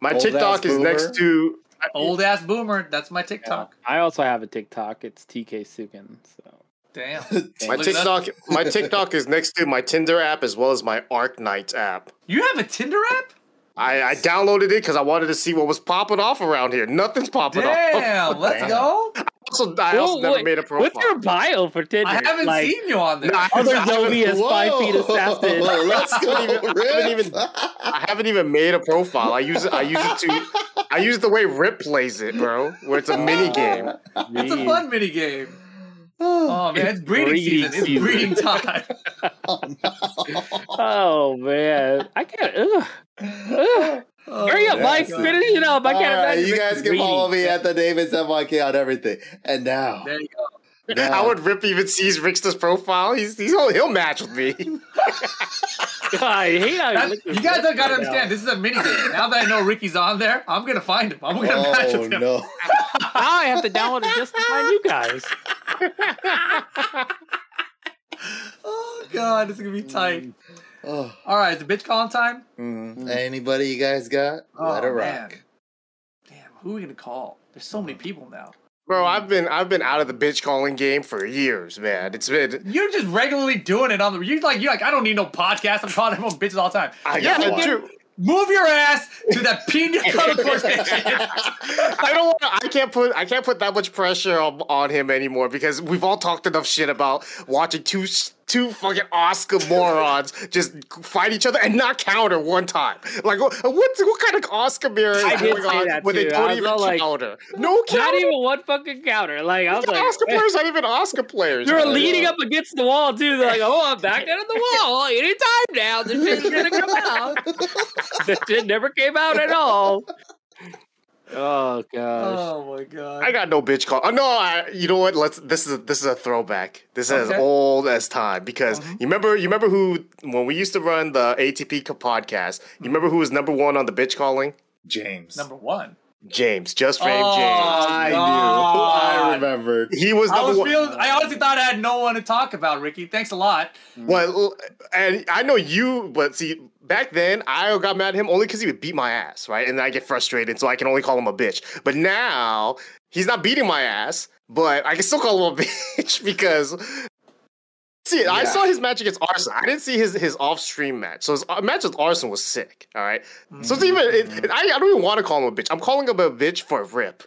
My Old TikTok is boomer. next to. Old ass boomer. That's my TikTok. I also have a TikTok. It's TK Sukin. So Damn. [LAUGHS] My Look at that. TikTok, my TikTok is next to my Tinder app as well as my Arknights app. You have a Tinder app? I, I downloaded it because I wanted to see what was popping off around here. Nothing's popping off. Damn, [LAUGHS] let's go. Also, I also Whoa, never wait, made a profile. What's your bio for Tinder? I haven't like, seen you on there. No, Other [LAUGHS] I haven't- five feet assassin. Let's go. [LAUGHS] I haven't even- I haven't even- Rip. I haven't even made a profile. I use it. I use it to. I use it the way Rip plays it, bro. Where it's a mini game. it's a fun mini game. Oh man, it's breeding, breeding season. It's breeding time. [LAUGHS] Oh, no. Oh man, I can't. Ugh. Ugh. Oh, Hurry up, Mike. Finish it up. I All can't right, imagine. you guys can reading. follow me at the Davis MYK on everything. And now, There you go. now [LAUGHS] How would Rip even sees Rickster's profile? He's, he's he'll, he'll match with me. [LAUGHS] I hate That- he you guys Rick don't gotta right now. understand. This is a mini game. Now that I know Ricky's on there, I'm gonna find him. I'm gonna oh, match oh with him. no! [LAUGHS] Now I have to download it just to find you guys. Oh god, this is gonna be tight. Mm. Oh, All right, is the bitch calling time? mm. Anybody you guys got? Oh, Let it man. rock. Damn, who are we gonna call? There's so many people now. Bro, I've been I've been out of the bitch calling game for years, man. It's been You're just regularly doing it on the. You like you like. I don't need no podcast. I'm calling everyone bitches all the time. I yeah, got true. Move your ass to that pina [LAUGHS] colada course station. I don't want. I can't put. I can't put that much pressure on, on him anymore because we've all talked enough shit about watching two s- two fucking Oscar morons just fight each other and not counter one time. Like what? What, kind of Oscar mirror is going on that when they too. Don't even like- counter? No Not even one fucking counter. Like I was The like, Oscar players aren't even Oscar players. They're leaning up against the wall too. They're like, "Oh, I'm back out of the wall. Anytime now, this shit's gonna come out." [LAUGHS] that shit never came out at all. Oh gosh. oh my god. I got no bitch call. Oh no, I, you know what? Let's. This is a, this is a throwback. This is Okay. as old as time because Mhm. you remember you remember who when we used to run the ATP podcast. You remember who was number one on the bitch calling? James. Number one. James, just fame Oh, I knew. God. I remembered. He was I number was one. feeling. I honestly thought I had no one to talk about, Ricky. Thanks a lot. Well, and I know you, but see, back then I got mad at him only because he would beat my ass, right? And then I get frustrated, so I can only call him a bitch. But now he's not beating my ass, but I can still call him a [LAUGHS] bitch because. See, I saw his match against Arslan. I didn't see his, his off stream match. So his uh, match with Arslan was sick. All right. So it's even. It, it- I, I don't even want to call him a bitch. I'm calling him a bitch for a Rip.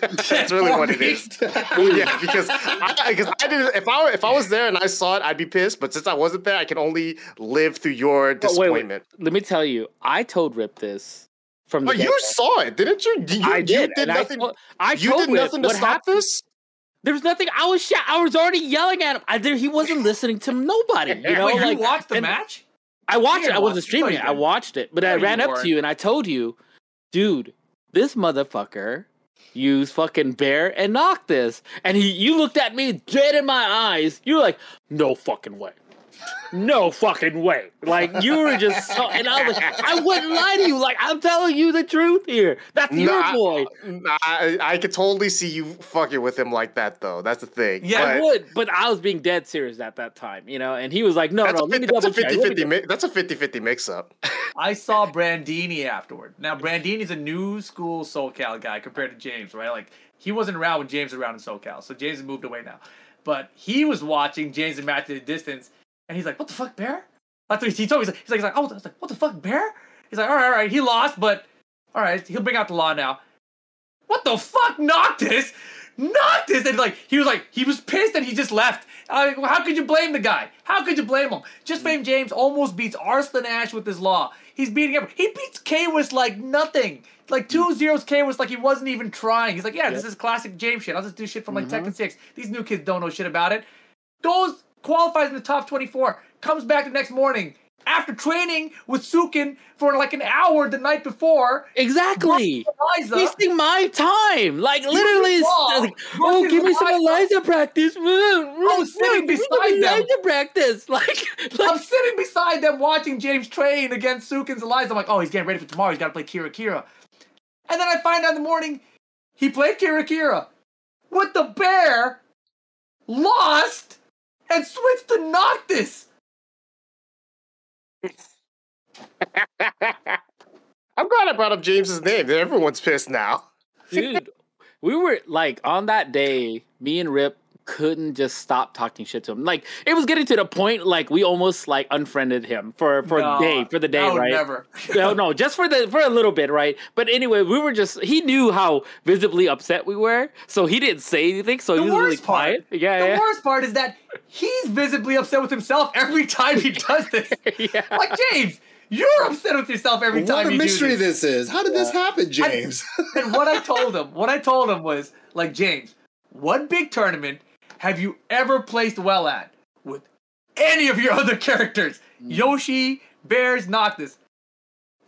That's really what it is. [LAUGHS] [LAUGHS] yeah, because I, because I didn't. If I if I was there and I saw it, I'd be pissed. But since I wasn't there, I can only live through your But wait, wait. disappointment. Let me tell you, I told Rip this from oh, the. But you saw it, didn't you? You, I you did. did and nothing. I told, I you told did Rip nothing to what stop happened. this. There was nothing. I was. Sh- I was already yelling at him. I, there, he wasn't [LAUGHS] listening to nobody. You know, Wait, like you watched the match? I watched it. I wasn't streaming it. I watched it, but I ran up to you and I told you, dude, this motherfucker used fucking bear and knock this, and he, you looked at me dead in my eyes. You're like, no fucking way. No fucking way. Like you were just so, and I was I wouldn't lie to you. Like I'm telling you the truth here. That's No, your I- boy. I, I could totally see you fucking with him like that, though. That's the thing. Yeah, I But would, but I was being dead serious at that time, you know. And he was like, "No, no, a, let me that's a double check. 50 let me 50 mi- That's a 50 50 mix up. I saw Brandini afterward. Now Brandini's a new school SoCal guy compared to James, right? Like he wasn't around when James was around in SoCal, so James moved away now. But he was watching James and Matt at a distance, and he's like, "What the fuck, Bear?" That's what he told me. He's like, he's like, he's like, oh, I was like, "What the fuck, Bear?" He's like, "All right, all right, he lost, but all right, he'll bring out the law now." What the fuck, Noctis? Noctis, and like he was like he was pissed and he just left. How could you blame the guy? How could you blame him? Just mm. fame James almost beats Arslan Ash with his law. He's beating every. He beats Kwis like nothing. Like two mm. zeros Kwis like he wasn't even trying. He's like, yeah, this is classic James shit. I'll just do shit from mm-hmm. like Tekken Six. These new kids don't know shit about it. Goes qualifies in the top twenty four. Comes back the next morning after training with Sukin for like an hour the night before. Exactly. Eliza, wasting my time. Like literally, like, oh, give me some Eliza. Eliza practice. I was sitting beside them. Eliza practice. [LAUGHS] Like, I'm sitting beside them watching James train against Sukin's Eliza. I'm like, oh, he's getting ready for tomorrow. He's got to play Kira Kira. And then I find out in the morning he played Kira Kira with the bear lost and switch to Noctis. [LAUGHS] I'm glad I brought up James's name. Everyone's pissed now. dude. We were like on that day, me and Rip couldn't just stop talking shit to him. Like it was getting to the point like we almost like unfriended him for for No, the day for the day, I would right? Never. [LAUGHS] no, no, just for the for a little bit, right? But anyway, we were just he knew how visibly upset we were, so he didn't say anything. So The he was really worst part- quiet. Yeah, The yeah. worst part is that he's visibly upset with himself every time he does this. [LAUGHS] yeah. Like James, you're upset with yourself every time what a you mystery do this. this is. How did this happen, James? And what I told him, what I told him was like, James, one big tournament have you ever placed well at with any of your [LAUGHS] other characters? Mm. Yoshi, Bears, Noctis.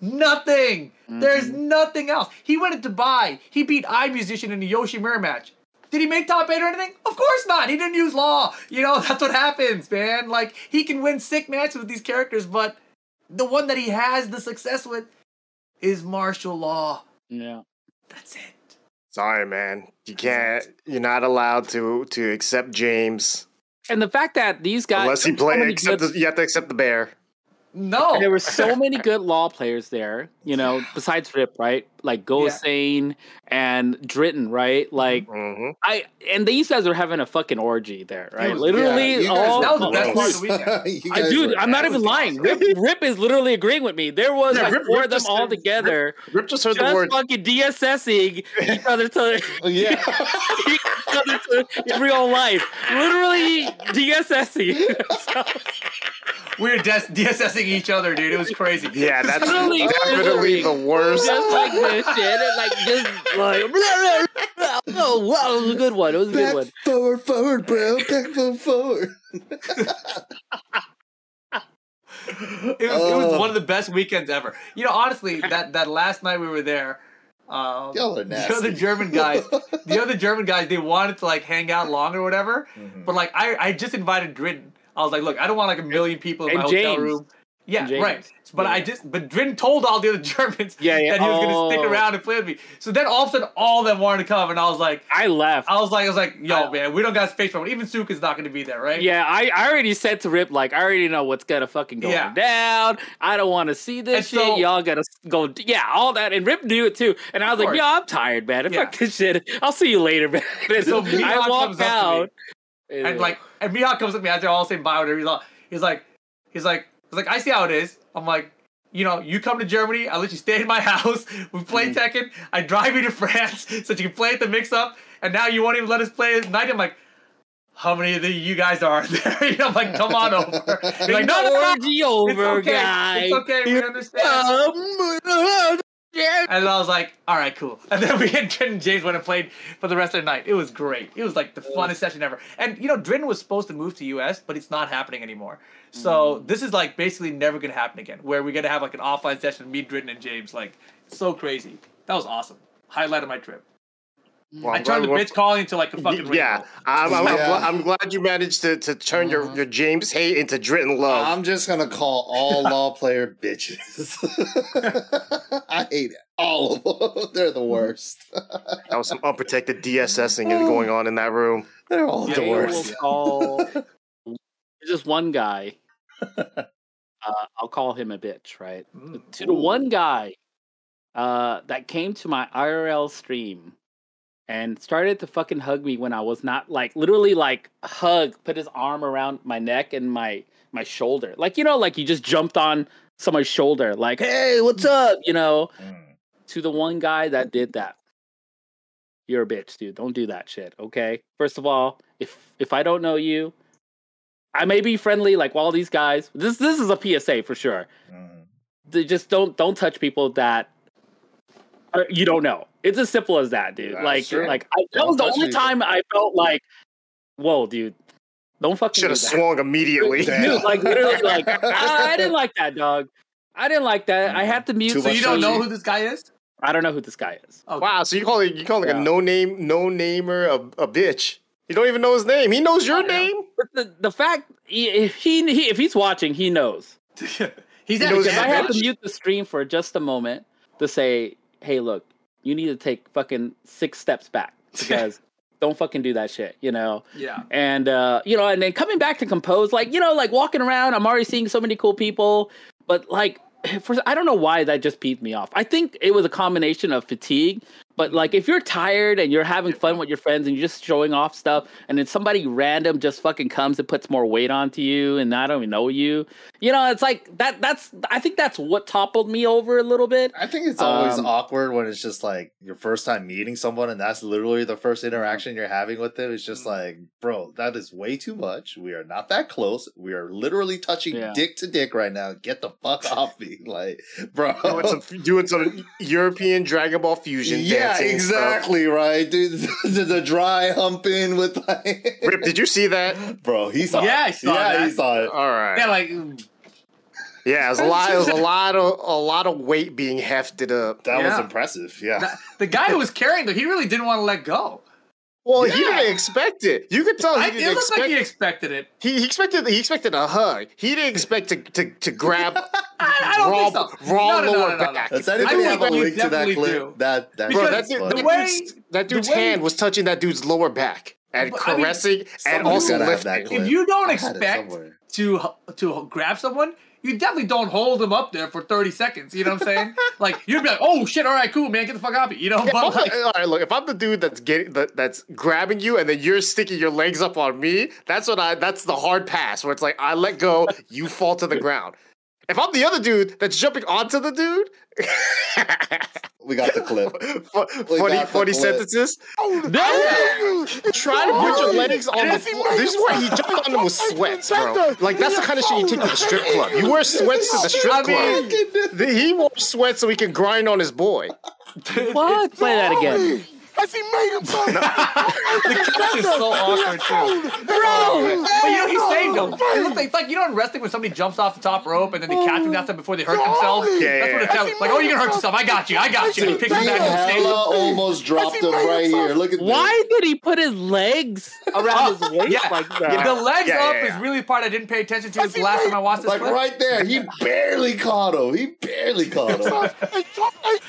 Nothing. There's Mm-hmm. nothing else. He went to buy. He beat I Musician in the Yoshi Mirror match. Did he make top eight or anything? Of course not. He didn't use law. You know, [LAUGHS] that's what happens, man. Like, he can win sick matches with these characters, but the one that he has the success with is Marshall Law. yeah. That's it. Sorry, man. You can't. You're not allowed to to accept James And the fact that these guys unless he there were so Accept good- the, you have to accept the bear. No. there were so [LAUGHS] many good law players there, you know, besides Rip, right? Like Gosane and Dritten, right? Like hmm I and these guys are having a fucking orgy there, right? was- literally Yeah, you guys all that was the best part of the weekend. [LAUGHS] I, dude, I'm not even lying. Rip, Rip is literally agreeing with me. There was Yeah, like Rip- four Rip of them just all said- together, Rip just heard the just word. fucking DSSing [LAUGHS] each other to Oh, yeah. [LAUGHS] each other to real life. Literally DSSing. We were des- DSSing each other, dude. It was crazy. Yeah, that's Literally definitely the worst. just like this shit, and like just like. [LAUGHS] blah, blah, blah. Oh wow, it was a good one. It was a good Back one. forward, forward, bro. Back forward, forward. It was, it was Oh. one of the best weekends ever. You know, honestly, that, that last night we were there, um, Y'all are the other German guys, [LAUGHS] the other German guys, they wanted to like hang out longer or whatever. Mhm. But like, I, I just invited Dritton. I was like, look, I don't want like a million people in my And hotel room. Yeah, James. right. But Yeah. I just, but Dritton told all the other [LAUGHS] Germans Yeah, yeah. that he was gonna stick Oh. around and play with me. So then all of a sudden, all of them wanted to come, and I was like, I left. I was like, I was like, yo, I- man, we don't got space for it. Even Suka's not gonna be there, right? Yeah, I, I already said to Rip, like, I already know what's gonna fucking go Yeah. down. I don't want to see this And shit. so- Y'all gotta go, yeah, all that. And Rip knew it too. And I was like, course. yo, I'm tired, man. Fuck this shit. I'll see you later, man. [LAUGHS] And So [LAUGHS] I walked comes up to me. out. And like, and Mihawk comes up to me as they're all saying bye. Whatever he's, all, he's like, he's like, he's like, I see how it is. I'm like, you know, you come to Germany, I let you stay in my [LAUGHS] house. We play Mm. Tekken. I drive you to [LAUGHS] France so that you can play at the mix-up. And now you won't even let us play at night. I'm like, how many of the you guys are [LAUGHS] there? you know, I'm like, come on over. You're like, no, no, no, orgy it's okay. guy. It's okay. We understand. Um, yeah. And I was like, all right, cool. [LAUGHS] And then we and Drin and James went and played for the rest of the night. It was great. It was like the funnest session ever. And you know, Drin was supposed to move to US, but it's not happening anymore. So mm. this is like basically never gonna happen again. Where we're gonna have like an offline session, me, Drin, and James. Like so crazy. That was awesome. Highlight of my trip. Well, I turned the bitch calling into like a fucking yeah. I'm, I'm, I'm Yeah. I'm glad you managed to, to turn your, your James hate into Dritton love. I'm just gonna call all [LAUGHS] law player bitches. [LAUGHS] I hate it. All of them. [LAUGHS] They're the worst. that was some unprotected DSSing going on in that room. They're all Yeah, the worst. call just one guy. Uh, I'll call him a bitch, right? Mm. To the one guy uh, that came to my IRL stream and started to fucking hug me when I was not like literally like hug, put his arm around my neck and my my shoulder, like you know, like you just jumped on somebody's shoulder, like hey, what's up, you know? Mm. To the one guy that did that, you're a bitch, dude. Don't do that shit, okay? First of all, if if I don't know you, I may be friendly like all these guys. This this is a PSA for sure. Mm. They just don't don't touch people that you don't know. It's as simple as that, dude. That's like true. like I, that Don't was the only people. time I felt like, whoa, dude, don't fucking Should have swung immediately. [LAUGHS] Dude, like literally, like [LAUGHS] I, I didn't like that, dog. I didn't like that. I mm, had to mute. So you don't know who this guy is? I don't know who this guy is. Okay. Wow, so you call it you call like Yeah. a no name no namer a, a bitch. You don't even know his name. He knows your name. But the the fact he- if he, he if he's watching, he knows. [LAUGHS] He's He actually knows I had to mute the stream for just a moment to say, "Hey, look, you need to take fucking six steps back [LAUGHS] because don't fucking do that shit, you know. Yeah. And uh, you know, and then coming back to compose, like you know, like walking around, I'm already seeing so many cool people, but like, [SIGHS] for I don't know why that just peeved me off. I think it was a combination of fatigue, but like if you're tired and you're having fun with your friends and you're just showing off stuff, and then somebody random just fucking comes and puts more weight onto you, and I don't even know you, you know, it's like that. That's I think that's what toppled me over a little bit. I think it's always Um, awkward when it's just like your first time meeting someone and that's literally the first interaction you're having with them. It's just like, bro, that is way too much. We are not that close. We are literally touching Yeah. dick to dick right now. Get the fuck [LAUGHS] off me. Like, bro. doing some, doing some [LAUGHS] European Dragon Ball fusion. yeah, dancing and stuff. exactly, right? Dude, [LAUGHS] the, the dry humping with like Rip, did you see that? Bro, he saw Yeah, it. I saw yeah, that. he saw it. All right. Yeah, like Yeah, it was a lot. It was a [LAUGHS] lot of a lot of weight being hefted up. That was impressive. Yeah. the, the guy who was carrying them, he really didn't want to let go. Well, he didn't expect it. You could tell he I, didn't looked expect. like he expected it. he, he expected he expected a hug. He didn't expect to to, to grab [LAUGHS] I, I don't raw, think so. raw No, no, no, lower no, no, no. back. Does I anybody think have a link to that clip? do. That that Bro, that, dude, funny. that, the way- dude's, that dude's the way- hand was touching that dude's lower back and But, I mean, caressing and somebody's also gotta that lifting. If you don't I had it expect to to grab someone, you definitely don't hold them up there for thirty seconds. You know what I'm saying? [LAUGHS] like you'd be like, "Oh shit, all right, cool, man, get the fuck off me." You know, Yeah, but like, all right, look. If I'm the dude that's getting that, that's grabbing you, and then you're sticking your legs up on me, that's what I. That's the hard pass where it's like I let go, you fall to the [LAUGHS] ground. If I'm the other dude that's jumping onto the dude, We got the clip. [LAUGHS] fu- We funny, got the funny clip. sentences. Try to put your legs on the floor. This is where he jumped on them with sweats, bro. Like that's the kind of shit you take to the strip [LAUGHS] club. You wear sweats to the strip I mean- club. [LAUGHS] He wore sweats so he can grind on his boy. What? Play that again. [LAUGHS] the catch is so awkward too. Oh, but you know, he saved him. It like, it's like you know in wrestling when somebody jumps off the top rope and then they catch him down before they hurt themselves. Yeah, That's yeah, what it's yeah. like. Like, oh, you're gonna hurt yourself. I got you. I got you. And he picks him back and saves Hella almost dropped him right here. Look at this. Why did he put his legs around oh, his waist Yeah. like that? The legs Yeah, yeah, up yeah. is really the part I didn't pay attention to the last time I watched this Like clip. right there, he barely caught him. He barely caught him.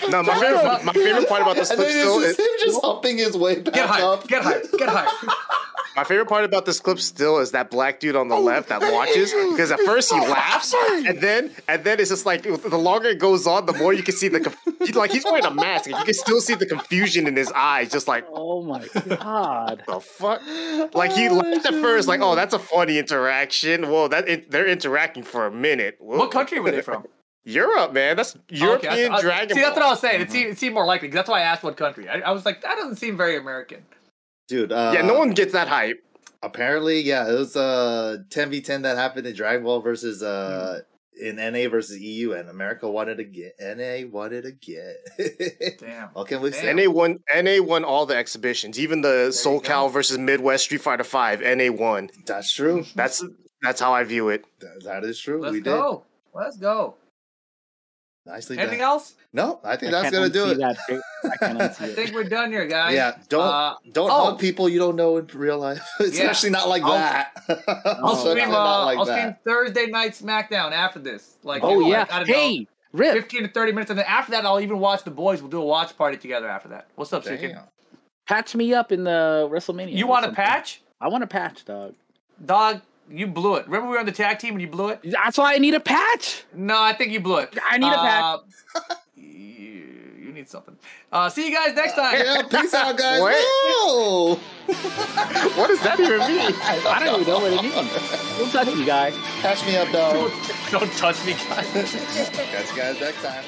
No, my favorite, my favorite part about this and clip still is is him just humping his way back Get high. up. Get high. Get high. my favorite part about this clip still is that black dude on the oh, left that watches because at first he laughs and then and then it's just like the longer it goes on, the more you can see the conf- like he's wearing a mask and you can still see the confusion in his eyes, just like Oh my god. the fuck. Like he oh, laughed at first, like oh that's a funny interaction. Whoa, that in- they're interacting for a minute. Whoa. What country were they from? Europe, man. That's Okay, European I- I- Dragon. See, that's what I was saying. It seemed, it seemed more likely. 'cause That's why I asked what country. I, I was like, that doesn't seem very American. Dude, uh, yeah, no one gets that hype. apparently, yeah, it was uh 10v10 that happened in Dragon Ball versus uh in NA versus EU, and America wanted to get NA wanted to get. Damn. what can we say? Damn. NA won. NA won all the exhibitions, even the you SoCal versus Midwest Street Fighter Five. NA won. That's true. That's that's how I view it. That- that is true. Let's we go. Let's go. Did nicely Anything done. else? No, I think I that's gonna do it. That. I [LAUGHS] I think we're done here, guys. Yeah, don't Uh, don't oh. hug people you don't know in real life, [LAUGHS] especially not like I'll- that. [LAUGHS] I'll stream. Uh, not like I'll that. stream Thursday night SmackDown after this. Like, Oh like, yeah. I don't know, Hey, Rip. fifteen to thirty minutes, and then after that, I'll even watch the boys. We'll do a watch party together after that. What's up, Chicken? Patch me up in the WrestleMania. You want a patch, I want a patch, dog. dog? You blew it. Remember we were on the tag team and you blew it. That's why I need a patch. No, I think you blew it. I need a patch. Uh, you, you need something. Uh, see you guys next time. Yeah, peace out, guys. [LAUGHS] What? No! [LAUGHS] What does that even mean? I don't even know what it means. Don't touch me, guy. Catch me up, dog. [LAUGHS] Don't touch me, guys. Catch you guys next time.